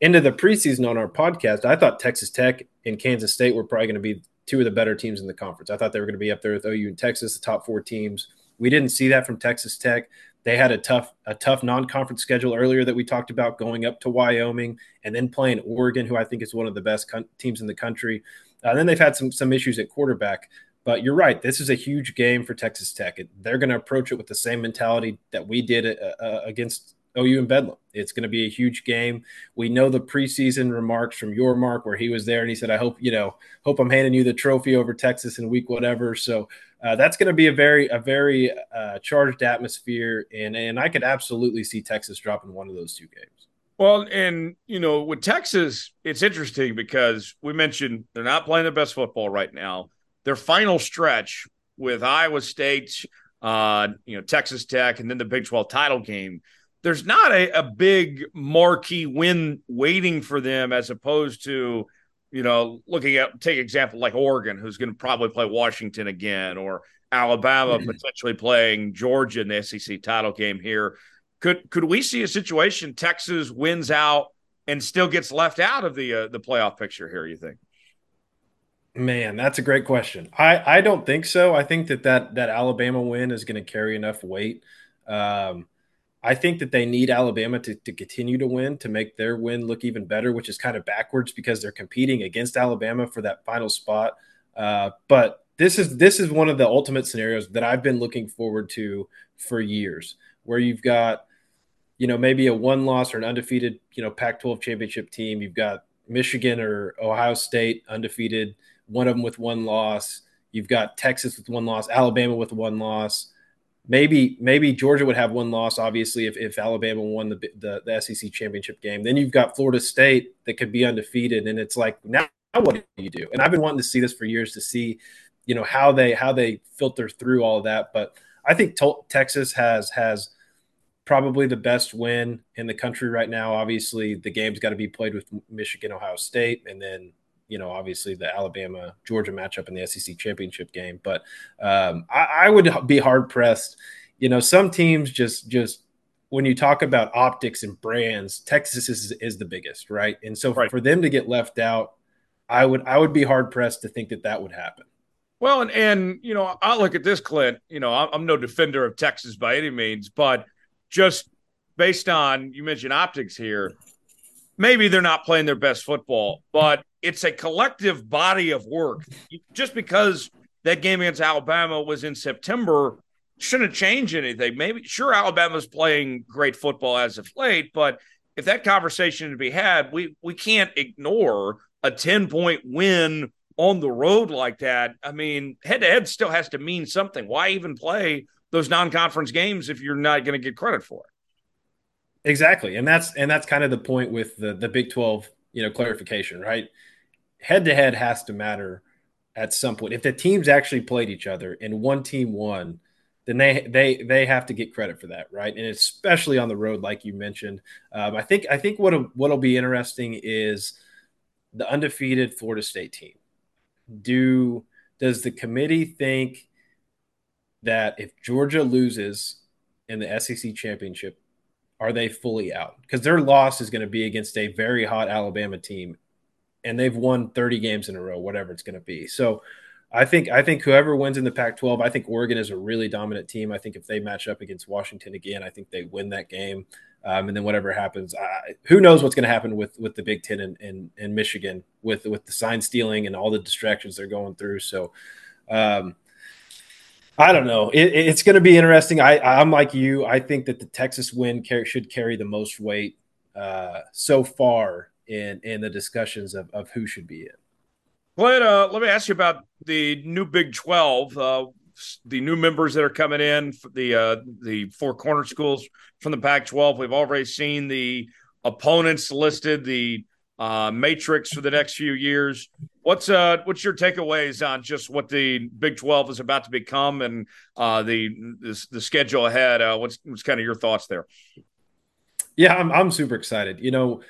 into the preseason on our podcast, I thought Texas Tech and Kansas State were probably going to be two of the better teams in the conference. I thought they were going to be up there with OU and Texas, the top four teams. We didn't see that from Texas Tech. They had a tough a tough non-conference schedule earlier that we talked about going up to Wyoming and then playing Oregon, who I think is one of the best teams in the country. Uh, then they've had some some issues at quarterback. But you're right. This is a huge game for Texas Tech. They're going to approach it with the same mentality that we did uh, uh, against OU and Bedlam. It's going to be a huge game. We know the preseason remarks from your mark where he was there and he said, "I hope you know, hope I'm handing you the trophy over Texas in week whatever." So uh, that's going to be a very a very uh, charged atmosphere, and and I could absolutely see Texas dropping one of those two games. Well, and you know, with Texas, it's interesting because we mentioned they're not playing the best football right now. Their final stretch with Iowa State, uh, you know, Texas Tech, and then the Big 12 title game. There's not a, a big marquee win waiting for them as opposed to, you know, looking at take example like Oregon, who's going to probably play Washington again, or Alabama potentially playing Georgia in the SEC title game here Could could we see a situation Texas wins out and still gets left out of the uh, the playoff picture here? You think? Man, that's a great question. I I don't think so. I think that that that Alabama win is going to carry enough weight. Um, I think that they need Alabama to, to continue to win to make their win look even better, which is kind of backwards because they're competing against Alabama for that final spot. Uh, but this is this is one of the ultimate scenarios that I've been looking forward to for years, where you've got, you know, maybe a one loss or an undefeated, you know, Pac-12 championship team. You've got Michigan or Ohio State undefeated one of them with one loss. You've got Texas with one loss, Alabama with one loss. Maybe maybe Georgia would have one loss, obviously, if, if Alabama won the, the, the SEC championship game. Then you've got Florida State that could be undefeated, and it's like now what do you do? And I've been wanting to see this for years to see, you know, how they how they filter through all that. But I think to- Texas has has probably the best win in the country right now. Obviously, the game's got to be played with Michigan, Ohio State, and then you know, obviously the Alabama Georgia matchup in the SEC championship game. But um, I, I, would be hard pressed. You know, some teams just just when you talk about optics and brands, Texas is is the biggest, right? And so right. for them to get left out, I would I would be hard pressed to think that that would happen. Well, and and you know, I look at this, Clint. You know, I'm, I'm no defender of Texas by any means, but just based on you mentioned optics here, maybe they're not playing their best football, but it's a collective body of work. Just because that game against Alabama was in September shouldn't change anything. Maybe sure Alabama's playing great football as of late, but if that conversation to be had, we we can't ignore a 10 point win on the road like that. I mean, head to head still has to mean something. Why even play those non-conference games if you're not going to get credit for it? Exactly. And that's and that's kind of the point with the the Big 12, you know, clarification, right? head to head has to matter at some point. If the teams actually played each other and one team won, then they they they have to get credit for that, right? And especially on the road, like you mentioned. Um, I think I think what what'll be interesting is the undefeated Florida State team. Do does the committee think that if Georgia loses in the SEC championship, are they fully out? Because their loss is going to be against a very hot Alabama team and they've won 30 games in a row, whatever it's going to be. So I think I think whoever wins in the Pac-12, I think Oregon is a really dominant team. I think if they match up against Washington again, I think they win that game. Um, and then whatever happens, I, who knows what's going to happen with with the Big Ten and in, in, Michigan with with the sign stealing and all the distractions they're going through. So. Um, I don't know. It, it's going to be interesting. I, I'm like you. I think that the Texas win should carry the most weight uh, so far in in the discussions of, of who should be in. Glenn, uh, let me ask you about the new Big Twelve. Uh, the new members that are coming in, the uh, the four corner schools from the Pac-12. We've already seen the opponents listed, the uh, matrix for the next few years. What's uh what's your takeaways on just what the Big Twelve is about to become and uh, the, the the schedule ahead? Uh, what's what's kind of your thoughts there? Yeah, I'm I'm super excited. You know,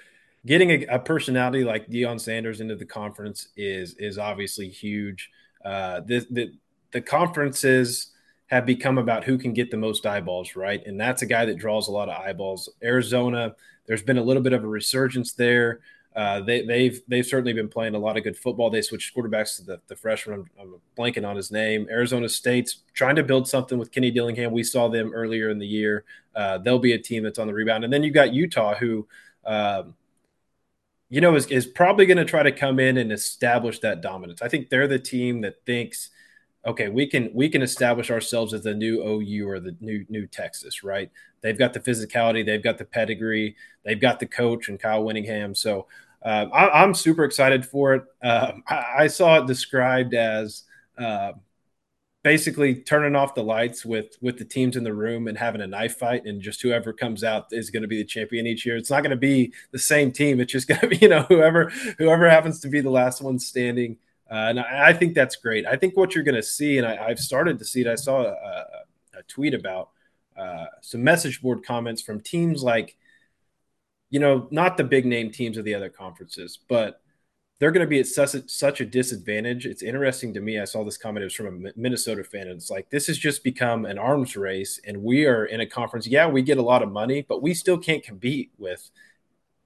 getting a, a, personality like Deion Sanders into the conference is is obviously huge. Uh, the, the the conferences have become about who can get the most eyeballs, right? And that's a guy that draws a lot of eyeballs. Arizona, there's been a little bit of a resurgence there. Uh, they, have they've, they've certainly been playing a lot of good football. They switched quarterbacks to the, the freshman. I'm, I'm, blanking on his name. Arizona State's trying to build something with Kenny Dillingham. We saw them earlier in the year. Uh, they'll be a team that's on the rebound. And then you've got Utah, who um, you know, is, is probably going to try to come in and establish that dominance. I think they're the team that thinks, okay, we can we can establish ourselves as the new OU or the new new Texas, right? They've got the physicality, they've got the pedigree, they've got the coach and Kyle Whittingham. So uh, I, am super excited for it. Uh, I, I, saw it described as uh, basically turning off the lights with with the teams in the room and having a knife fight and just whoever comes out is going to be the champion each year. It's not going to be the same team it's just going to be you know whoever whoever happens to be the last one standing. Uh, and I, I, think that's great. I think what you're going to see and I, have started to see it i saw a, a tweet about uh, some message board comments from teams like you know not the big name teams of the other conferences but they're going to be at such a, such a disadvantage. It's interesting to me. I saw this comment. It was from a Minnesota fan. And it's like, this has just become an arms race. And we are in a conference. Yeah, we get a lot of money, but we still can't compete with,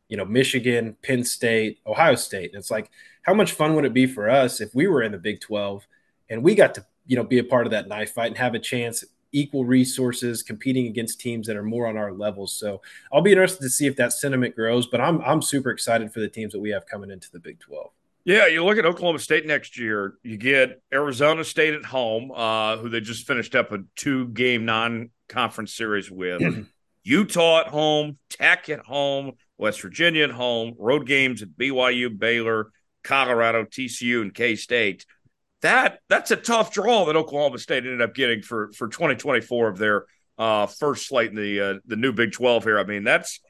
you know, Michigan, Penn State, Ohio State. And it's like, how much fun would it be for us if we were in the Big 12 and we got to, you know, be a part of that knife fight and have a chance equal resources, competing against teams that are more on our levels. So I'll be interested to see if that sentiment grows. But I'm I'm super excited for the teams that we have coming into the Big Twelve. Yeah, you look at Oklahoma State next year. You get Arizona State at home, uh, who they just finished up a two-game non-conference series with. Utah at home, Tech at home, West Virginia at home, road games at BYU, Baylor, Colorado, TCU, and K State that that's a tough draw that Oklahoma State ended up getting for for 2024 of their uh, first slate in the uh, the new Big 12 here. I mean, that's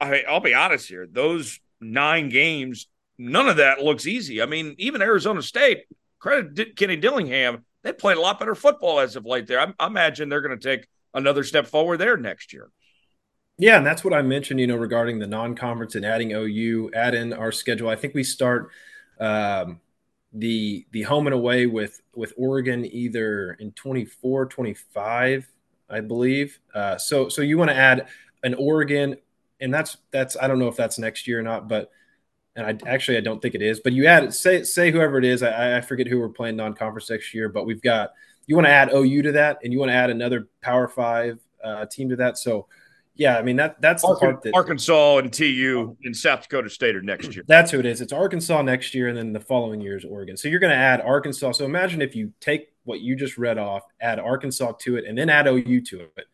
I, I'll be honest here; those nine games, none of that looks easy. I mean, even Arizona State, credit Kenny Dillingham, they played a lot better football as of late. There, I, I imagine they're going to take another step forward there next year. Yeah, and that's what I mentioned, you know, regarding the non-conference and adding OU, add in our schedule. I think we start. Um, the the home and away with with Oregon either in 24 25 I believe. Uh, so so you want to add an Oregon and that's that's I don't know if that's next year or not but and I actually I don't think it is but you add say say whoever it is I, I forget who we're playing non-conference next year but we've got you want to add OU to that and you want to add another Power Five uh, team to that. So yeah, I mean that that's the part that Arkansas and TU in South Dakota State are next year. That's who it is. It's Arkansas next year, and then the following year is Oregon. So you're going to add Arkansas. So imagine if you take what you just read off, add Arkansas to it, and then add OU to it.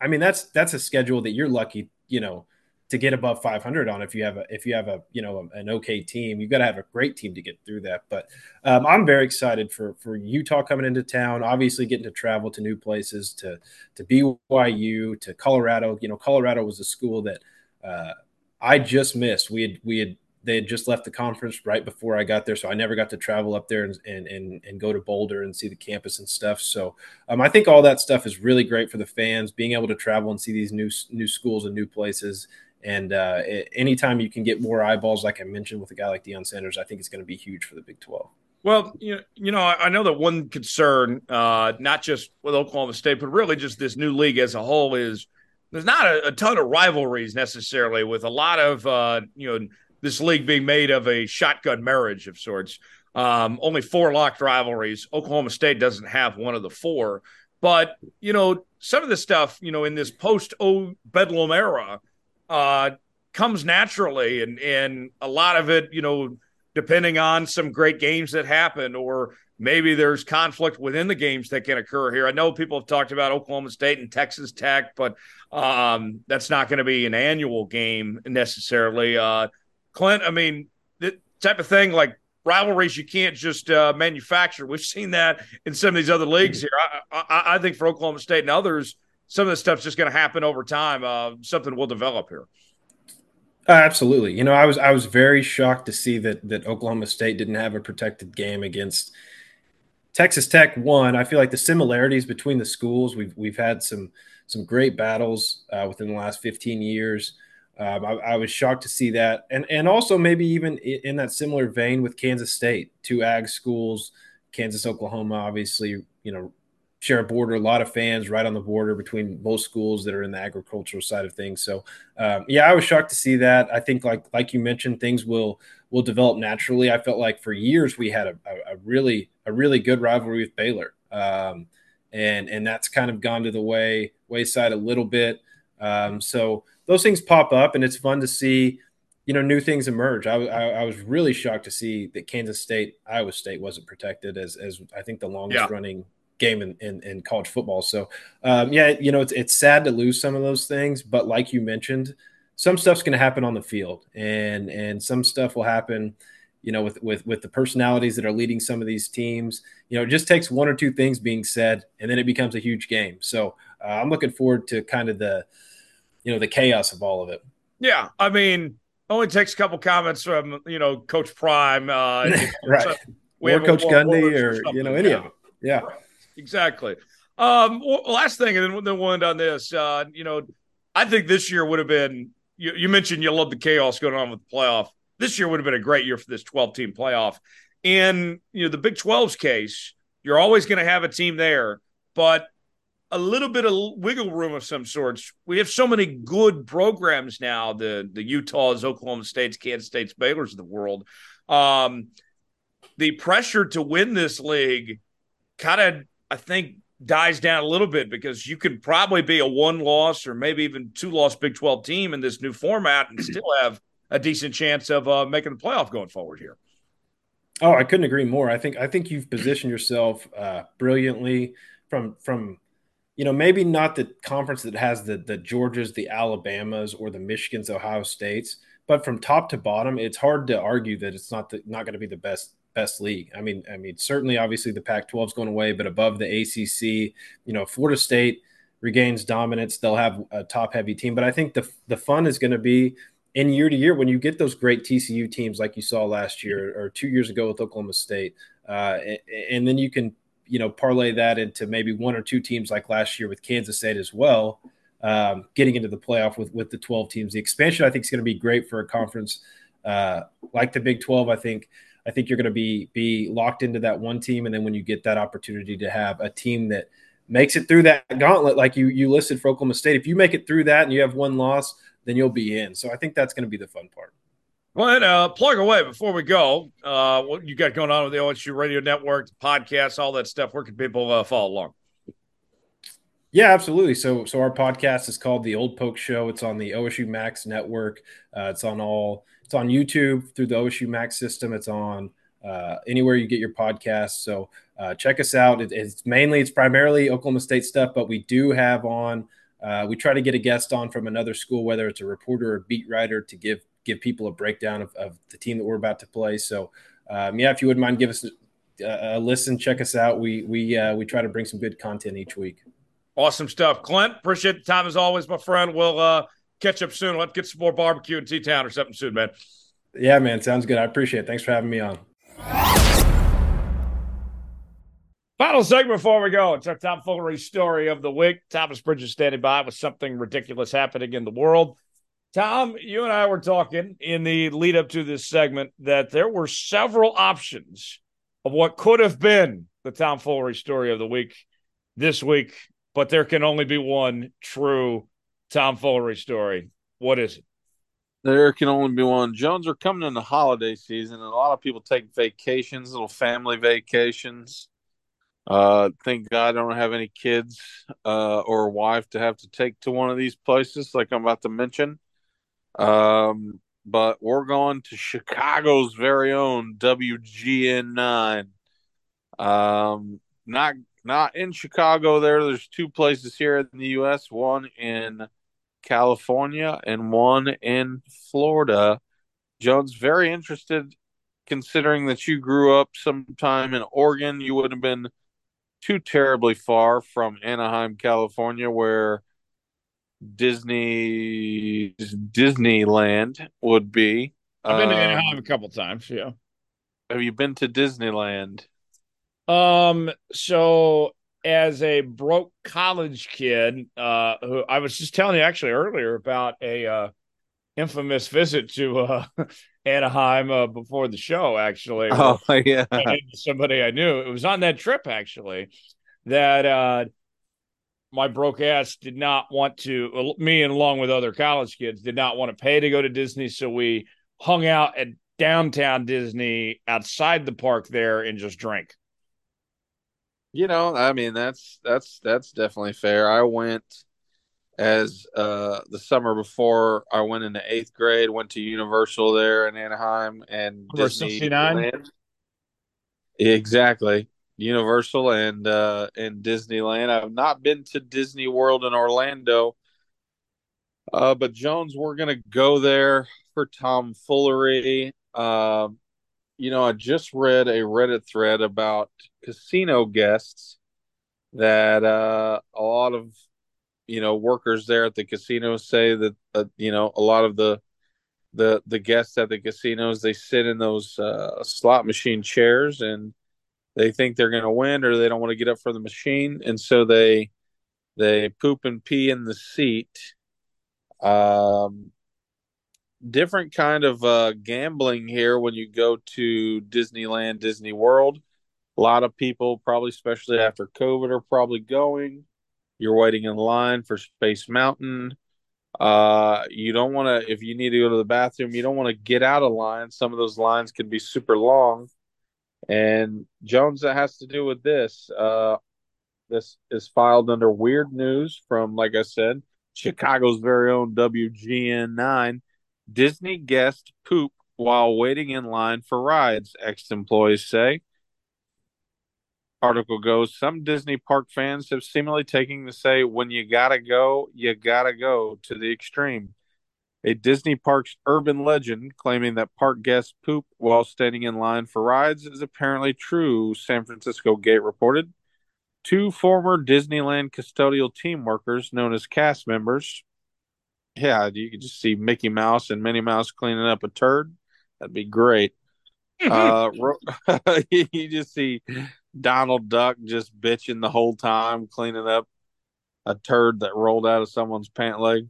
I mean that's that's a schedule that you're lucky, you know, to get above 500 on if you have a if you have a you know an okay team you've got to have a great team to get through that but um, i'm very excited for for utah coming into town obviously getting to travel to new places to to byu to colorado you know colorado was a school that uh, i just missed we had we had they had just left the conference right before I got there, so I never got to travel up there and and and, and go to Boulder and see the campus and stuff. So um, I think all that stuff is really great for the fans, being able to travel and see these new new schools and new places. And uh, anytime you can get more eyeballs, like I mentioned with a guy like Deion Sanders, I think it's going to be huge for the Big 12. Well, you know, I know that one concern, uh, not just with Oklahoma State, but really just this new league as a whole, is there's not a, a ton of rivalries necessarily. With a lot of uh, you know, this league being made of a shotgun marriage of sorts. Um, only four locked rivalries. Oklahoma State doesn't have one of the four, but you know, some of the stuff, you know, in this post O Bedlam era uh, comes naturally, and and a lot of it, you know, depending on some great games that happen, or maybe there's conflict within the games that can occur here. I know people have talked about Oklahoma State and Texas Tech, but um, that's not going to be an annual game necessarily. Uh, Clint, I mean, the type of thing like rivalries you can't just uh, manufacture. We've seen that in some of these other leagues here. I, I, I think for Oklahoma State and others, some of this stuff's just going to happen over time. Uh, something will develop here. Uh, absolutely. You know, I was I was very shocked to see that that Oklahoma State didn't have a protected game against Texas Tech. One, I feel like the similarities between the schools we've we've had some some great battles uh, within the last 15 years. Um, I, I, was shocked to see that, and and also maybe even in that similar vein with Kansas State, two ag schools, Kansas, Oklahoma, obviously, you know, share a border, a lot of fans right on the border between both schools that are in the agricultural side of things. So, um, yeah, I was shocked to see that. I think, like like you mentioned, things will will develop naturally. I felt like for years we had a, a, a really a really good rivalry with Baylor, um, and and that's kind of gone to the way wayside a little bit. Um, so those things pop up, and it's fun to see. You know, new things emerge. I, I, I was really shocked to see that Kansas State, Iowa State wasn't protected as, as I think the longest yeah. running game in, in, in college football. So, um, yeah, you know, it's, it's sad to lose some of those things, but like you mentioned, some stuff's going to happen on the field and, and some stuff will happen, you know, with, with, with the personalities that are leading some of these teams, you know, it just takes one or two things being said and then it becomes a huge game. So uh, I'm looking forward to kind of the, you know, the chaos of all of it. Yeah. I mean, only takes a couple comments from, you know, coach prime, uh, right. or coach Gundy or, you know, any yeah. of them. Yeah. Right exactly. Um, last thing, and then, we'll end on this. Uh, you know, I think this year would have been. You, you, mentioned you love the chaos going on with the playoff. this year would have been a great year for this 12 team playoff. In you know the Big 12's case, you're always going to have a team there, but a little bit of wiggle room of some sorts. We have so many good programs now the the Utahs, Oklahoma States, Kansas States, Baylor's of the world. Um, the pressure to win this league kind of, I think, dies down a little bit because you could probably be a one loss or maybe even two loss Big 12 team in this new format and still have a decent chance of uh, making the playoff going forward here. Oh, I couldn't agree more. I think I think you've positioned yourself uh, brilliantly from from you know maybe not the conference that has the the Georgias, the Alabamas, or the Michigans, Ohio States, but from top to bottom, it's hard to argue that it's not the, not going to be the best best league. I mean, I mean, certainly, obviously, the Pac-12 is going away, but above the ACC, you know, Florida State regains dominance. They'll have a top-heavy team, but I think the the fun is going to be in year to year when you get those great TCU teams like you saw last year or two years ago with Oklahoma State, uh, and, and, then you can you know parlay that into maybe one or two teams like last year with Kansas State as well, um, getting into the playoff with with the 12 teams. The expansion I think is going to be great for a conference uh, like the Big 12. I think I think you're going to be be locked into that one team, and then when you get that opportunity to have a team that makes it through that gauntlet, like you you listed for Oklahoma State, if you make it through that and you have one loss then you'll be in. So I think that's going to be the fun part. Well, uh, plug away before we go. Uh, what you got going on with the OSU Radio Network, podcasts, all that stuff? Where can people uh, follow along? Yeah, absolutely. So, so our podcast is called the Old Poke Show. It's on the OSU Max network. Uh, it's on all. It's on YouTube through the OSU Max system. It's on uh, anywhere you get your podcasts. So uh, check us out. It, it's mainly, it's primarily Oklahoma State stuff, but we do have on uh, we try to get a guest on from another school, whether it's a reporter or beat writer, to give give people a breakdown of, of the team that we're about to play. So, um, yeah, if you wouldn't mind, give us a, a listen, check us out. We we uh, we try to bring some good content each week. Awesome stuff, Clint. Appreciate the time as always, my friend. We'll uh, catch up soon. Let's get some more barbecue in T Town or something soon, man. Yeah, man, sounds good. I appreciate it. Thanks for having me on. Final segment before we go. It's our tomfoolery story of the week. Thomas Bridges standing by with something ridiculous happening in the world. Tom, you and I were talking in the lead up to this segment that there were several options of what could have been the Tom tomfoolery story of the week this week, but there can only be one true tomfoolery story. What is it? There can only be one. Jones are coming in the holiday season, and a lot of people take vacations, little family vacations uh, thank God I don't have any kids uh, or wife to have to take to one of these places like I'm about to mention. Um, but we're going to Chicago's very own WGN9. Um, not not in Chicago. There, there's two places here in the U.S. One in California and one in Florida. Jones very interested, considering that you grew up sometime in Oregon. You wouldn't have been too terribly far from Anaheim, California, where Disney Disneyland would be. I've been um, to Anaheim a couple times. Yeah. Have you been to Disneyland? Um. So, as a broke college kid, uh, who I was just telling you actually earlier about a uh, infamous visit to uh, Anaheim uh, before the show. Actually, oh yeah, somebody I knew. It was on that trip actually that uh, my broke ass did not want to. Me and along with other college kids did not want to pay to go to Disney, so we hung out at downtown Disney outside the park there and just drank. You know, I mean that's that's that's definitely fair. I went as uh, the summer before I went into eighth grade, went to Universal there in Anaheim and Disney 69. Exactly. Universal and uh and Disneyland. I've not been to Disney World in Orlando. Uh but Jones, we're gonna go there for tomfoolery. Um you know, I just read a Reddit thread about casino guests that uh a lot of you know workers there at the casinos say that uh, you know a lot of the the the guests at the casinos they sit in those uh, slot machine chairs and they think they're going to win or they don't want to get up from the machine. And so they they poop and pee in the seat um different kind of uh, gambling here when you go to Disneyland, Disney World. A lot of people, probably especially after COVID, are probably going. You're waiting in line for Space Mountain. Uh, you don't want to, if you need to go to the bathroom, you don't want to get out of line. Some of those lines can be super long. And Jones, that has to do with this. Uh, this is filed under weird news from, like I said, Chicago's very own WGN9. Disney guest poop while waiting in line for rides, ex employees say. Article goes Some Disney park fans have seemingly taken to say, when you gotta go, you gotta go to the extreme. A Disney park's urban legend claiming that park guests poop while standing in line for rides is apparently true, San Francisco Gate reported. Two former Disneyland custodial team workers, known as cast members, yeah, you could just see Mickey Mouse and Minnie Mouse cleaning up a turd. That'd be great. uh, you just see Donald Duck just bitching the whole time, cleaning up a turd that rolled out of someone's pant leg.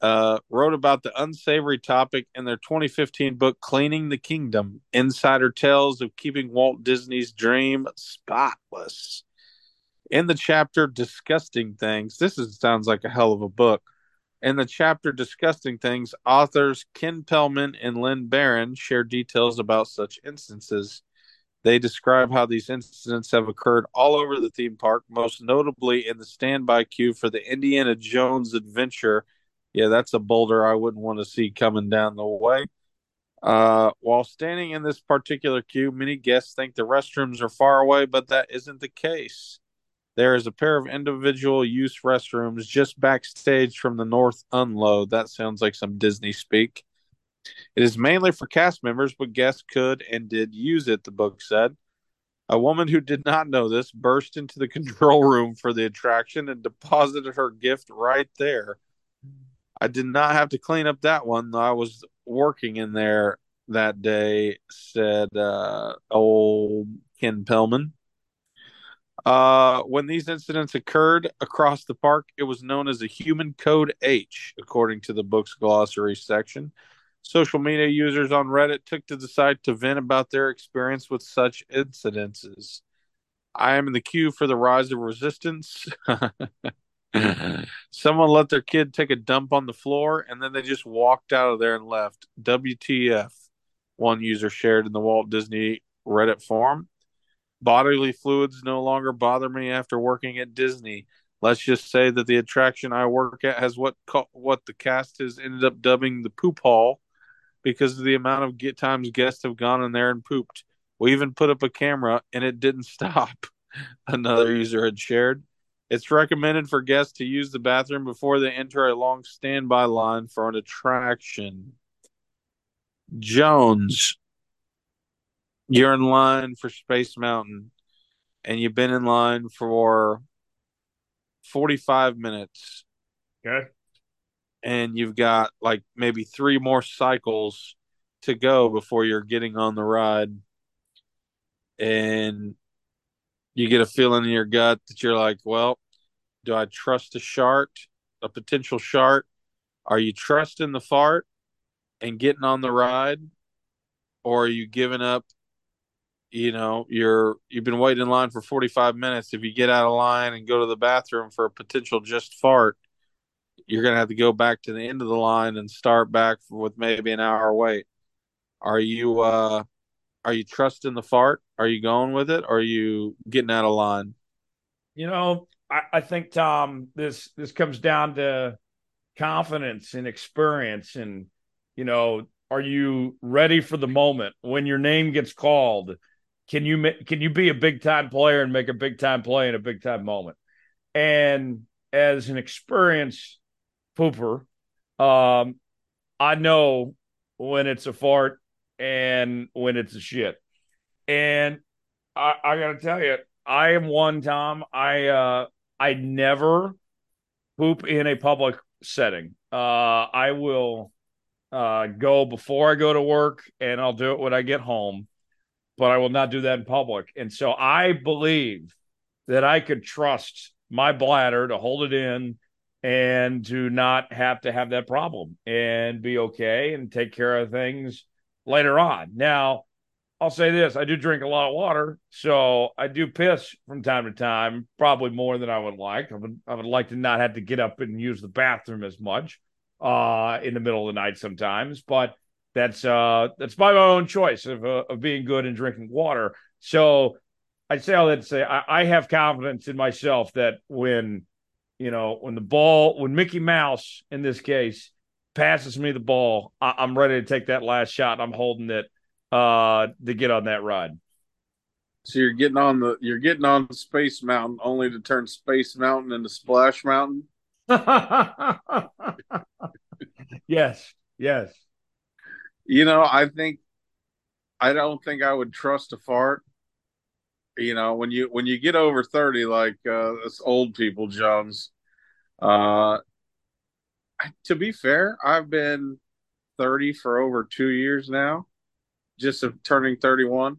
Uh, wrote about the unsavory topic in their 2015 book, Cleaning the Kingdom Insider Tales of Keeping Walt Disney's Dream Spotless. In the chapter Disgusting Things, this is, sounds like a hell of a book. In the chapter Disgusting Things, authors Ken Pellman and Lynn Barron share details about such instances. They describe how these incidents have occurred all over the theme park, most notably in the standby queue for the Indiana Jones adventure. Yeah, that's a boulder I wouldn't want to see coming down the way. Uh, while standing in this particular queue, many guests think the restrooms are far away, but that isn't the case. There is a pair of individual use restrooms just backstage from the North Unload. That sounds like some Disney speak. It is mainly for cast members, but guests could and did use it, the book said. A woman who did not know this burst into the control room for the attraction and deposited her gift right there. I did not have to clean up that one. I was working in there that day, said uh, old Ken Pellman. Uh, when these incidents occurred across the park, it was known as a human code H, according to the book's glossary section. Social media users on Reddit took to the site to vent about their experience with such incidences. I am in the queue for the rise of resistance. Someone let their kid take a dump on the floor and then they just walked out of there and left. WTF, one user shared in the Walt Disney Reddit forum. Bodily fluids no longer bother me after working at Disney. Let's just say that the attraction I work at has what what the cast has ended up dubbing the poop hall because of the amount of get times guests have gone in there and pooped. We even put up a camera and it didn't stop. Another user had shared. It's recommended for guests to use the bathroom before they enter a long standby line for an attraction. Jones, you're in line for Space Mountain and you've been in line for 45 minutes. Okay. And you've got like maybe three more cycles to go before you're getting on the ride. And you get a feeling in your gut that you're like, well, do I trust a shark, a potential shark? Are you trusting the fart and getting on the ride? Or are you giving up you know you're you've been waiting in line for 45 minutes. If you get out of line and go to the bathroom for a potential just fart you're going to have to go back to the end of the line and start back with maybe an hour wait. Are you uh are you trusting the fart? Are you going with it? Are you getting out of line? You know i, I think tom this this comes down to confidence and experience and you know are you ready for the moment? When your name gets called can you can you be a big time player and make a big time play in a big time moment? And as an experienced pooper, um, I know when it's a fart and when it's a shit. And I, I got to tell you, I am one Tom. I uh, I never poop in a public setting. Uh, I will uh, go before I go to work, and I'll do it when I get home but I will not do that in public. And so I believe that I could trust my bladder to hold it in and to not have to have that problem and be okay and take care of things later on. Now, I'll say this I do drink a lot of water, so I do piss from time to time, probably more than I would like. I would, I would like to not have to get up and use the bathroom as much uh, in the middle of the night sometimes, but that's uh, that's by my own choice of, uh, of being good and drinking water. So I say all that to say I, I have confidence in myself that when you know when the ball when Mickey Mouse in this case passes me the ball, I, am ready to take that last shot. I'm holding it uh, to get on that ride. So you're getting on the you're getting on Space Mountain only to turn Space Mountain into Splash Mountain. yes, yes. You know, I think I don't think I would trust a fart. You know, when you when you get over thirty, like uh, us old people, Jones. Uh, to be fair, I've been thirty for over two years now just of turning 31.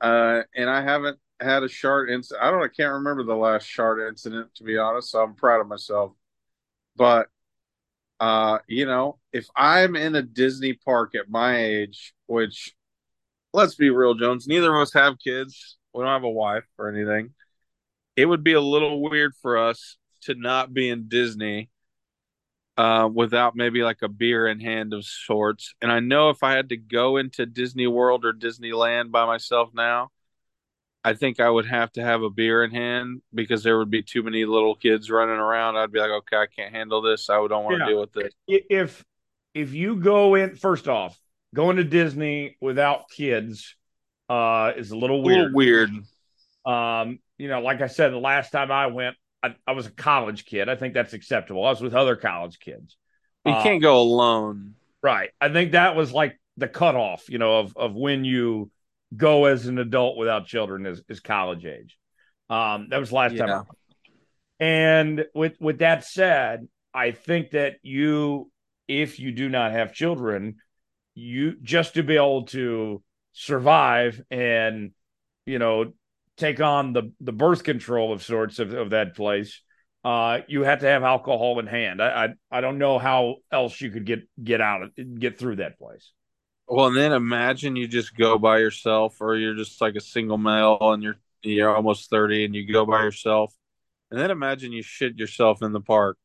Uh, and I haven't had a shard incident. I don't, I can't remember the last shard incident to be honest. So I'm proud of myself. But, uh, you know, if I'm in a Disney park at my age, which let's be real, Jones, neither of us have kids. We don't have a wife or anything. It would be a little weird for us to not be in Disney uh, without maybe like a beer in hand of sorts. And I know if I had to go into Disney World or Disneyland by myself now, I think I would have to have a beer in hand because there would be too many little kids running around. I'd be like, okay, I can't handle this. I don't want to yeah. deal with this. If if you go in, first off, going to Disney without kids uh, is a little weird. A little weird. Um, you know, like I said, the last time I went, I, I, was a college kid. I think that's acceptable. I was with other college kids. You uh, can't go alone. Right. I think that was like the cutoff, you know, of, of when you go as an adult without children is, is college age. Um, that was last yeah. time. And with with that said, I think that you, if you do not have children, you just to be able to survive and you know take on the the birth control of sorts of, of that place, uh, you have to have alcohol in hand. I, I I don't know how else you could get get out of get through that place. Well, and then imagine you just go by yourself, or you're just like a single male, and you're you're almost thirty, and you go by yourself, and then imagine you shit yourself in the park.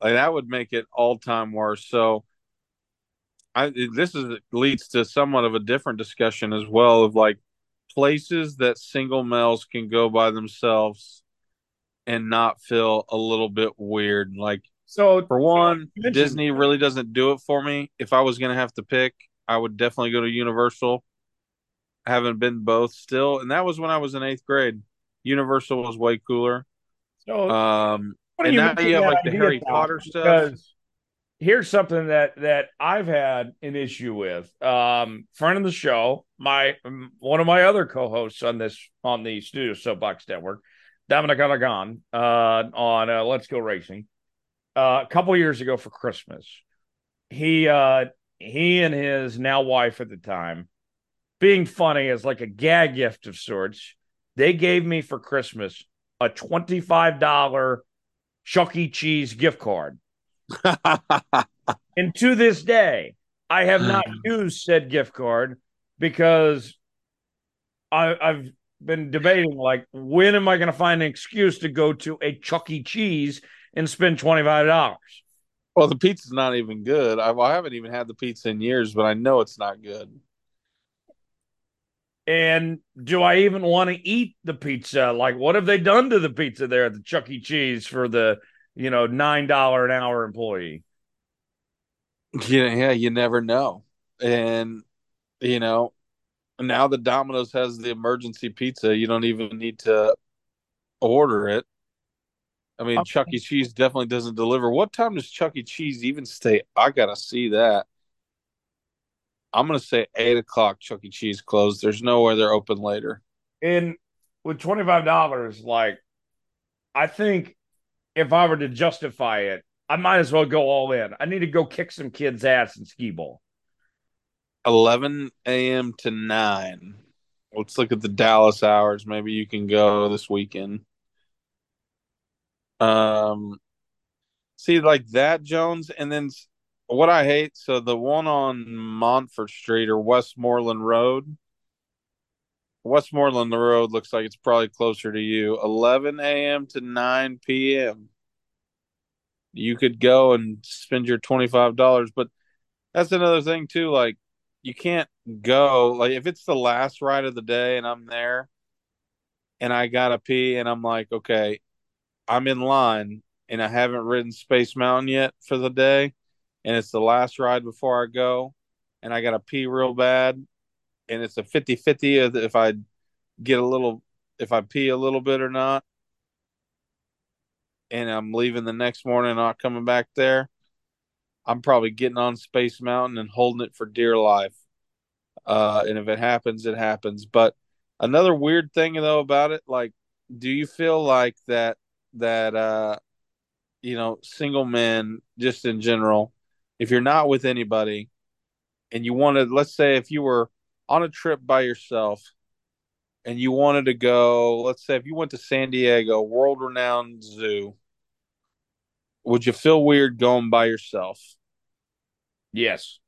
Like that would make it all time worse. So, I this is leads to somewhat of a different discussion as well of like places that single males can go by themselves and not feel a little bit weird. Like, so for one, Disney really doesn't do it for me. If I was going to have to pick, I would definitely go to Universal. I haven't been both still, and that was when I was in eighth grade. Universal was way cooler. So, um, and now you have like the Harry Potter stuff here's something that that I've had an issue with. Um, friend of the show, my one of my other co-hosts on this on the Studio Soapbox Network, Dominic Aragon, uh, on uh, Let's Go Racing, uh, a couple years ago for Christmas, he uh, he and his now wife at the time, being funny as like a gag gift of sorts, they gave me for Christmas a twenty five dollar Chuck E. Cheese gift card and to this day, I have not used said gift card because I, have been debating like when am I going to find an excuse to go to a Chuck E. Cheese and spend twenty five dollars? Well, the pizza's not even good. I, I haven't even had the pizza in years, but I know it's not good. And do I even want to eat the pizza? Like, what have they done to the pizza there at the Chuck E. Cheese for the you know, nine dollar an hour employee. Yeah, yeah, you never know. And you know, now the Domino's has the emergency pizza. You don't even need to order it. I mean, okay. Chuck E. Cheese definitely doesn't deliver. What time does Chuck E. Cheese even stay? I gotta see that. I'm gonna say eight o'clock. Chuck E. Cheese closed. There's nowhere they're open later. And with twenty five dollars, like I think if I were to justify it, I might as well go all in. I need to go kick some kids' ass in skee ball. 11 a.m. to 9. Let's look at the Dallas hours. Maybe you can go this weekend. Um, See, like that Jones, and then what I hate. So the one on Montfort Street or Westmoreland Road. Westmoreland Road looks like it's probably closer to you. 11 a.m. to 9 p.m. You could go and spend your $25, but that's another thing too. Like you can't go like if it's the last ride of the day and I'm there and I gotta pee and I'm like, okay, I'm in line and I haven't ridden Space Mountain yet for the day, and it's the last ride before I go, and I gotta pee real bad, and it's a 50-50 if I get a little if I pee a little bit or not, and I'm leaving the next morning, not coming back there. I'm probably getting on Space Mountain and holding it for dear life. Uh, and if it happens, it happens. But another weird thing though about it, like, do you feel like that that uh, you know, single men just in general, if you're not with anybody, and you wanted, let's say, if you were on a trip by yourself, and you wanted to go, let's say, if you went to San Diego, world renowned zoo, would you feel weird going by yourself? Yes.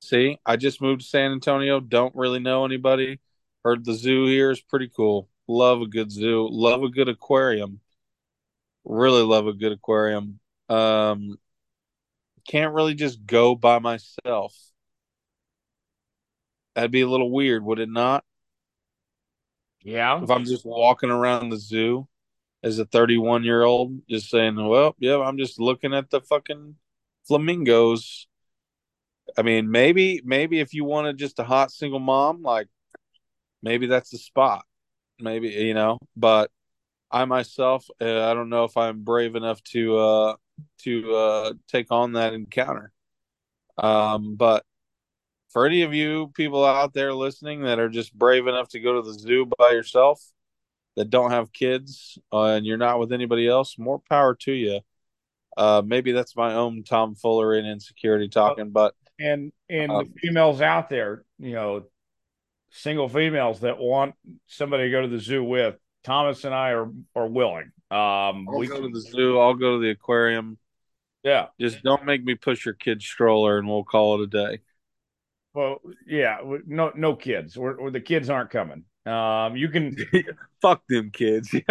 See, I just moved to San Antonio. Don't really know anybody. Heard the zoo here is pretty cool. Love a good zoo. Love a good aquarium. Really love a good aquarium. Um, can't really just go by myself. That'd be a little weird, would it not? Yeah. If I'm just walking around the zoo as a 31 year old, just saying, well, yeah, I'm just looking at the fucking flamingos. I mean, maybe, maybe if you wanted just a hot single mom, like maybe that's the spot. Maybe, you know, but I myself, uh, I don't know if I'm brave enough to, uh, to, uh, take on that encounter. Um, but for any of you people out there listening that are just brave enough to go to the zoo by yourself, that don't have kids, uh, and you're not with anybody else, more power to you. Uh, maybe that's my own Tom Foolery and insecurity talking, but and and Um, the females out there, you know, single females that want somebody to go to the zoo with, Thomas and I are are willing. Um, I'll we go to the zoo. I'll go to the aquarium. yeah, Just don't make me push your kid's stroller, and we'll call it a day. well, yeah, no no kids, or, or the kids aren't coming. Um, you can Fuck them kids.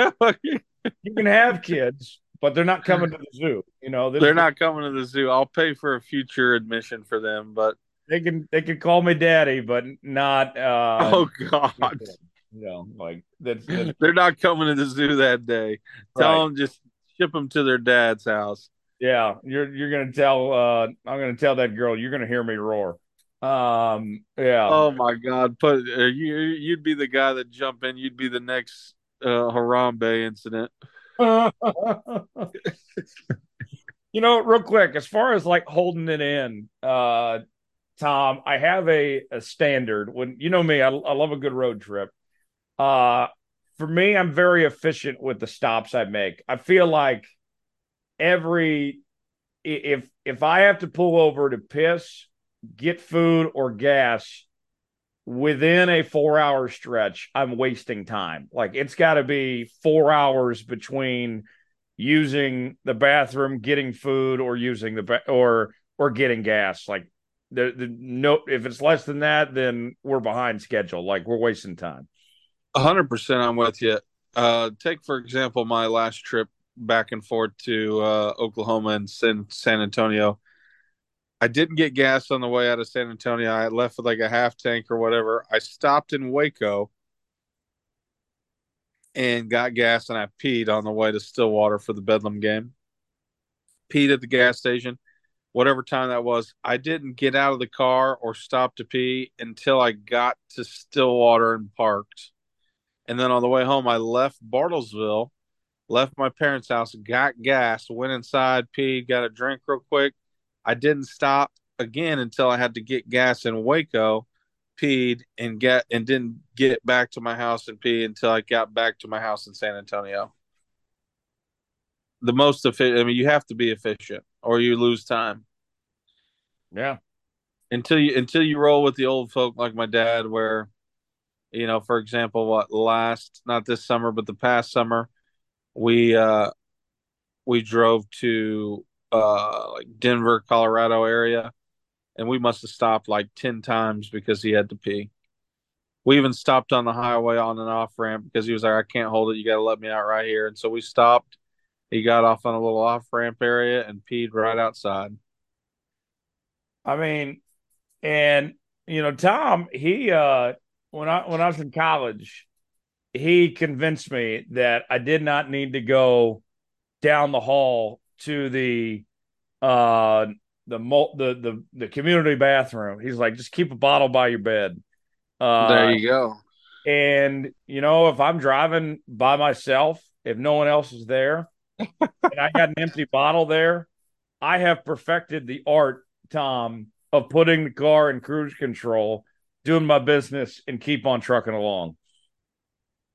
You can have kids, but they're not coming to the zoo. You know, they're not coming to the zoo. I'll pay for a future admission for them, but They can they can call me daddy, but not. Uh, oh god, you know, like that's, that's they're not coming to the zoo that day. Tell right. them just ship them to their dad's house. Yeah, you're you're gonna tell uh I'm gonna tell that girl you're gonna hear me roar. Um yeah. Oh my god, put uh, you you'd be the guy that jump in. You'd be the next uh, Harambe incident. you know, real quick, as far as like holding it in, uh Tom, I have a a standard when you know me, I, I love a good road trip. Uh for me, I'm very efficient with the stops I make. I feel like every if if I have to pull over to piss, get food or gas within a 4-hour stretch, I'm wasting time. Like it's got to be 4 hours between using the bathroom, getting food or using the ba- or or getting gas. Like the, the no if it's less than that, then we're behind schedule. Like we're wasting time. Hundred percent, I'm with you. Uh, take for example my last trip back and forth to uh, Oklahoma and San, San Antonio. I didn't get gas on the way out of San Antonio. I left with like a half tank or whatever. I stopped in Waco and got gas, and I peed on the way to Stillwater for the Bedlam game. Peed at the gas station, whatever time that was. I didn't get out of the car or stop to pee until I got to Stillwater and parked. And then on the way home, I left Bartlesville, left my parents' house, got gas, went inside, peed, got a drink real quick. I didn't stop again until I had to get gas in Waco, peed, and get and didn't get back to my house and pee until I got back to my house in San Antonio. The most efficient. I mean, you have to be efficient, or you lose time Yeah. until you until you roll with the old folk like my dad where you know for example what last not this summer but the past summer we uh we drove to uh like Denver, Colorado area, and we must have stopped like ten times because he had to pee. We even stopped on the highway on an off ramp because he was like, "I can't hold it. You got to let me out right here." And so we stopped. He got off on a little off ramp area and peed right outside. I mean, and you know, Tom, he uh when I when I was in college, he convinced me that I did not need to go down the hall to the uh the the the the community bathroom. He's like, just keep a bottle by your bed. Uh, there you go. And you know, if I'm driving by myself, if no one else is there, and I got an empty bottle there, I have perfected the art, Tom, of putting the car in cruise control, doing my business, and keep on trucking along.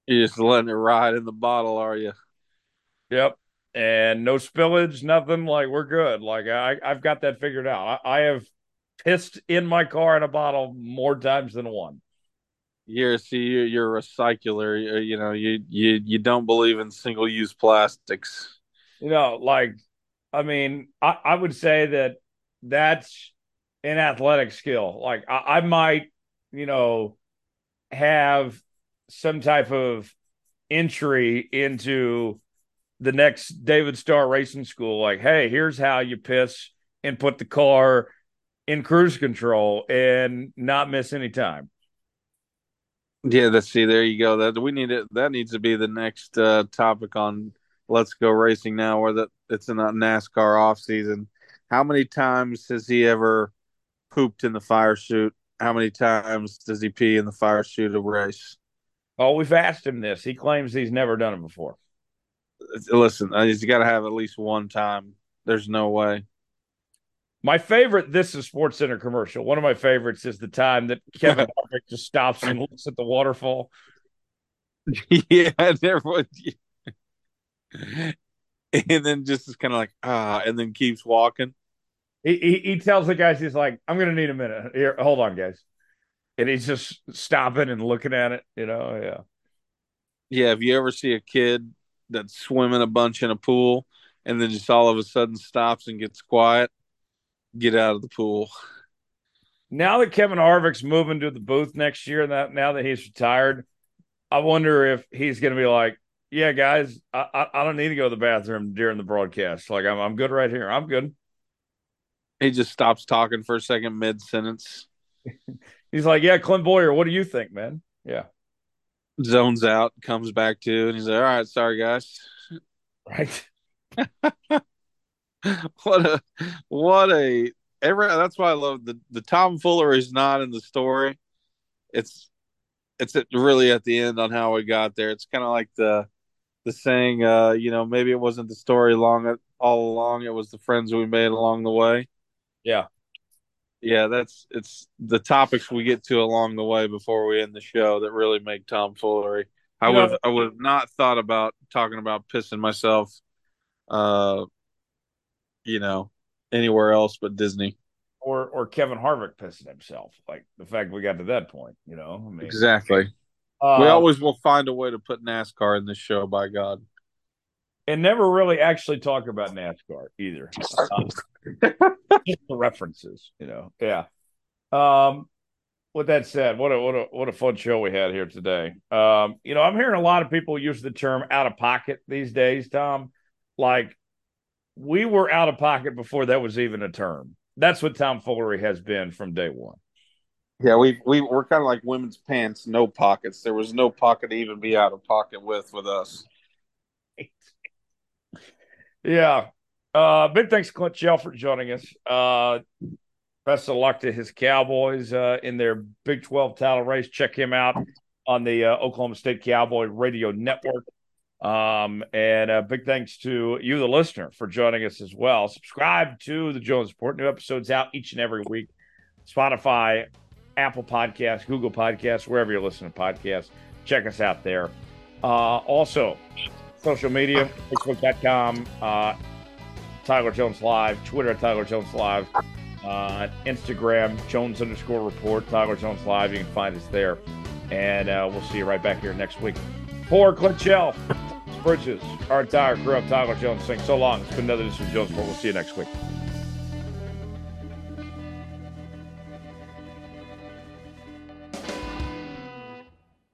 You're just letting it ride in the bottle, are you? Yep. And no spillage, nothing. Like we're good. Like I, I've got that figured out. I, I have pissed in my car in a bottle more times than one. You're see, you're, you're a recycler. You know, you you you don't believe in single use plastics. You know, like, I mean, I, I would say that that's an athletic skill. Like I, I might, you know, have some type of entry into the next David Starr Racing School. Like, hey, here's how you piss and put the car in cruise control and not miss any time. Yeah, let's see. There you go. That we need it. That needs to be the next uh, topic on Let's Go Racing now, where that it's in a NASCAR off season. How many times has he ever pooped in the fire suit? How many times does he pee in the fire suit of race? Oh, we've asked him this. He claims he's never done it before. Listen, uh, he's got to have at least one time. There's no way. My favorite, this is Sports Center commercial. One of my favorites is the time that Kevin Harvick just stops and looks at the waterfall. yeah, everyone. and then just is kind of like ah, and then keeps walking. He, he, he tells the guys he's like, "I'm gonna need a minute here. Hold on, guys," and he's just stopping and looking at it. You know, yeah, yeah. If you ever see a kid that's swimming a bunch in a pool and then just all of a sudden stops and gets quiet, get out of the pool. Now that Kevin Harvick's moving to the booth next year, that now that he's retired, I wonder if he's going to be like, "Yeah, guys, I, I, I don't need to go to the bathroom during the broadcast. Like I'm I'm good right here. I'm good." He just stops talking for a second mid sentence. he's like, "Yeah, Clint Bowyer, what do you think, man?" Yeah. Zones out, comes back to, and he's like, "All right, sorry guys." Right. what a what a every that's why I love the the Tom Foolery is not in the story. It's it's really at the end on how we got there. It's kind of like the the saying, uh, you know, maybe it wasn't the story long all along. It was the friends we made along the way. Yeah, yeah. That's it's the topics we get to along the way before we end the show that really make Tom Foolery. I would I would have not thought about talking about pissing myself uh you know, anywhere else but Disney. Or or Kevin Harvick pissing himself. Like the fact we got to that point, you know. I mean, exactly. Uh, we always will find a way to put NASCAR in this show, by God. And never really actually talk about NASCAR either. Um, just the references, you know. Yeah. Um, with that said, what a what a what a fun show we had here today. Um, you know, I'm hearing a lot of people use the term out of pocket these days, Tom. Like we were out of pocket before that was even a term. That's what Tom Foolery has been from day one. Yeah, we we we're kind of like women's pants, no pockets. There was no pocket to even be out of pocket with with us. Yeah. Uh big thanks to Clint Chelf for joining us. Uh best of luck to his Cowboys uh in their Big 12 title race. Check him out on the uh, Oklahoma State Cowboy Radio Network. Um, and a big thanks to you, the listener, for joining us as well. Subscribe to the Jones Report. New episodes out each and every week. Spotify, Apple Podcasts, Google Podcasts, wherever you're listening to podcasts. Check us out there. Uh, also, social media, Facebook.com, uh, Tyler Jones Live, Twitter Tyler Jones Live, uh, Instagram, Jones underscore report, Tyler Jones Live. You can find us there. And uh, we'll see you right back here next week. For Clint Chelf. Bridges, our entire crew. I'm Tyler Jones saying so long. It's been another edition of Jones Report. We'll see you next week.